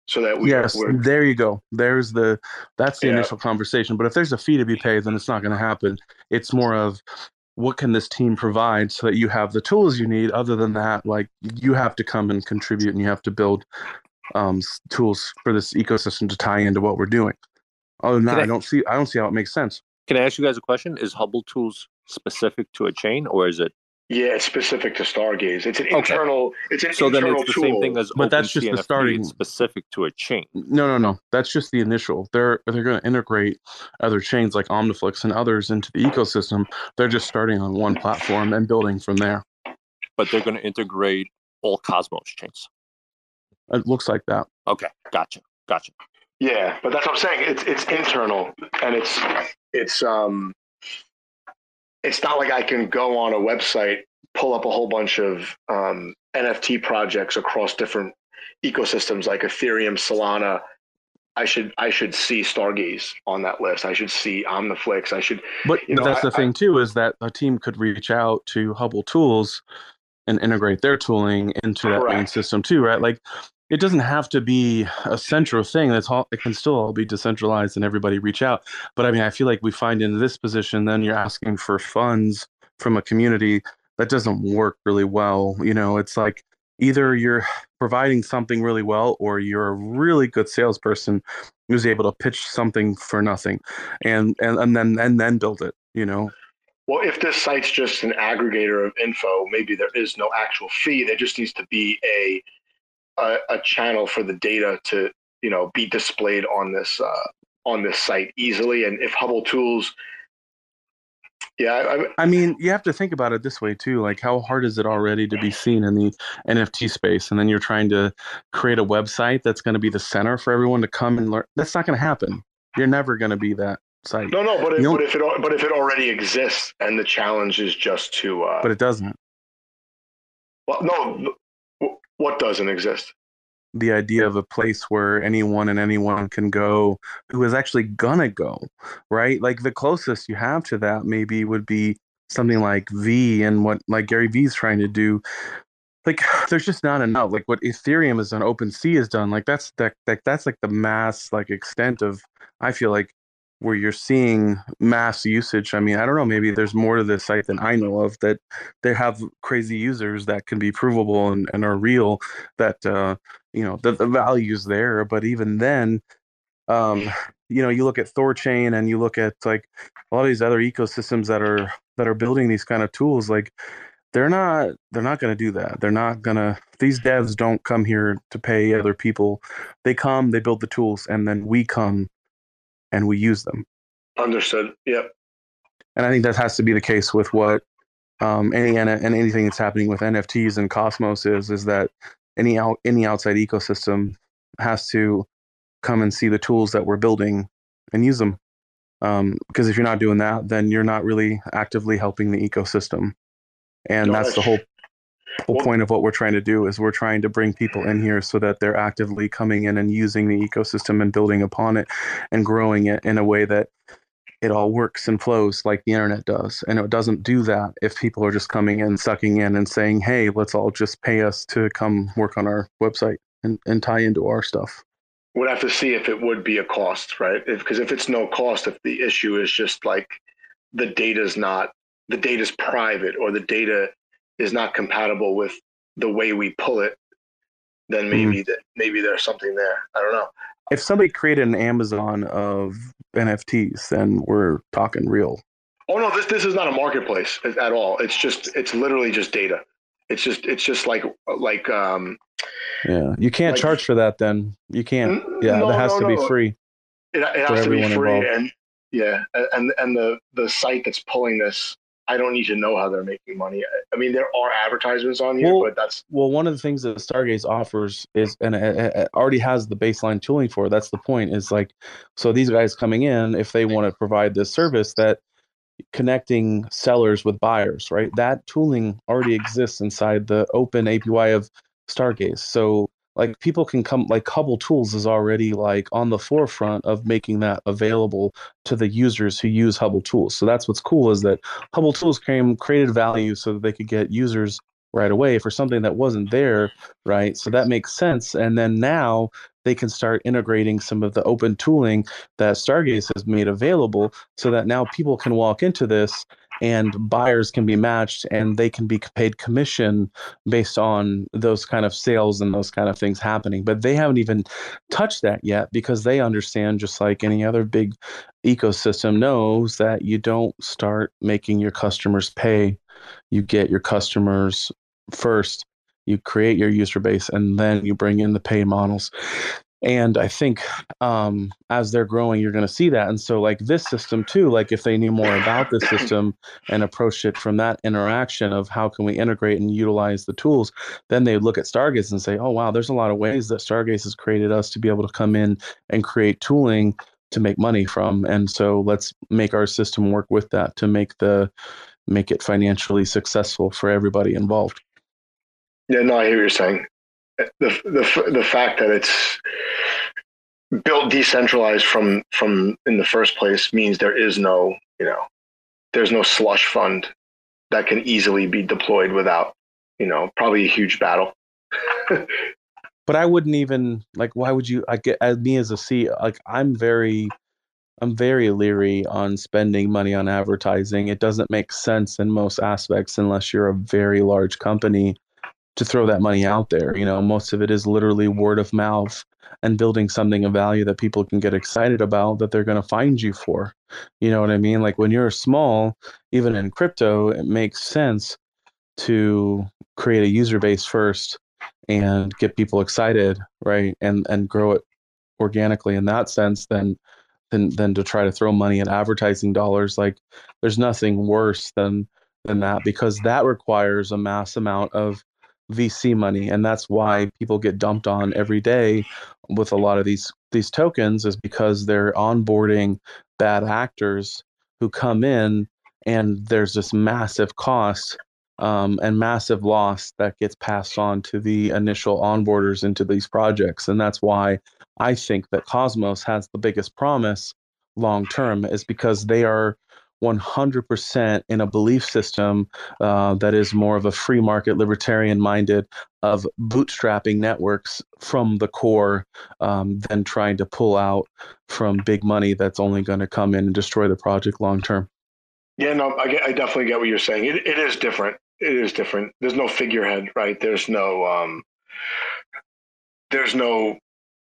so that we yes we're, there you go there's the that's the Yeah. initial conversation but if there's a fee to be paid then it's not going to happen it's more of what can this team provide so that you have the tools you need other than that like you have to come and contribute and you have to build um, tools for this ecosystem to tie into what we're doing other than that I- I don't see i don't see how it makes sense Can I ask you guys a question? Is Hubble Tools specific to a chain, or is it? yeah, it's specific to Stargaze. It's an Okay. internal. It's an So then it's the tool. same thing as But that's OpenSea just the starting- it's specific to a chain. no no no that's just the initial they're they're going to integrate other chains like omniflix and others into the ecosystem they're just starting on one platform and building from there but they're going to integrate all Cosmos chains. It looks like that Okay, gotcha, gotcha. Yeah, but that's what I'm saying. It's it's internal and it's it's um it's not like I can go on a website, pull up a whole bunch of um, NFT projects across different ecosystems like Ethereum, Solana. I should I should see Stargaze on that list. I should see Omniflix. I should But, You know, that's I- the thing too is that a team could reach out to Hubble Tools and integrate their tooling into that main system too, right? Like it doesn't have to be a central thing. That's all. It can still all be decentralized and everybody reach out. But I mean, I feel like we find in this position, then you're asking for funds from a community that doesn't work really well. You know, it's like either you're providing something really well or you're a really good salesperson who's able to pitch something for nothing and and, and then and then build it you know Well, if this site's just an aggregator of info, maybe there is no actual fee. There just needs to be a a, a channel for the data to you know be displayed on this uh, on this site easily. And if Hubble Tools, yeah, I, I, mean you have to think about it this way too. Like how hard is it already to be seen in the nft space? And then you're trying to create a website that's going to be the center for everyone to come and learn that's not going to happen. You're never going to be that site. No, no, but if, but if it but if it already exists and the challenge is just to uh, but it doesn't. Well, no, what doesn't exist? the idea of a place where anyone and anyone can go who is actually gonna go right? Like the closest you have to that maybe would be something like v and what like gary vee's trying to do. Like there's just not enough. Like what ethereum has done OpenSea has done like that's that, that that's like the mass like extent of i feel like where you're seeing mass usage. I mean i don't know maybe there's more to this site than i know of that they have crazy users that can be provable and, and are real that uh you know the, the value's there. But even then um you know you look at thorchain and you look at like a lot of these other ecosystems that are that are building these kind of tools like they're not they're not going to do that. They're not going to these devs don't come here to pay other people. They come they build the tools and then we come and we use them Understood. Yep. and i think that has to be the case with what um, any and anything that's happening with nfts and cosmos is is that any out any outside ecosystem has to come and see the tools that we're building and use them um, because if you're not doing that then you're not really actively helping the ecosystem and No, that's the whole whole Well- point of what we're trying to do is we're trying to bring people in here so that they're actively coming in and using the ecosystem and building upon it and growing it in a way that it all works and flows like the internet does and it doesn't do that if people are just coming in sucking in and saying hey let's all just pay us to come work on our website and, and tie into our stuff We'd have to see if it would be a cost, right? Because if, it's no cost, if the issue is just like the data's not the data is private or the data is not compatible with the way we pull it, then Mm-hmm. maybe that maybe there's something there. I don't know. If somebody created an Amazon of NFTs, then we're talking real. Oh no, this this is not a marketplace at all. It's just it's literally just data. It's just it's just like like um Yeah, you can't Like- charge for that. Then you can't. Yeah, no, that has no, to be free. It, it has to be free involved. and yeah, and and the the site that's pulling this, I don't need to know how they're making money. I- mean, there are advertisements on here, Well- but that's Well, one of the things that Stargaze offers is, and it, it- it already has the baseline tooling for. it, That's the point. Is like, so these guys coming in, if they want to provide this service, that connecting sellers with buyers, right? That tooling already exists inside the open API of Stargaze. So like people can come like Hubble Tools is already like on the forefront of making that available to the users who use Hubble Tools. So that's what's cool is that Hubble Tools came created value so that they could get users right away for something that wasn't there, right? So that makes sense. And then now they can start integrating some of the open tooling that Stargaze has made available so that now people can walk into this and buyers can be matched and they can be paid commission based on those kind of sales and those kind of things happening. But they haven't even touched that yet because they understand, just like any other big ecosystem knows, that you don't start making your customers pay. You get your customers first, you create your user base, and then you bring in the pay models. And I think um, as they're growing, you're going to see that. And so, like this system too, like if they knew more about this system and approached it from that interaction of how can we integrate and utilize the tools, then they look at Stargaze and say, oh, wow, there's a lot of ways that Stargaze has created us to be able to come in and create tooling to make money from. And so let's make our system work with that to make the make it financially successful for everybody involved. yeah. No, I hear what you're saying. The the the fact that it's built decentralized from from in the first place means there is no you know there's no slush fund that can easily be deployed without you know probably a huge battle. but I wouldn't even like. Why would you? I get as me as a C. Like I'm very, I'm very leery on spending money on advertising. It doesn't make sense in most aspects unless you're a very large company to throw that money out there. You know, most of it is literally word of mouth and building something of value that people can get excited about that they're going to find you for. You know what I mean? Like when you're small, even in crypto, it makes sense to create a user base first and get people excited, right? And and grow it organically in that sense than than than to try to throw money at advertising dollars. Like there's nothing worse than than that because that requires a mass amount of VC money, and that's why people get dumped on every day with a lot of these these tokens is because they're onboarding bad actors who come in and there's this massive cost um, and massive loss that gets passed on to the initial onboarders into these projects. And that's why i think that cosmos has the biggest promise long term is because they are 100% in a belief system uh, that is more of a free market libertarian minded of bootstrapping networks from the core um, than trying to pull out from big money that's only going to come in and destroy the project long term Yeah, no, I, get, I definitely get what you're saying. It, it is different. It is different. There's no figurehead, right? There's no um, there's no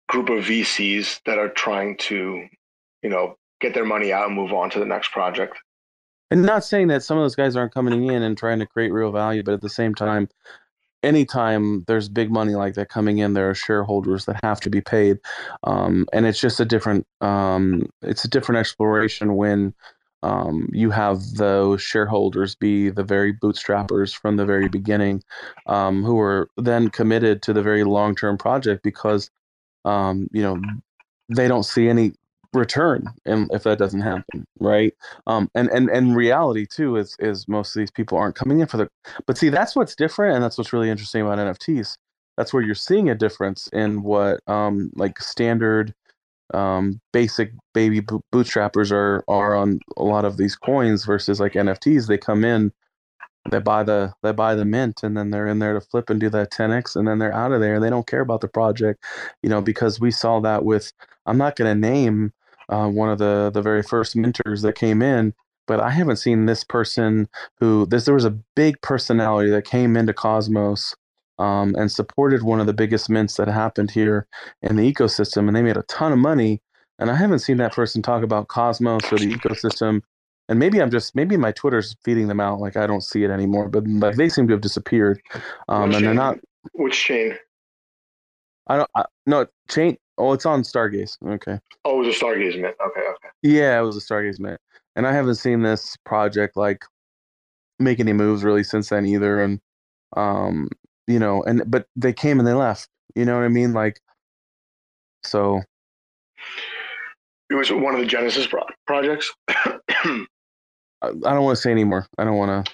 group of VCs that are trying to, you know, get their money out and move on to the next project. and not saying that some of those guys aren't coming in and trying to create real value but at the same time anytime there's big money like that coming in there are shareholders that have to be paid um, and it's just a different um, it's a different exploration when um, you have those shareholders be the very bootstrappers from the very beginning um, who are then committed to the very long-term project because um, you know they don't see any return and if that doesn't happen right? Um and and and reality too is is most of these people aren't coming in for the but see that's what's different and that's what's really interesting about nfts that's where you're seeing a difference in what um like standard um basic baby bo- bootstrappers are are on a lot of these coins versus like nfts they come in they buy the they buy the mint and then they're in there to flip and do that 10x and then they're out of there and they don't care about the project you know because we saw that with i'm not going to name uh, one of the the very first mentors that came in but I haven't seen this person who this there was a big personality that came into Cosmos um, and supported one of the biggest mints that happened here in the ecosystem, and they made a ton of money. And I haven't seen that person talk about Cosmos or the ecosystem. And maybe I'm just maybe my Twitter's feeding them out, like I don't see it anymore. But like they seem to have disappeared, um, and they're not. Which chain? I don't. I, no chain. Oh, it's on Stargaze. Okay. Oh, it was a Stargaze mint. Okay, okay. Yeah, it was a Stargaze mint, and I haven't seen this project like make any moves really since then either. And um, you know, and but they came and they left. You know what I mean? Like, so. It was one of the Genesis pro- projects. I don't want to say anymore. I don't want to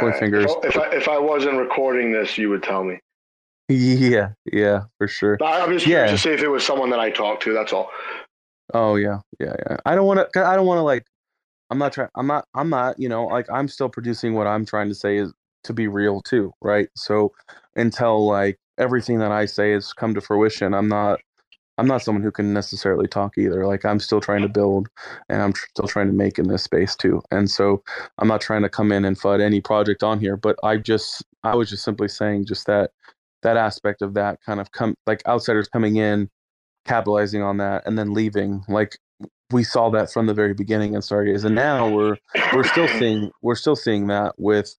point uh, fingers. If I, if I wasn't recording this, you would tell me. Yeah, yeah, for sure. I'm just curious yeah. to see if it was someone that I talked to. That's all. Oh yeah, yeah, yeah. I don't want to. I don't want to like. I'm not trying. I'm not. I'm not. You know, like I'm still producing what I'm trying to say is to be real too, right? So until like everything that I say has come to fruition, I'm not I'm not someone who can necessarily talk either. Like I'm still trying to build and I'm still trying to make in this space too. And so I'm not trying to come in and fud any project on here, but I just I was just simply saying just that that aspect of that kind of come like outsiders coming in, capitalizing on that and then leaving. Like we saw that from the very beginning in Stargaze. And now we're we're still seeing we're still seeing that with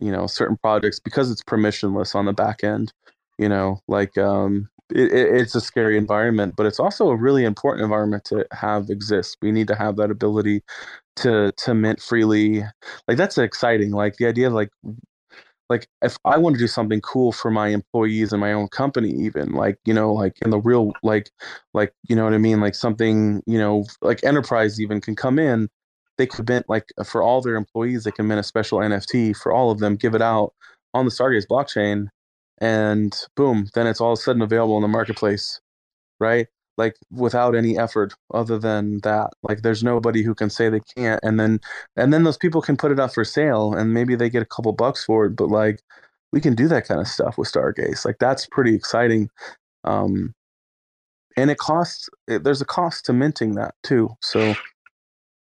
you know certain projects because it's permissionless on the back end you know like um it, it's a scary environment but it's also a really important environment to have exist we need to have that ability to to mint freely like that's exciting like the idea of like like if i want to do something cool for my employees and my own company even like you know like in the real like like you know what i mean like something you know like enterprise even can come in they could mint like uh, for all their employees, they can mint a special NFT for all of them, give it out on the Stargaze blockchain, and boom, then it's all of a sudden available in the marketplace, right? Like without any effort other than that. Like there's nobody who can say they can't, and then and then those people can put it up for sale, and maybe they get a couple bucks for it, but like we can do that kind of stuff with Stargaze. Like that's pretty exciting. Um, and it costs. It, there's a cost to minting that too. So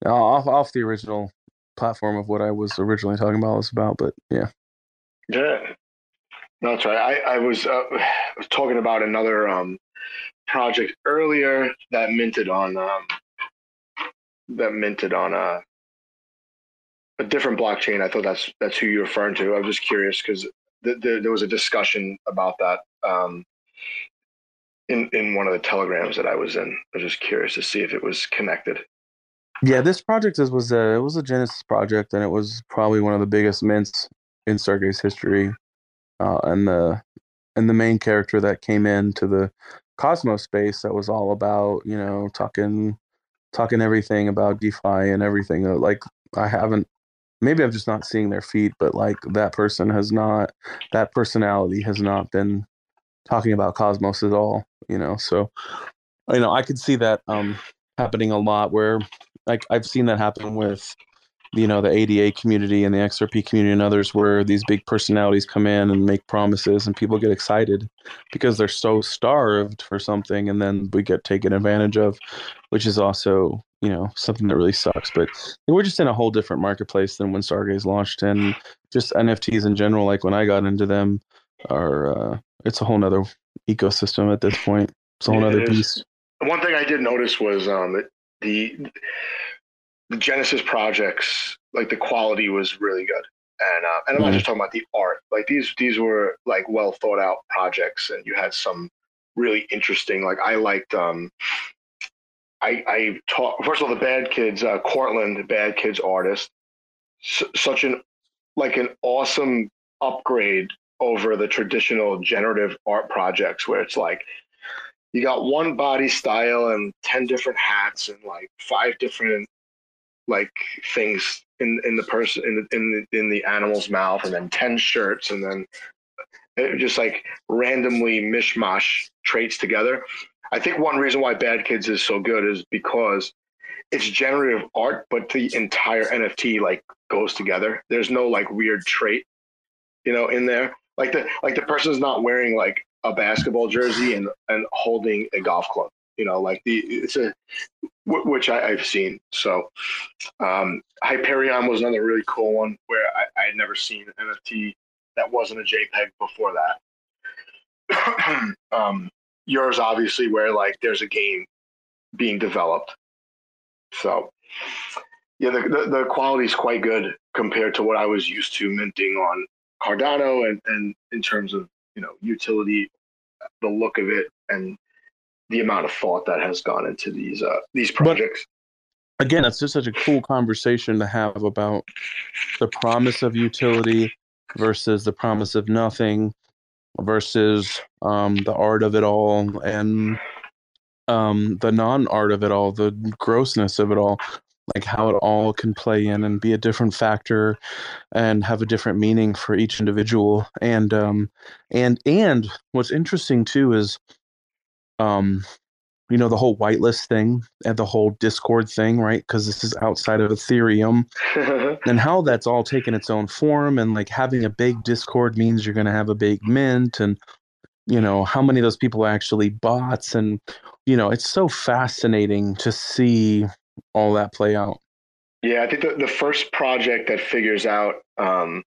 off off the original platform of what I was originally talking about was about, but yeah. Yeah, no, that's right. I I was uh, was talking about another um project earlier that minted on um that minted on a a different blockchain. I thought that's that's who you're referring to. I was just curious because th- th- there was a discussion about that um, in in one of the telegrams that I was in. I was just curious to see if it was connected. Yeah, this project is, was a it was a Genesis project, and it was probably one of the biggest mints in Stargaze history. Uh, and the and the main character that came in to the Cosmos space that was all about you know talking talking everything about DeFi and everything. Uh, like I haven't maybe I'm just not seeing their feet, but like that person has not that personality has not been talking about Cosmos at all. You know, so you know I could see that um happening a lot where like I've seen that happen with you know the ADA community and the XRP community and others where these big personalities come in and make promises and people get excited because they're so starved for something and then we get taken advantage of which is also you know something that really sucks. But we're just in a whole different marketplace than when Stargaze launched and just NFTs in general like when I got into them are uh, it's a whole nother ecosystem at this point. It's a whole other beast. One thing I did notice was um, that the the Genesis projects, like the quality was really good. And uh, and I'm not mm-hmm. just talking about the art. Like these these were like well thought out projects, and you had some really interesting. Like I liked. um I I taught first of all the Bad Kids, uh, Cortland, the Bad Kids artist, S- such an like an awesome upgrade over the traditional generative art projects where it's like you got one body style and 10 different hats and like five different like things in in the person in the, in the, in the animal's mouth and then 10 shirts and then uh, just like randomly mishmash traits together. I think one reason why bad kids is so good is because it's generative art but the entire nft like goes together. There's no like weird trait you know in there. Like the like the person's not wearing like a basketball jersey and and holding a golf club. You know, like the it's a which I, have seen. So, um, Hyperion was another really cool one where I, I had never seen an NFT that wasn't a JPEG before that. um, yours obviously where like there's a game being developed. So, yeah, the, the, the quality is quite good compared to what I was used to minting on Cardano and, and in terms of, you know, utility, the look of it and the amount of thought that has gone into these uh, these projects. But again, it's just such a cool conversation to have about the promise of utility versus the promise of nothing versus um, the art of it all and um, the non-art of it all, the grossness of it all, like how it all can play in and be a different factor and have a different meaning for each individual. And um, and and what's interesting too is um, you know the whole whitelist thing and the whole discord thing right? Because this is outside of ethereum. And how that's all taken its own form and like having a big discord means you're going to have a big mint and you know how many of those people are actually bots and you know it's so fascinating to see all that play out. Yeah i think the, the first project that figures out um,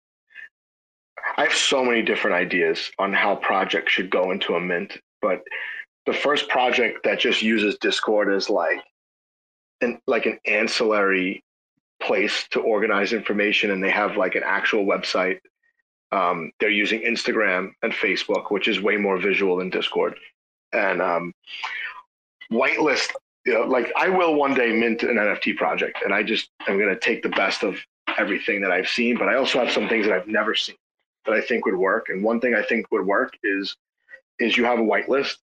i have so many different ideas on how projects should go into a mint but the first project that just uses Discord as like an like an ancillary place to organize information, and they have like an actual website. Um, they're using Instagram and Facebook, which is way more visual than Discord. And um, whitelist, you know, like I will one day mint an NFT project, and I just I'm going to take the best of everything that I've seen. But I also have some things that I've never seen that I think would work. And one thing I think would work is is you have a whitelist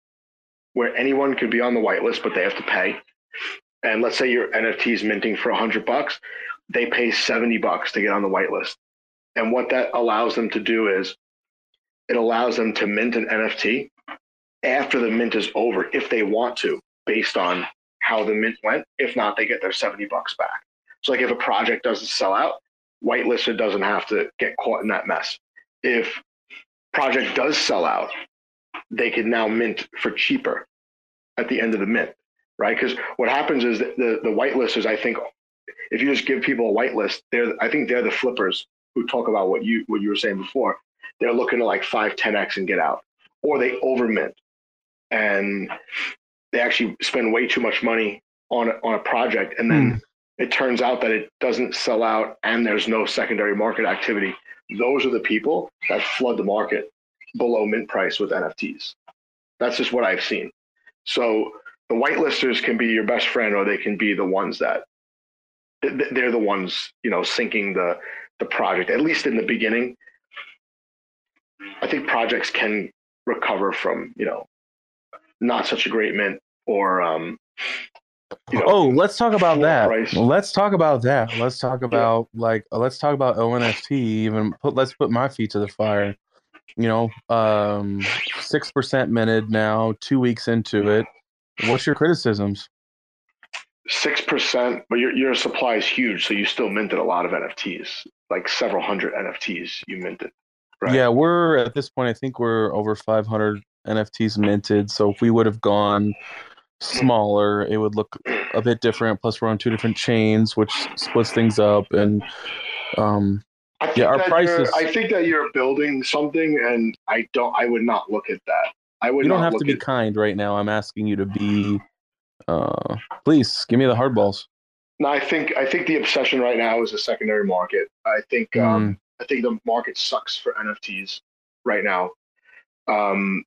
where anyone could be on the whitelist, but they have to pay. And let's say your NFT is minting for 100 bucks, they pay 70 bucks to get on the whitelist. And what that allows them to do is it allows them to mint an NFT after the mint is over if they want to, based on how the mint went. If not, they get their 70 bucks back. So, like if a project doesn't sell out, whitelisted doesn't have to get caught in that mess. If project does sell out, they can now mint for cheaper at the end of the mint, right? Because what happens is the, the, the whitelisters, I think, if you just give people a whitelist, they're I think they're the flippers who talk about what you what you were saying before. They're looking to like five, 10x and get out, or they over mint, and they actually spend way too much money on a, on a project, and then mm. it turns out that it doesn't sell out, and there's no secondary market activity. Those are the people that flood the market below mint price with NFTs. That's just what I've seen. So the whitelisters can be your best friend, or they can be the ones that they're the ones you know sinking the the project. At least in the beginning, I think projects can recover from you know not such a great mint or um, you know, oh, let's talk about that. Price. Let's talk about that. Let's talk about yeah. like let's talk about ONFT. Even put let's put my feet to the fire you know, um, six percent minted now, two weeks into it. What's your criticisms? Six percent, but your your supply is huge, so you still minted a lot of NFTs, like several hundred NFTs you minted. Right? Yeah, we're at this point. I think we're over 500 NFTs minted. So if we would have gone smaller, it would look a bit different. Plus, we're on two different chains, which splits things up, and um, I think yeah, our prices. I think that you're building something, and I don't. I would not look at that. I would. You don't have to be kind right now. I'm asking you to be. Uh, please give me the hardballs. No, I think I think the obsession right now is a secondary market. I think mm. um, I think the market sucks for NFTs right now. Um,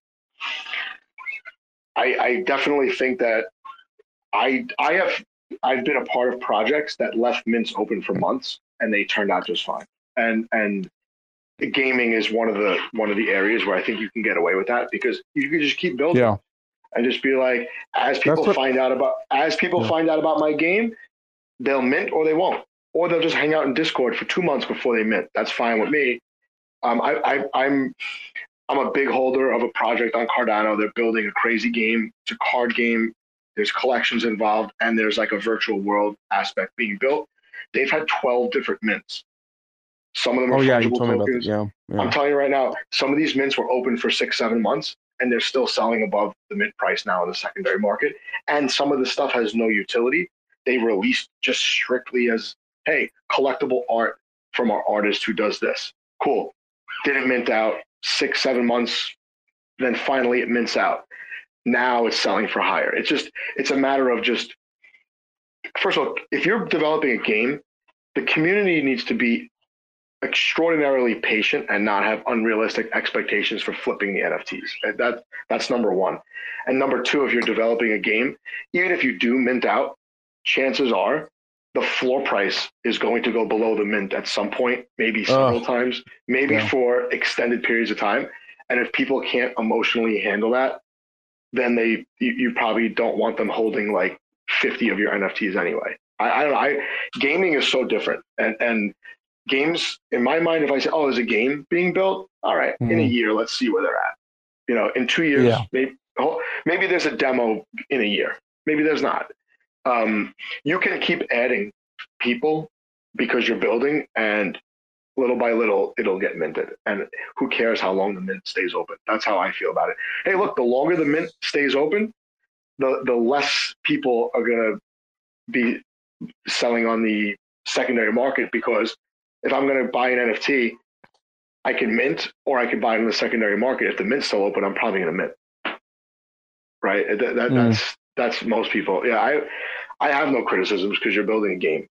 I, I definitely think that I I have I've been a part of projects that left mints open for months and they turned out just fine and and gaming is one of the one of the areas where I think you can get away with that because you can just keep building. Yeah. And just be like, as people what, find out about as people yeah. find out about my game, they'll mint or they won't, or they'll just hang out in Discord for two months before they mint. That's fine with me. Um, I, I, I'm I'm a big holder of a project on Cardano. They're building a crazy game. It's a card game. There's collections involved, and there's like a virtual world aspect being built. They've had 12 different mints. Some of them are oh, yeah, you told tokens. Me about that. Yeah, yeah. I'm telling you right now, some of these mints were open for six, seven months, and they're still selling above the mid price now in the secondary market. And some of the stuff has no utility. They released just strictly as, hey, collectible art from our artist who does this. Cool. Didn't mint out six, seven months, then finally it mints out. Now it's selling for higher. It's just, it's a matter of just, first of all, if you're developing a game, the community needs to be extraordinarily patient and not have unrealistic expectations for flipping the NFTs. That that's number one. And number two, if you're developing a game, even if you do mint out, chances are the floor price is going to go below the mint at some point, maybe several oh, times, maybe yeah. for extended periods of time. And if people can't emotionally handle that, then they you, you probably don't want them holding like 50 of your NFTs anyway. I, I don't know. I, gaming is so different, and and games in my mind, if I say, "Oh, there's a game being built," all right, mm. in a hmm. year, let's see where they're at. You know, in two years, yeah. maybe oh, maybe there's a demo in a year. Maybe there's not. Um, you can keep adding people because you're building, and little by little, it'll get minted. And who cares how long the mint stays open? That's how I feel about it. Hey, look, the longer the mint stays open, the the less people are gonna be selling on the secondary market because if I'm going to buy an NFT, I can mint or I can buy it in the secondary market. If the mint's still open, I'm probably going to mint. Right. That, that, mm. That's that's most people. Yeah. I I have no criticisms because you're building a game.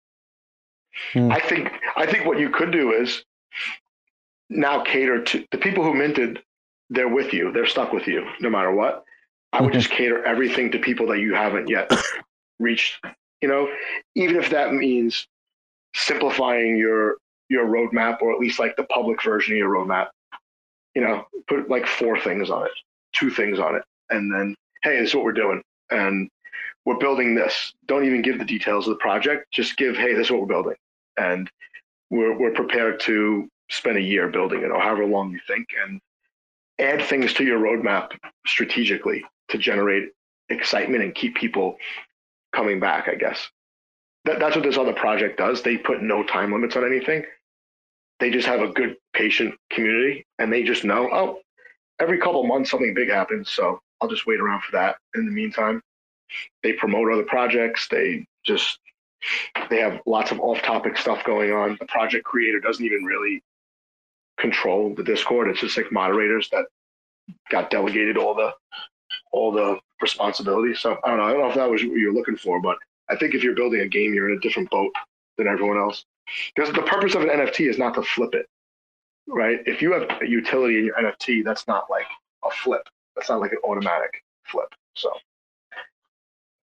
Mm. I think I think what you could do is now cater to the people who minted. They're with you. They're stuck with you no matter what. I would mm-hmm. just cater everything to people that you haven't yet reached you know, even if that means simplifying your your roadmap or at least like the public version of your roadmap. You know, put like four things on it, two things on it, and then hey, this is what we're doing, and we're building this. Don't even give the details of the project. Just give, hey, this is what we're building, and we're we're prepared to spend a year building it or however long you think, and add things to your roadmap strategically to generate excitement and keep people coming back, I guess. That, that's what this other project does. They put no time limits on anything. They just have a good patient community and they just know, oh, every couple months something big happens. So I'll just wait around for that. In the meantime, they promote other projects. They just they have lots of off-topic stuff going on. The project creator doesn't even really control the Discord. It's just like moderators that got delegated all the all the responsibility. So I don't know. I don't know if that was what you're looking for, but I think if you're building a game, you're in a different boat than everyone else. Because the purpose of an NFT is not to flip it, right? If you have a utility in your NFT, that's not like a flip. That's not like an automatic flip. So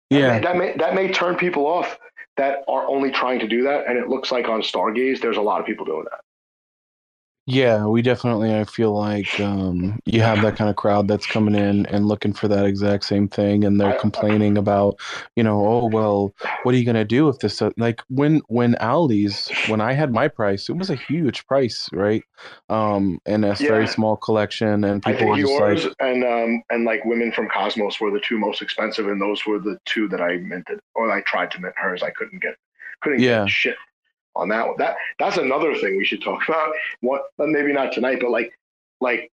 yeah, that may that may turn people off that are only trying to do that. And it looks like on Stargaze, there's a lot of people doing that. Yeah, we definitely. I feel like um, you have that kind of crowd that's coming in and looking for that exact same thing, and they're complaining about, you know, oh well, what are you gonna do if this? Like when when Aldi's when I had my price, it was a huge price, right? Um, and a yeah. very small collection, and people were just yours like, and um and like women from Cosmos were the two most expensive, and those were the two that I minted, or I tried to mint hers. I couldn't get couldn't yeah. get shit on that one. That that's another thing we should talk about. What maybe not tonight, but like like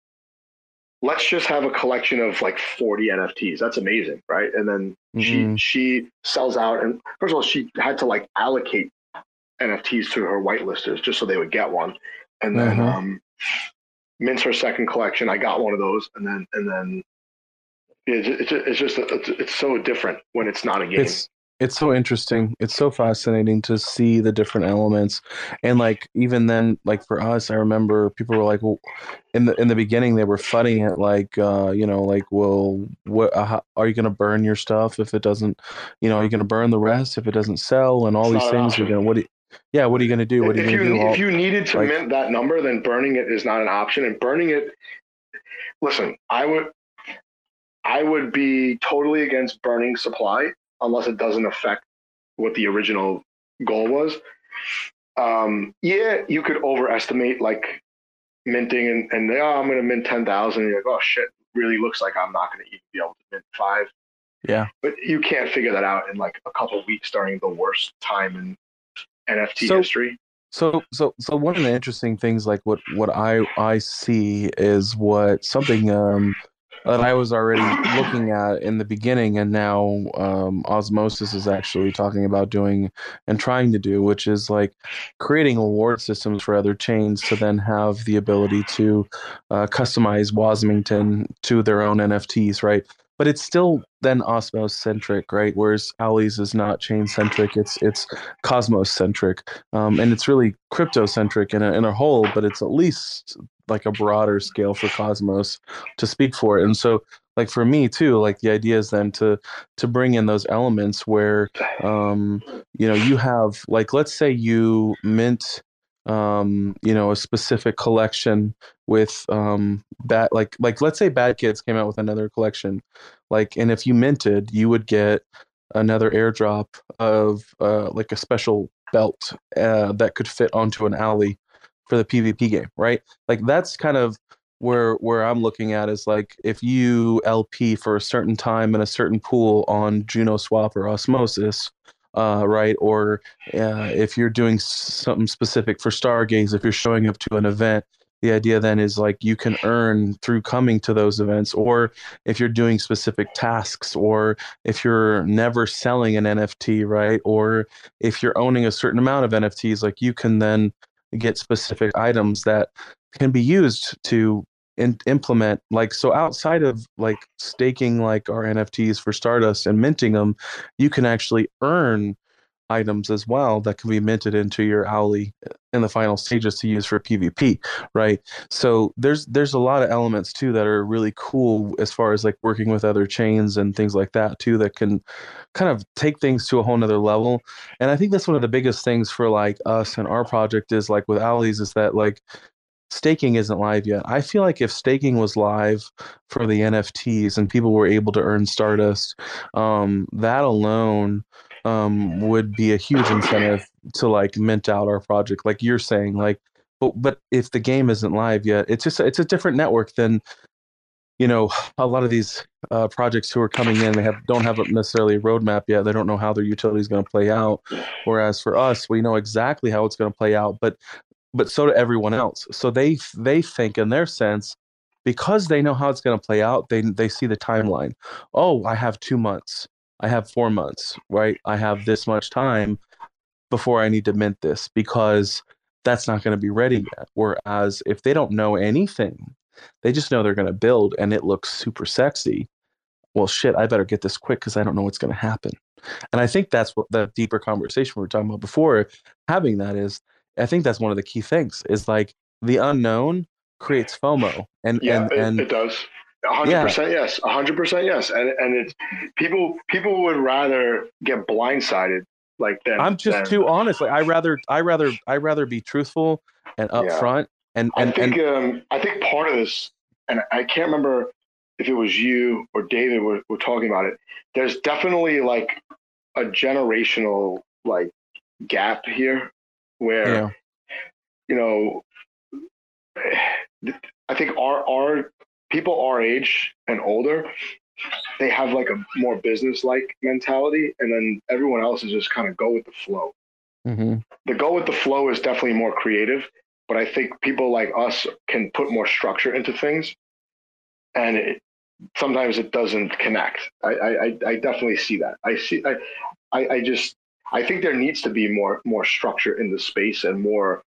let's just have a collection of like 40 NFTs. That's amazing, right? And then mm-hmm. she she sells out and first of all she had to like allocate NFTs to her whitelisters just so they would get one. And then uh-huh. um mints her second collection. I got one of those and then and then it's, it's, it's just it's, it's so different when it's not a game. It's, it's so interesting. It's so fascinating to see the different elements. And like even then like for us i remember people were like well in the in the beginning they were funny at like uh you know like well what uh, how, are you going to burn your stuff if it doesn't you know are you going to burn the rest if it doesn't sell and all it's these things you're going to what do you, yeah what are you going to do what are you going to do? All, if you needed to like, mint that number then burning it is not an option and burning it listen i would i would be totally against burning supply unless it doesn't affect what the original goal was. Um, yeah, you could overestimate like minting and, and oh, I'm going to mint 10,000. You're like, oh shit, really looks like I'm not going to even be able to mint five. Yeah. But you can't figure that out in like a couple weeks during the worst time in NFT so, history. So, so, so one of the interesting things, like what, what I, I see is what something, um, that I was already looking at in the beginning, and now um, Osmosis is actually talking about doing and trying to do, which is like creating award systems for other chains to then have the ability to uh, customize Wasmington to their own NFTs, right? But it's still then Osmos centric, right? Whereas Owleez is not chain centric; it's it's Cosmos centric, um, and it's really crypto centric in a in a whole. But it's at least like a broader scale for Cosmos to speak for it. And so like for me too, like the idea is then to to bring in those elements where um you know you have like let's say you mint um you know a specific collection with um bad like like let's say bad kids came out with another collection like and if you minted you would get another airdrop of uh like a special belt uh, that could fit onto an alley for the PvP game, right? Like that's kind of where where I'm looking at is like if you LP for a certain time in a certain pool on Juno Swap or Osmosis, uh, right? Or uh, if you're doing something specific for Stargaze, if you're showing up to an event, the idea then is like you can earn through coming to those events, or if you're doing specific tasks, or if you're never selling an NFT, right? Or if you're owning a certain amount of NFTs, like you can then get specific items that can be used to in, implement like so outside of like staking like our nfts for stardust and minting them you can actually earn items as well that can be minted into your owly in the final stages to use for pvp right so there's there's a lot of elements too that are really cool as far as like working with other chains and things like that too that can kind of take things to a whole nother level and i think that's one of the biggest things for like us and our project is like with Owleez is that like staking isn't live yet. I feel like if staking was live for the NFTs and people were able to earn Stardust, um, that alone um, would be a huge incentive to like mint out our project, like you're saying. Like, but but if the game isn't live yet, it's just it's a different network than you know a lot of these uh, projects who are coming in they have don't have necessarily a roadmap yet they don't know how their utility is going to play out whereas for us we know exactly how it's going to play out but but so do everyone else. So they they think in their sense because they know how it's going to play out. They they see the timeline. Oh, I have two months. I have four months. Right. I have this much time before I need to mint this because that's not going to be ready yet. Whereas if they don't know anything, they just know they're going to build and it looks super sexy. Well, shit, I better get this quick because I don't know what's going to happen. And I think that's what the deeper conversation we were talking about before having that is I think that's one of the key things is like the unknown creates FOMO. And yeah, and, it, and it does. Hundred percent yes. hundred percent yes. And and it's people people would rather get blindsided like than I'm just than- too honest. Like I rather I rather I rather be truthful and Yeah. upfront and I and, think and um, I think part of this, and I can't remember if it was you or David were, were talking about it. There's definitely like a generational like gap here, where yeah. you know, I think our our people our age and older, they have like a more business like mentality, and then everyone else is just kind of go with the flow. Mhm. The go with the flow is definitely more creative, but I think people like us can put more structure into things, and it, sometimes it doesn't connect. I, I I- I definitely see that. I see. I, I I just I think there needs to be more more structure in the space and more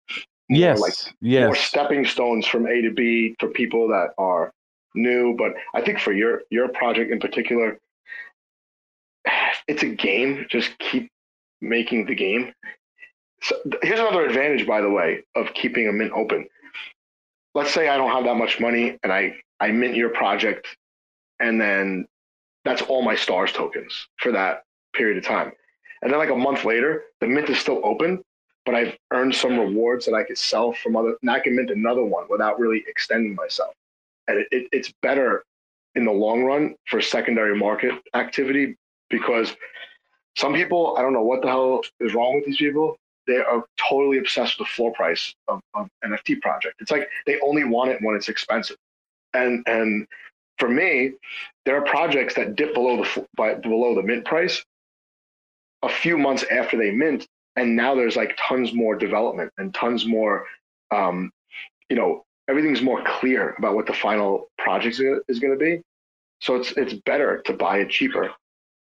more Yes. like yes. more stepping stones from A to B for people that are new. But I think for your your project in particular, it's a game. Just keep making the game. So here's another advantage, by the way, of keeping a mint open. Let's say I don't have that much money and I I mint your project, and then that's all my stars tokens for that period of time. And then like a month later, the mint is still open, but I've earned some rewards that I could sell from other, and I can mint another one without really extending myself. And it, it, it's better in the long run for secondary market activity because some people, I don't know what the hell is wrong with these people. They are totally obsessed with the floor price of, of NFT project. It's like they only want it when it's expensive. And and for me, there are projects that dip below the by, below the mint price a few months after they mint and now there's like tons more development and tons more um, you know everything's more clear about what the final project is going to be So it's it's better to buy it cheaper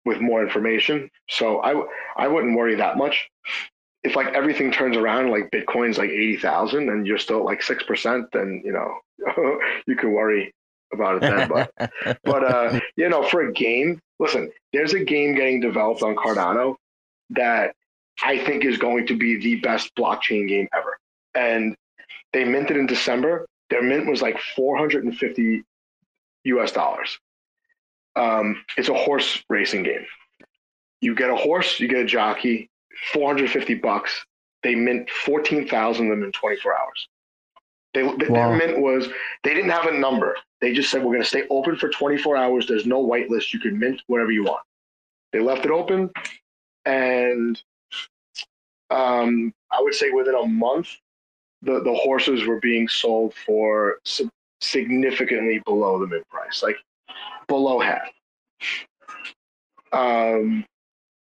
with more information. So I I wouldn't worry that much. If like everything turns around, like Bitcoin's like eighty thousand, and you're still like six percent, then you know you can worry about it then. But but uh, you know, for a game, listen, there's a game getting developed on Cardano that I think is going to be the best blockchain game ever. And they minted in December. Their mint was like 450 US dollars. Um, it's a horse racing game. You get a horse, you get a jockey, 450 bucks. They mint 14,000 of them in 24 hours. They, wow. Their mint was, they didn't have a number. They just said, we're going to stay open for 24 hours. There's no whitelist. You can mint whatever you want. They left it open. And um, I would say within a month, the, the horses were being sold for significantly below the mint price, like below half. Um,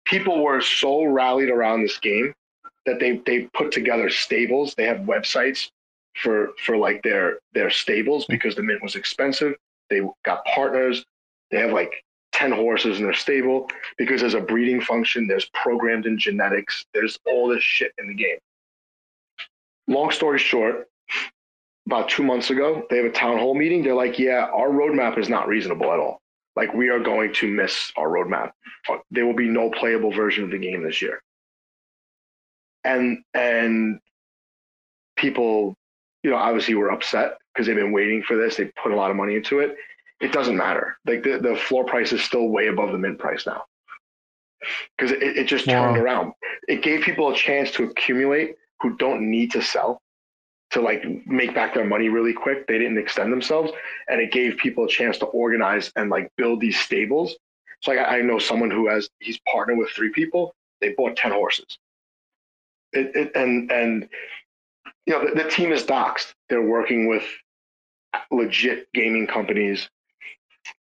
people were so rallied around this game that they they put together stables. They have websites for for like their their stables because the mint was expensive. They got partners. They have like 10 horses in their stable because there's a breeding function, there's programmed in genetics, there's all this shit in the game. Long story short, about two months ago, they have a town hall meeting. They're like, yeah, our roadmap is not reasonable at all. Like, we are going to miss our roadmap. Uh, there will be no playable version of the game this year. And, and people, you know, obviously were upset because they've been waiting for this. They put a lot of money into it it doesn't matter. Like the, the floor price is still way above the mint price now because it, it just turned wow. around. It gave people a chance to accumulate who don't need to sell to like make back their money really quick. They didn't extend themselves, and it gave people a chance to organize and like build these stables. So like I know someone who has he's partnered with three people. They bought ten horses. It, it and and you know the, the team is doxxed. They're working with legit gaming companies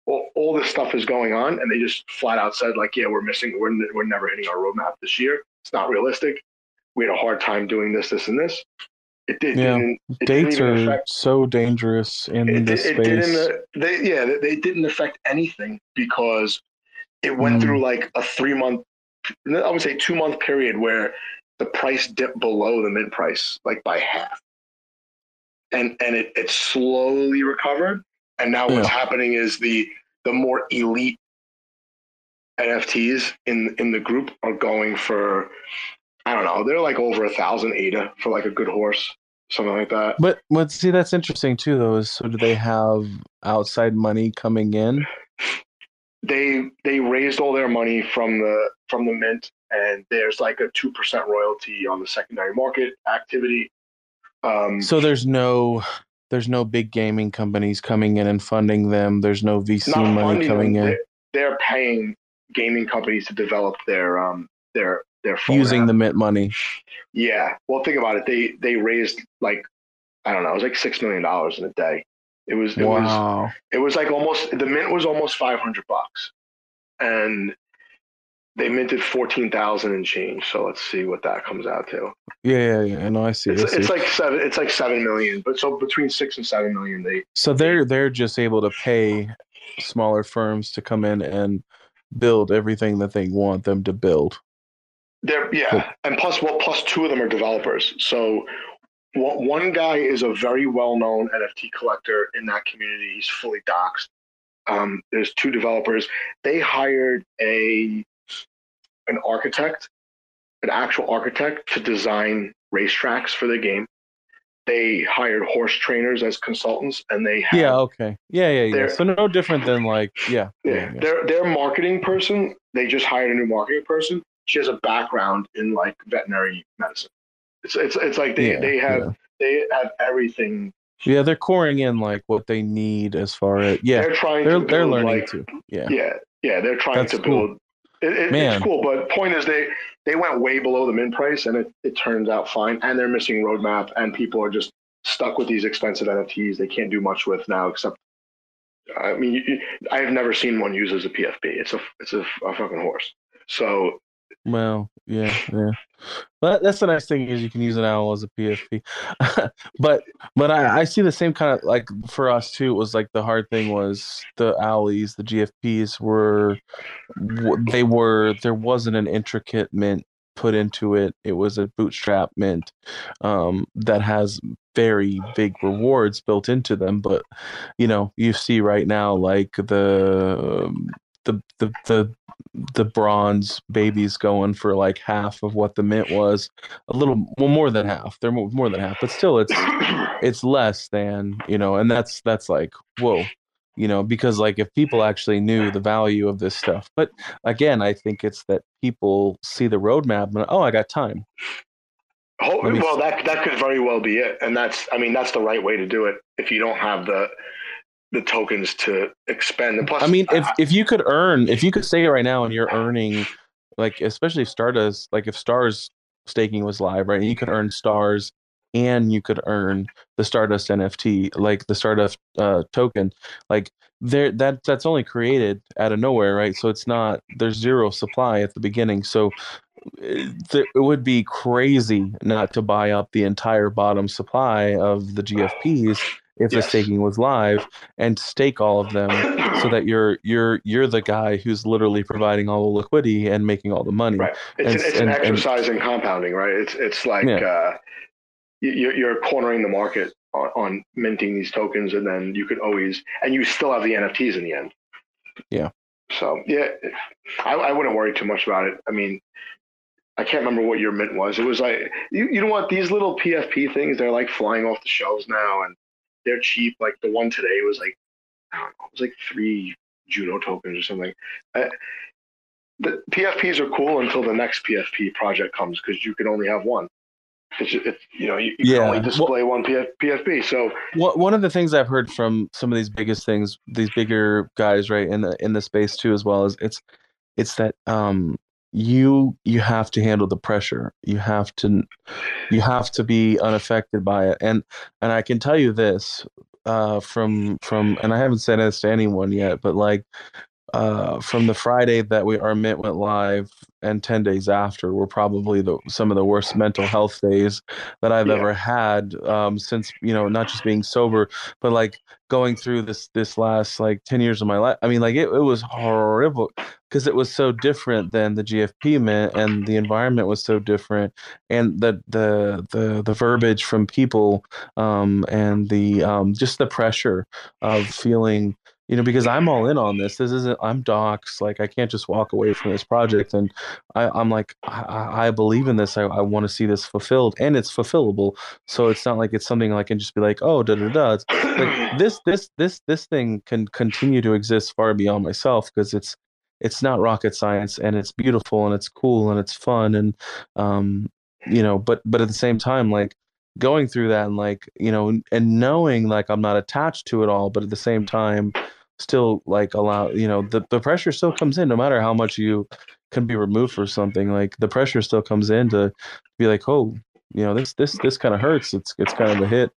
all, all this stuff is going on, and they just flat out said like, yeah, we're missing, we're we're never hitting our roadmap this year. It's not realistic. We had a hard time doing this, this, and this. It did. Yeah, it dates are affect, so dangerous in it, this it, space. It didn't, they, yeah, they didn't affect anything because it went mm. through like a three month, I would say two month period where the price dipped below the mint price, like by half, and and it it slowly recovered and now what's yeah. happening is the the more elite NFTs in in the group are going for I don't know, they're like over a thousand ADA for like a good horse, something like that. But but see that's interesting too though, is so do they have outside money coming in? They they raised all their money from the from the mint and there's like a two percent royalty on the secondary market activity. Um, so there's no there's no big gaming companies coming in and funding them. There's no VC money coming them. in. They're, they're, paying gaming companies to develop their um their their using app. the mint money. Yeah. Well, think about it. They they raised like I don't know. It was like six million dollars in a day. It was it wow. was it was like almost the mint was almost five hundred bucks, and they minted fourteen thousand and change. So let's see what that comes out to. Yeah, yeah, yeah. No, I see. It's, I see. it's like seven. It's like seven million. But so between six and seven million, they. So they're they're just able to pay smaller firms to come in and build everything that they want them to build. They're yeah, and plus, well, plus two of them are developers. So one guy is a very well-known NFT collector in that community. He's fully doxxed. Um, there's two developers. They hired a an architect, an actual architect to design racetracks for the game. They hired horse trainers as consultants, and they had, yeah okay yeah yeah yeah. So no different than like yeah, yeah, yeah, yeah. Their their marketing person, they just hired a new marketing person. She has a background in like veterinary medicine. It's it's it's like they yeah, they have they have everything yeah, they're coring in like what they need as far as yeah. They're trying. They're, build, they're learning like, to. Yeah. Yeah. Yeah. They're trying That's to build cool. It, it, it's cool, but point is they they went way below the min price, and it, it turns out fine. And they're missing roadmap, and people are just stuck with these expensive NFTs. They can't do much with now, except I mean, you, I have never seen one used as a PFP. It's a it's a, a fucking horse. So well, yeah, yeah. But that's the nice thing is you can use an owl as a PFP. but but I, I see the same kind of like for us too. It was like the hard thing was the owlies, the GFPs were they were there wasn't an intricate mint put into it. It was a bootstrap mint um, that has very big rewards built into them. But you know, you see right now like the the the the the bronze babies going for like half of what the mint was. A little well more than half. They're more, more than half but still it's it's less than you know and that's that's like whoa you know because like if people actually knew the value of this stuff but again i think it's that people see the roadmap and oh i got time. Oh, well that that could very well be it and that's i mean that's the right way to do it if you don't have the the tokens to expend. And plus, I mean, if if you could earn, if you could say it right now, and you're earning, like especially if Stardust, like if Stars staking was live, right, and you could earn stars, and you could earn the Stardust NFT, like the Stardust uh, token, like there that that's only created out of nowhere, right? So it's not there's zero supply at the beginning, so eh, it would be crazy not to buy up the entire bottom supply of the GFPs if yes. the staking was live and stake all of them so that you're you're you're the guy who's literally providing all the liquidity and making all the money. Right. It's, and, an, it's and, an exercise and, in compounding, right? It's it's like yeah. uh, you're, you're cornering the market on, on, minting these tokens, and then you could always and you still have the NFTs in the end. Yeah. So yeah, I, I wouldn't worry too much about it. I mean, I can't remember what your mint was. It was like you, you know what these little PFP things they're like flying off the shelves now, and they're cheap. Like the one today was like I don't know, it was like three Juno tokens or something. Uh, the PFPs are cool until the next PFP project comes because you can only have one. It's, it's you know you, you yeah. can only display well, one PF, PFP. So one of the things I've heard from some of these biggest things, these bigger guys, right in the in the space too, as well is it's it's that um you you have to handle the pressure. You have to you have to be unaffected by it. And and i can tell you this uh from from and i haven't said this to anyone yet but like uh from the friday that we our mint went live and 10 days after were probably the some of the worst mental health days that I've yeah. ever had um, since you know not just being sober but like going through this this last like 10 years of my life I mean like it, it was horrible because it was so different than the GFP mint and the environment was so different and the the the the verbiage from people um, and the um, just the pressure of feeling you know because i'm all in on this this isn't i'm docs like i can't just walk away from this project and I, am like I, I, believe in this i, I want to see this fulfilled and it's fulfillable. So it's not like it's something i can just be like oh da da da. It's like this this this this thing can continue to exist far beyond myself because it's it's not rocket science and it's beautiful and it's cool and it's fun and um you know but but at the same time like going through that and like you know and knowing like i'm not attached to it all but at the same time still like allow you know the, the pressure still comes in no matter how much you can be removed for something like the pressure still comes in to be like oh you know this this this kind of hurts. It's it's kind of a hit.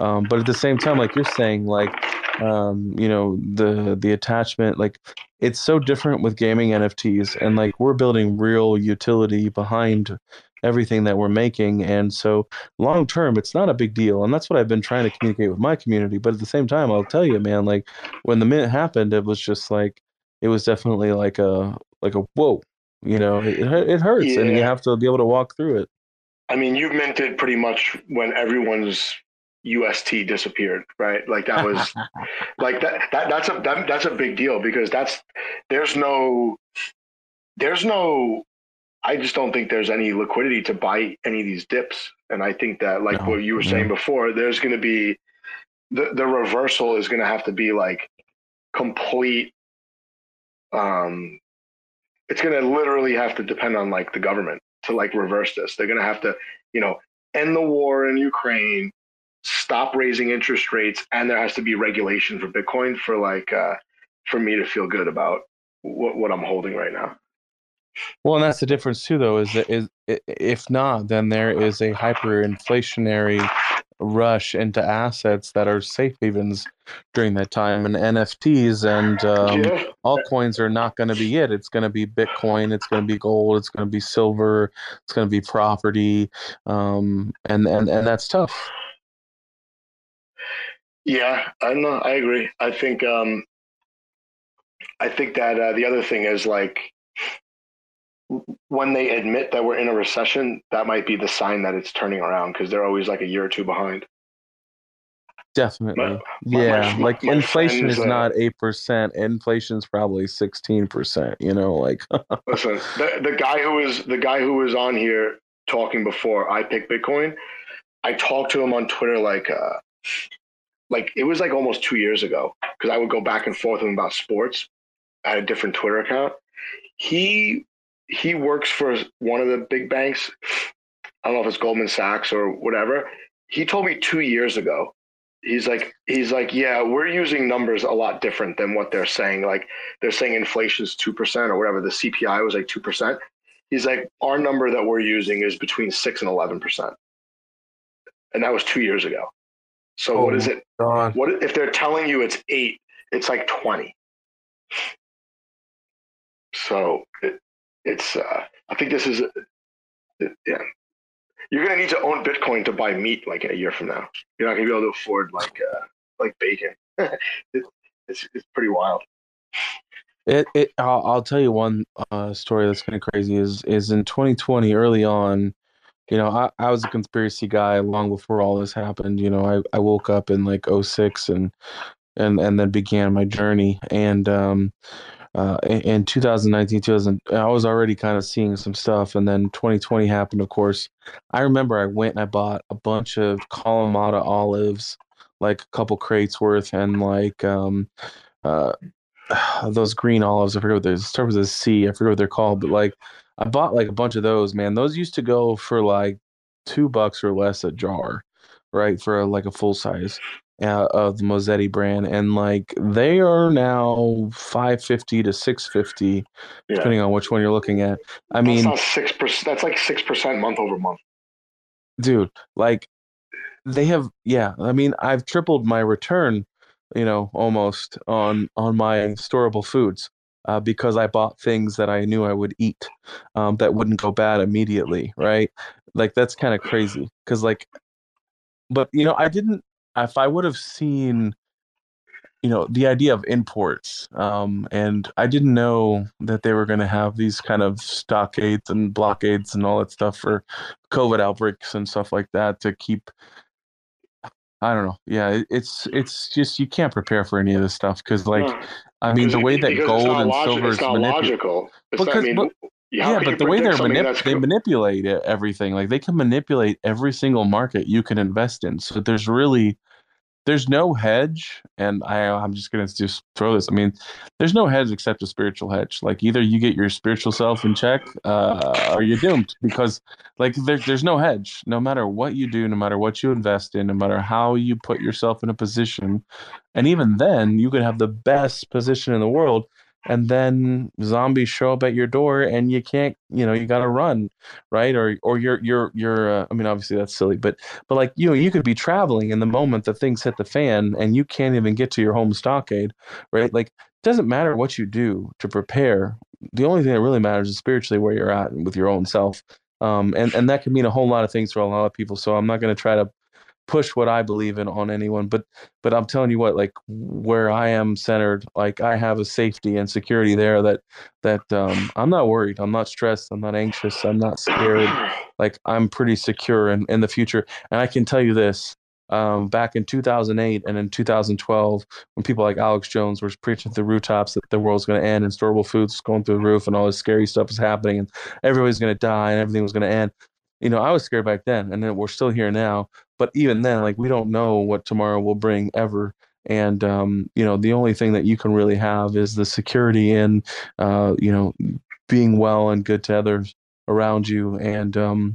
Um, but at the same time like you're saying like um, you know the the attachment like it's so different with gaming nfts and like we're building real utility behind everything that we're making. And so long term, it's not a big deal. And that's what I've been trying to communicate with my community. But at the same time, I'll tell you, man, like when the mint happened, it was just like, it was definitely like a, like a, whoa, you know, it, it hurts yeah. and you have to be able to walk through it. I mean, you minted pretty much when everyone's UST disappeared, right? Like that was like that, that that's a that, that's a big deal because that's there's no there's no I just don't think there's any liquidity to buy any of these dips. And I think that, like no, what you were no. saying before, there's going to be the the reversal is going to have to be like complete. Um, it's going to literally have to depend on like the government to like reverse this. They're going to have to, you know, end the war in Ukraine, stop raising interest rates, and there has to be regulation for Bitcoin for like uh, for me to feel good about what what I'm holding right now. Well, and that's the difference too, though, is that is if not, then there is a hyperinflationary rush into assets that are safe havens during that time and NFTs and um, Yeah. altcoins are not going to be it. It's going to be Bitcoin, it's going to be gold, it's going to be silver, it's going to be property, um, and and and that's tough. Yeah, I know. I agree. I think um, I think that uh, the other thing is like when they admit that we're in a recession, that might be the sign that it's turning around because they're always like a year or two behind. Definitely, My- yeah. my- like my inflation friends, is uh, not eight percent. Inflation's probably sixteen percent. You know, like Listen, the the guy who was the guy who was on here talking before I picked Bitcoin, I talked to him on Twitter like uh, like it was like almost two years ago because I would go back and forth with him about sports. Had a different Twitter account. He he works for one of the big banks. I don't know if it's Goldman Sachs or whatever. He told me two years ago. He's like he's like yeah, we're using numbers a lot different than what they're saying. Like they're saying inflation's two percent or whatever. The CPI was like two percent. He's like our number that we're using is between six and eleven percent, and that was two years ago. So Oh what is it? God. What if they're telling you it's eight? It's like twenty. So it, it's. Uh, I think this is. It, yeah, you're gonna need to own Bitcoin to buy meat like in a year from now. You're not gonna be able to afford like uh, like bacon. it, it's it's pretty wild. It, it I'll, I'll tell you one uh, story that's kind of crazy is is in 2020 early on you know I, I was a conspiracy guy long before all this happened you know I, I woke up in like 06 and and and then began my journey and um uh in, in 2019 2000 I was already kind of seeing some stuff and then 2020 happened of course I remember I went and I bought a bunch of Kalamata olives like a couple crates worth and like um uh those green olives. I forget what they start with a C. I forget what they're called, but like I bought like a bunch of those. Man, those used to go for like two bucks or less a jar, right? For like a full size uh, of the Mezzetta brand, and like they are now five fifty to six fifty, Yeah, depending on which one you're looking at. I that's mean, six percent. That's like six percent month over month. dude like they have yeah i mean i've tripled my return you know almost on on my storable foods uh, because i bought things that i knew i would eat um, that wouldn't go bad immediately right like that's kind of crazy because like but you know i didn't if i would have seen you know the idea of imports um, and i didn't know that they were going to have these kind of stockades and blockades and all that stuff for covid outbreaks and stuff like that to keep i don't know yeah it's it's just you can't prepare for any of this stuff because like No, i mean the way that gold and silver is manipulated logical. It's not, I mean, but- how yeah, but the way they're manip- they manipulate it, everything, like they can manipulate every single market you can invest in. So there's really there's no hedge, and I I'm just gonna just throw this. I mean, there's no hedge except a spiritual hedge. Like either you get your spiritual self in check, uh, or you're doomed because like there, there's no hedge. No matter what you do, no matter what you invest in, no matter how you put yourself in a position, and even then you could have the best position in the world and then zombies show up at your door and you can't you know you got to run right? Or or you're you're you're uh, i mean obviously that's silly but but like you know you could be traveling in the moment that things hit the fan and you can't even get to your home stockade right? Like it doesn't matter what you do to prepare the only thing that really matters is spiritually where you're at with your own self um and and that can mean a whole lot of things for a lot of people so i'm not going to try to push what I believe in on anyone. But but I'm telling you what, like where I am centered, like I have a safety and security there that that um, I'm not worried. I'm not stressed. I'm not anxious. I'm not scared. Like I'm pretty secure in, in the future. And I can tell you this. Um, back in 2008 and in 2012, when people like Alex Jones were preaching through rooftops that the world's going to end and storable foods going through the roof and all this scary stuff was happening and everybody's going to die and everything was going to end, you know, I was scared back then, and then we're still here now but even then like we don't know what tomorrow will bring ever and um, you know the only thing that you can really have is the security in uh, you know being well and good to others around you and um,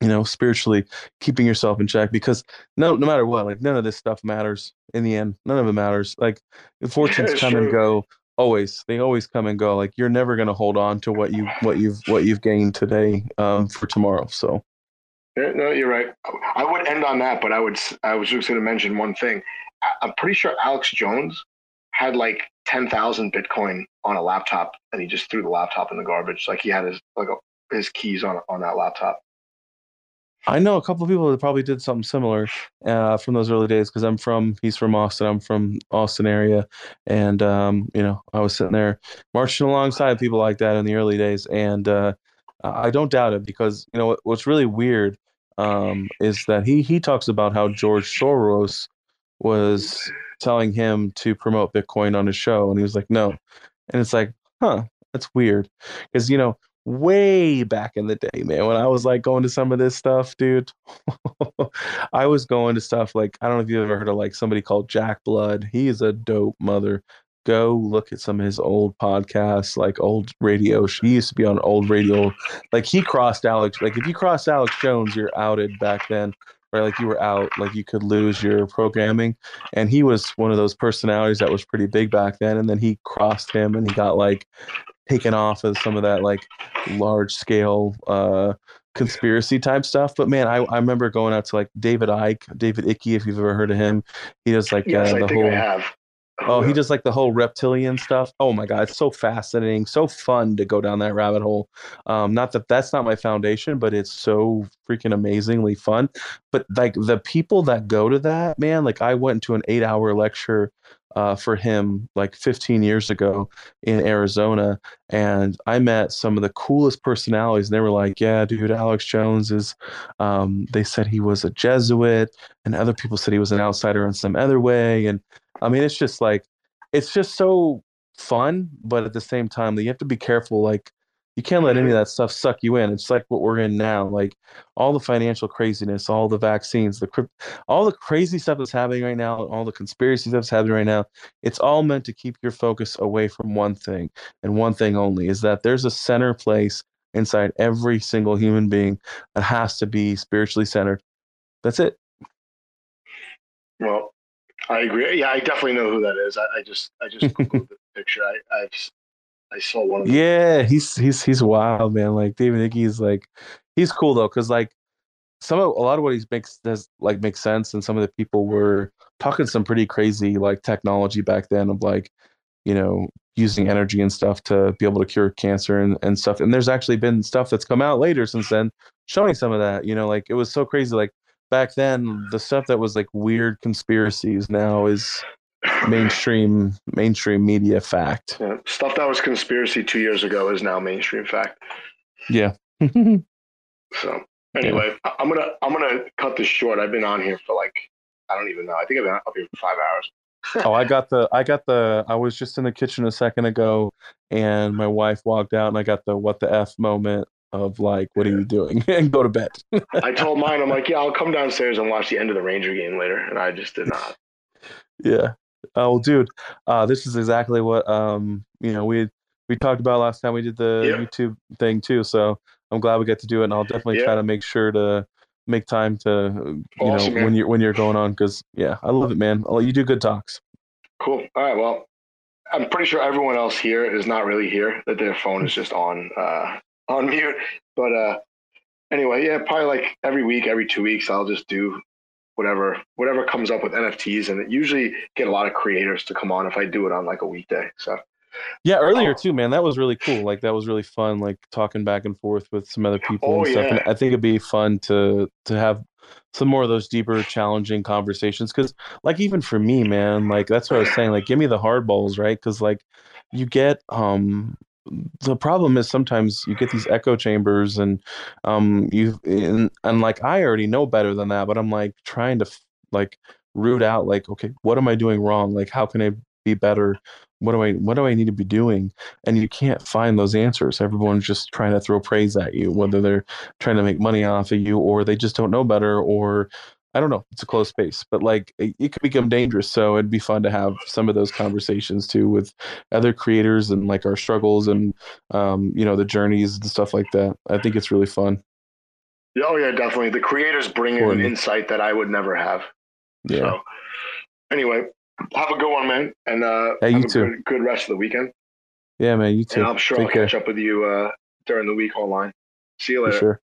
you know spiritually keeping yourself in check because no no matter what like none of this stuff matters in the end. None of it matters. Like fortunes come and go always. They always come and go. Like you're never going to hold on to what you what you've what you've gained today um, for tomorrow so no, you're right. I would end on that, but I would. I was just going to mention one thing. I'm pretty sure Alex Jones had like ten thousand Bitcoin on a laptop, and he just threw the laptop in the garbage. Like he had his like his keys on on that laptop. I know a couple of people that probably did something similar uh, from those early days because I'm from he's from Austin. I'm from Austin area, and um, you know I was sitting there marching alongside people like that in the early days, and uh, I don't doubt it because you know what's really weird um, is that he he talks about how George Soros was telling him to promote Bitcoin on his show, and he was like, no, and it's like, huh, that's weird because you know way back in the day, man, when I was like going to some of this stuff, dude, I was going to stuff like I don't know if you've ever heard of like somebody called Jack Blood. He is a dope mother. Go look at some of his old podcasts, like old radio. He used to be on old radio. Like he crossed Alex. Like if you crossed Alex Jones, you're outed back then. Right, like you were out, like you could lose your programming. And he was one of those personalities that was pretty big back then. And then he crossed him, and he got like taken off of some of that like large scale uh, conspiracy type stuff. But man, I, I remember going out to like David Icke, David Icky, if you've ever heard of him. He does like yes, uh, the whole. Oh, he does like the whole reptilian stuff. Oh my god, it's so fascinating, so fun to go down that rabbit hole. Um, not that that's not my foundation, but it's so freaking amazingly fun. But like the people that go to that, man, like I went to an eight-hour lecture uh, for him like 15 years ago in Arizona. And I met some of the coolest personalities. And they were like, yeah, dude, Alex Jones is, um, they said he was a Jesuit. And other people said he was an outsider in some other way. And I mean, it's just like, it's just so fun. But at the same time, you have to be careful. Like, you can't let any of mm-hmm. that stuff suck you in. It's like what we're in now, like all the financial craziness, all the vaccines, the crypt, all the crazy stuff that's happening right now, all the conspiracy stuff that's happening right now. It's all meant to keep your focus away from one thing and one thing only is that there's a center place inside every single human being that has to be spiritually centered. That's it. Well, I agree. Yeah, I definitely know who that is. I, I just, I just googled the picture. I, I've I saw one of them. Yeah, he's he's he's wild, man. Like David Icke is like he's cool though, because like some of a lot of what he makes does like makes sense, and some of the people were talking some pretty crazy like technology back then of like you know using energy and stuff to be able to cure cancer and, and stuff. And there's actually been stuff that's come out later since then showing some of that. You know, like it was so crazy. Like back then, the stuff that was like weird conspiracies now is mainstream mainstream media fact. Yeah. Stuff that was conspiracy two years ago is now mainstream fact. Yeah. so anyway, yeah. I'm gonna I'm gonna cut this short. I've been on here for like I don't even know. I think I've been up here for five hours. oh, I got the I got the I was just in the kitchen a second ago and my wife walked out and I got the what the F moment of like, what are you doing? and go to bed. I told mine, I'm like, yeah, I'll come downstairs and watch the end of the Ranger game later. And I just did not. Yeah. Oh, dude, uh, this is exactly what um, you know we we talked about last time we did the yeah. YouTube thing too. So I'm glad we get to do it, and I'll definitely yeah. try to make sure to make time to you awesome, know man. when you're when you're going on because yeah, I love it, man. I'll, you do good talks. Cool. All right. Well, I'm pretty sure everyone else here is not really here. That their phone is just on uh, on mute. But uh, anyway, yeah, probably like every week, every two weeks, I'll just do whatever whatever comes up with NFTs, and it usually get a lot of creators to come on if I do it on like a weekday. So yeah, earlier too, man. That was really cool. Like that was really fun. Like talking back and forth with some other people oh, and stuff. Yeah. And I think it'd be fun to to have some more of those deeper, challenging conversations. Because like even for me, man, like that's what I was saying. Like give me the hard balls, right? Because like you get um the problem is sometimes you get these echo chambers and um you and, and like i already know better than that but i'm like trying to like root out like okay what am i doing wrong? Like how can i be better? What do i what do i need to be doing? And you can't find those answers. Everyone's just trying to throw praise at you whether they're trying to make money off of you or they just don't know better or I don't know. It's a close space, but like it, it, could become dangerous. So it'd be fun to have some of those conversations too with other creators and like our struggles and um, you know the journeys and stuff like that. I think it's really fun. Oh yeah, definitely. The creators bring in an insight that I would never have. Yeah. So, anyway, have a good one, man, and uh, hey, have a too. Good, good, rest of the weekend. Yeah, man. You too. And I'm sure Take I'll care. catch up with you uh, during the week online. See you later. For sure.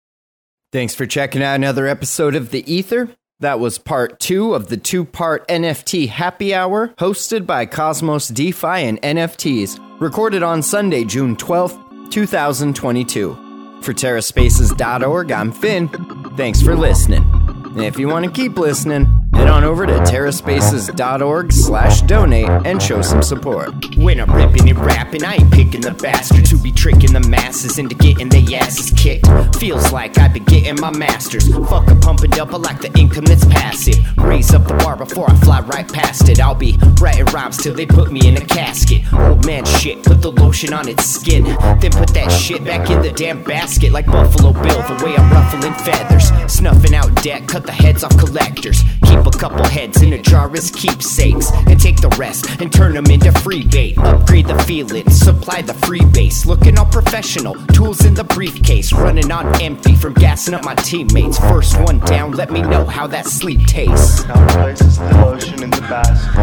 Thanks for checking out another episode of The Ether. That was part two of the two part NFT happy hour hosted by Cosmos DeFi and NFTs, recorded on Sunday, June 12th, 2022. For TerraSpaces.org, I'm Finn. Thanks for listening. And if you want to keep listening, head on over to terraspaces.org slash donate and show some support. When I'm ripping and rapping, I ain't picking the bastards who be tricking the masses into getting their asses kicked. Feels like I've been getting my masters. Fuck a pump and dump, like the income that's passive. Raise up the bar before I fly right past it. I'll be writing rhymes till they put me in a casket. Old man shit, put the lotion on its skin. Then put that shit back in the damn basket like Buffalo Bill, the way I'm ruffling feathers. Snuffing out debt, cut the heads off collectors. Keep a couple heads in a jar as keepsakes. And take the rest and turn them into free bait. Upgrade the feeling, supply the free base. Looking all professional, tools in the briefcase. Running on empty from gassing up my teammates. First one down, let me know how that sleep tastes. Now places the lotion in the basket.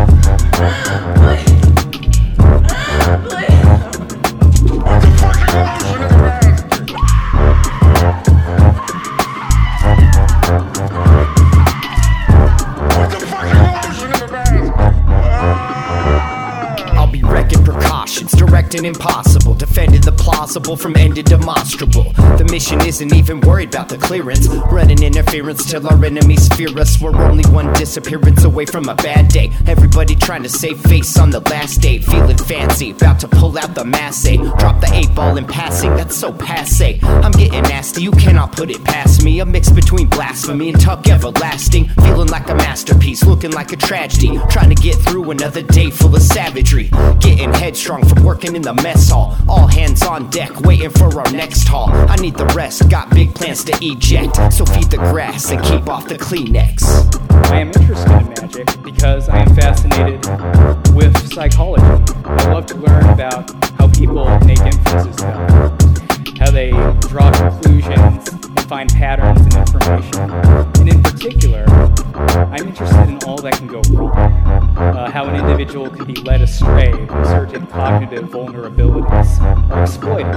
Precautions, directing impossible, defending the plausible from ending demonstrable. The mission isn't even worried about the clearance, running interference till our enemies fear us. We're only one disappearance away from a bad day. Everybody trying to save face on the last day, feeling fancy, about to pull out the mass. Drop the eight ball in passing, that's so passe. I'm getting nasty, you cannot put it past me. A mix between blasphemy and tuck everlasting, feeling like a masterpiece, looking like a tragedy. Trying to get through another day full of savagery. Getting headstrong from working in the mess hall. All hands on deck, waiting for our next haul. I need the rest, got big plans to eject. So feed the grass and keep off the Kleenex. I am interested in magic because I am fascinated with psychology. I love to learn about how people make inferences how they draw conclusions find patterns in information. And in particular, I'm interested in all that can go wrong, uh, how an individual can be led astray by certain cognitive vulnerabilities or exploited.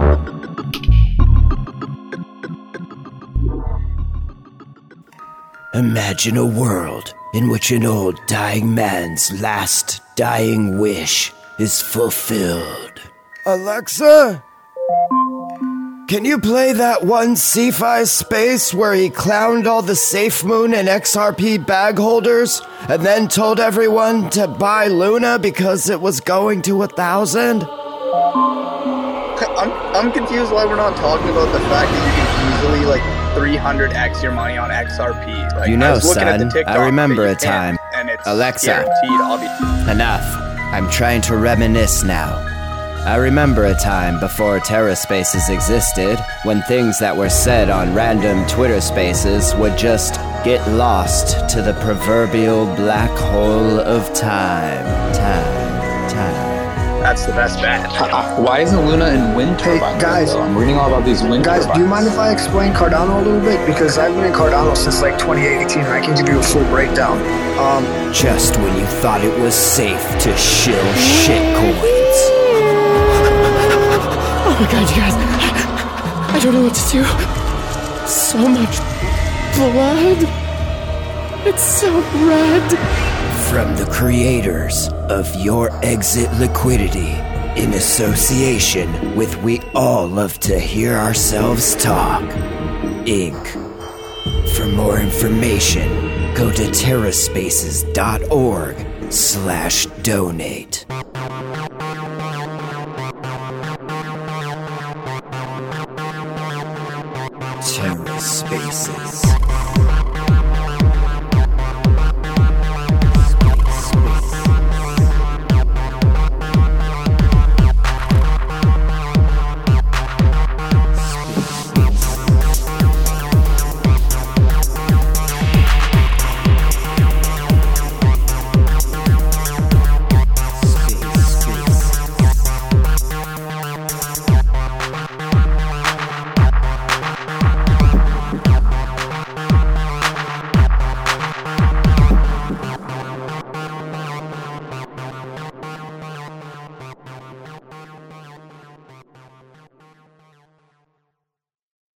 Imagine a world in which an old dying man's last dying wish is fulfilled. Alexa? Can you play that one CFI space where he clowned all the Safe Moon and XRP bag holders and then told everyone to buy Luna because it was going to a thousand? I'm, I'm confused why we're not talking about the fact that you can easily like 300x your money on XRP. Like, You I know, was looking at the son, I remember a time. and it's Alexa. guaranteed. I'll be Enough. I'm trying to reminisce now. I remember a time before Terra Spaces existed when things that were said on random Twitter spaces would just get lost to the proverbial black hole of time. Time. Time. that's the best bet. Why isn't Luna in wind turbines? Hey, guys. though? I'm reading all about these wind Guys, turbines. do you mind if I explain Cardano a little bit? Because I've been in Cardano since like 2018 and I can give you a full breakdown. Um, Just when you thought it was safe to shill shitcoins. Oh my god, you guys. I don't know what to do. So much blood. It's so red. From the creators of Your Exit Liquidity, in association with We All Love to Hear Ourselves Talk, Inc. For more information, go to terraspaces.org slash donate.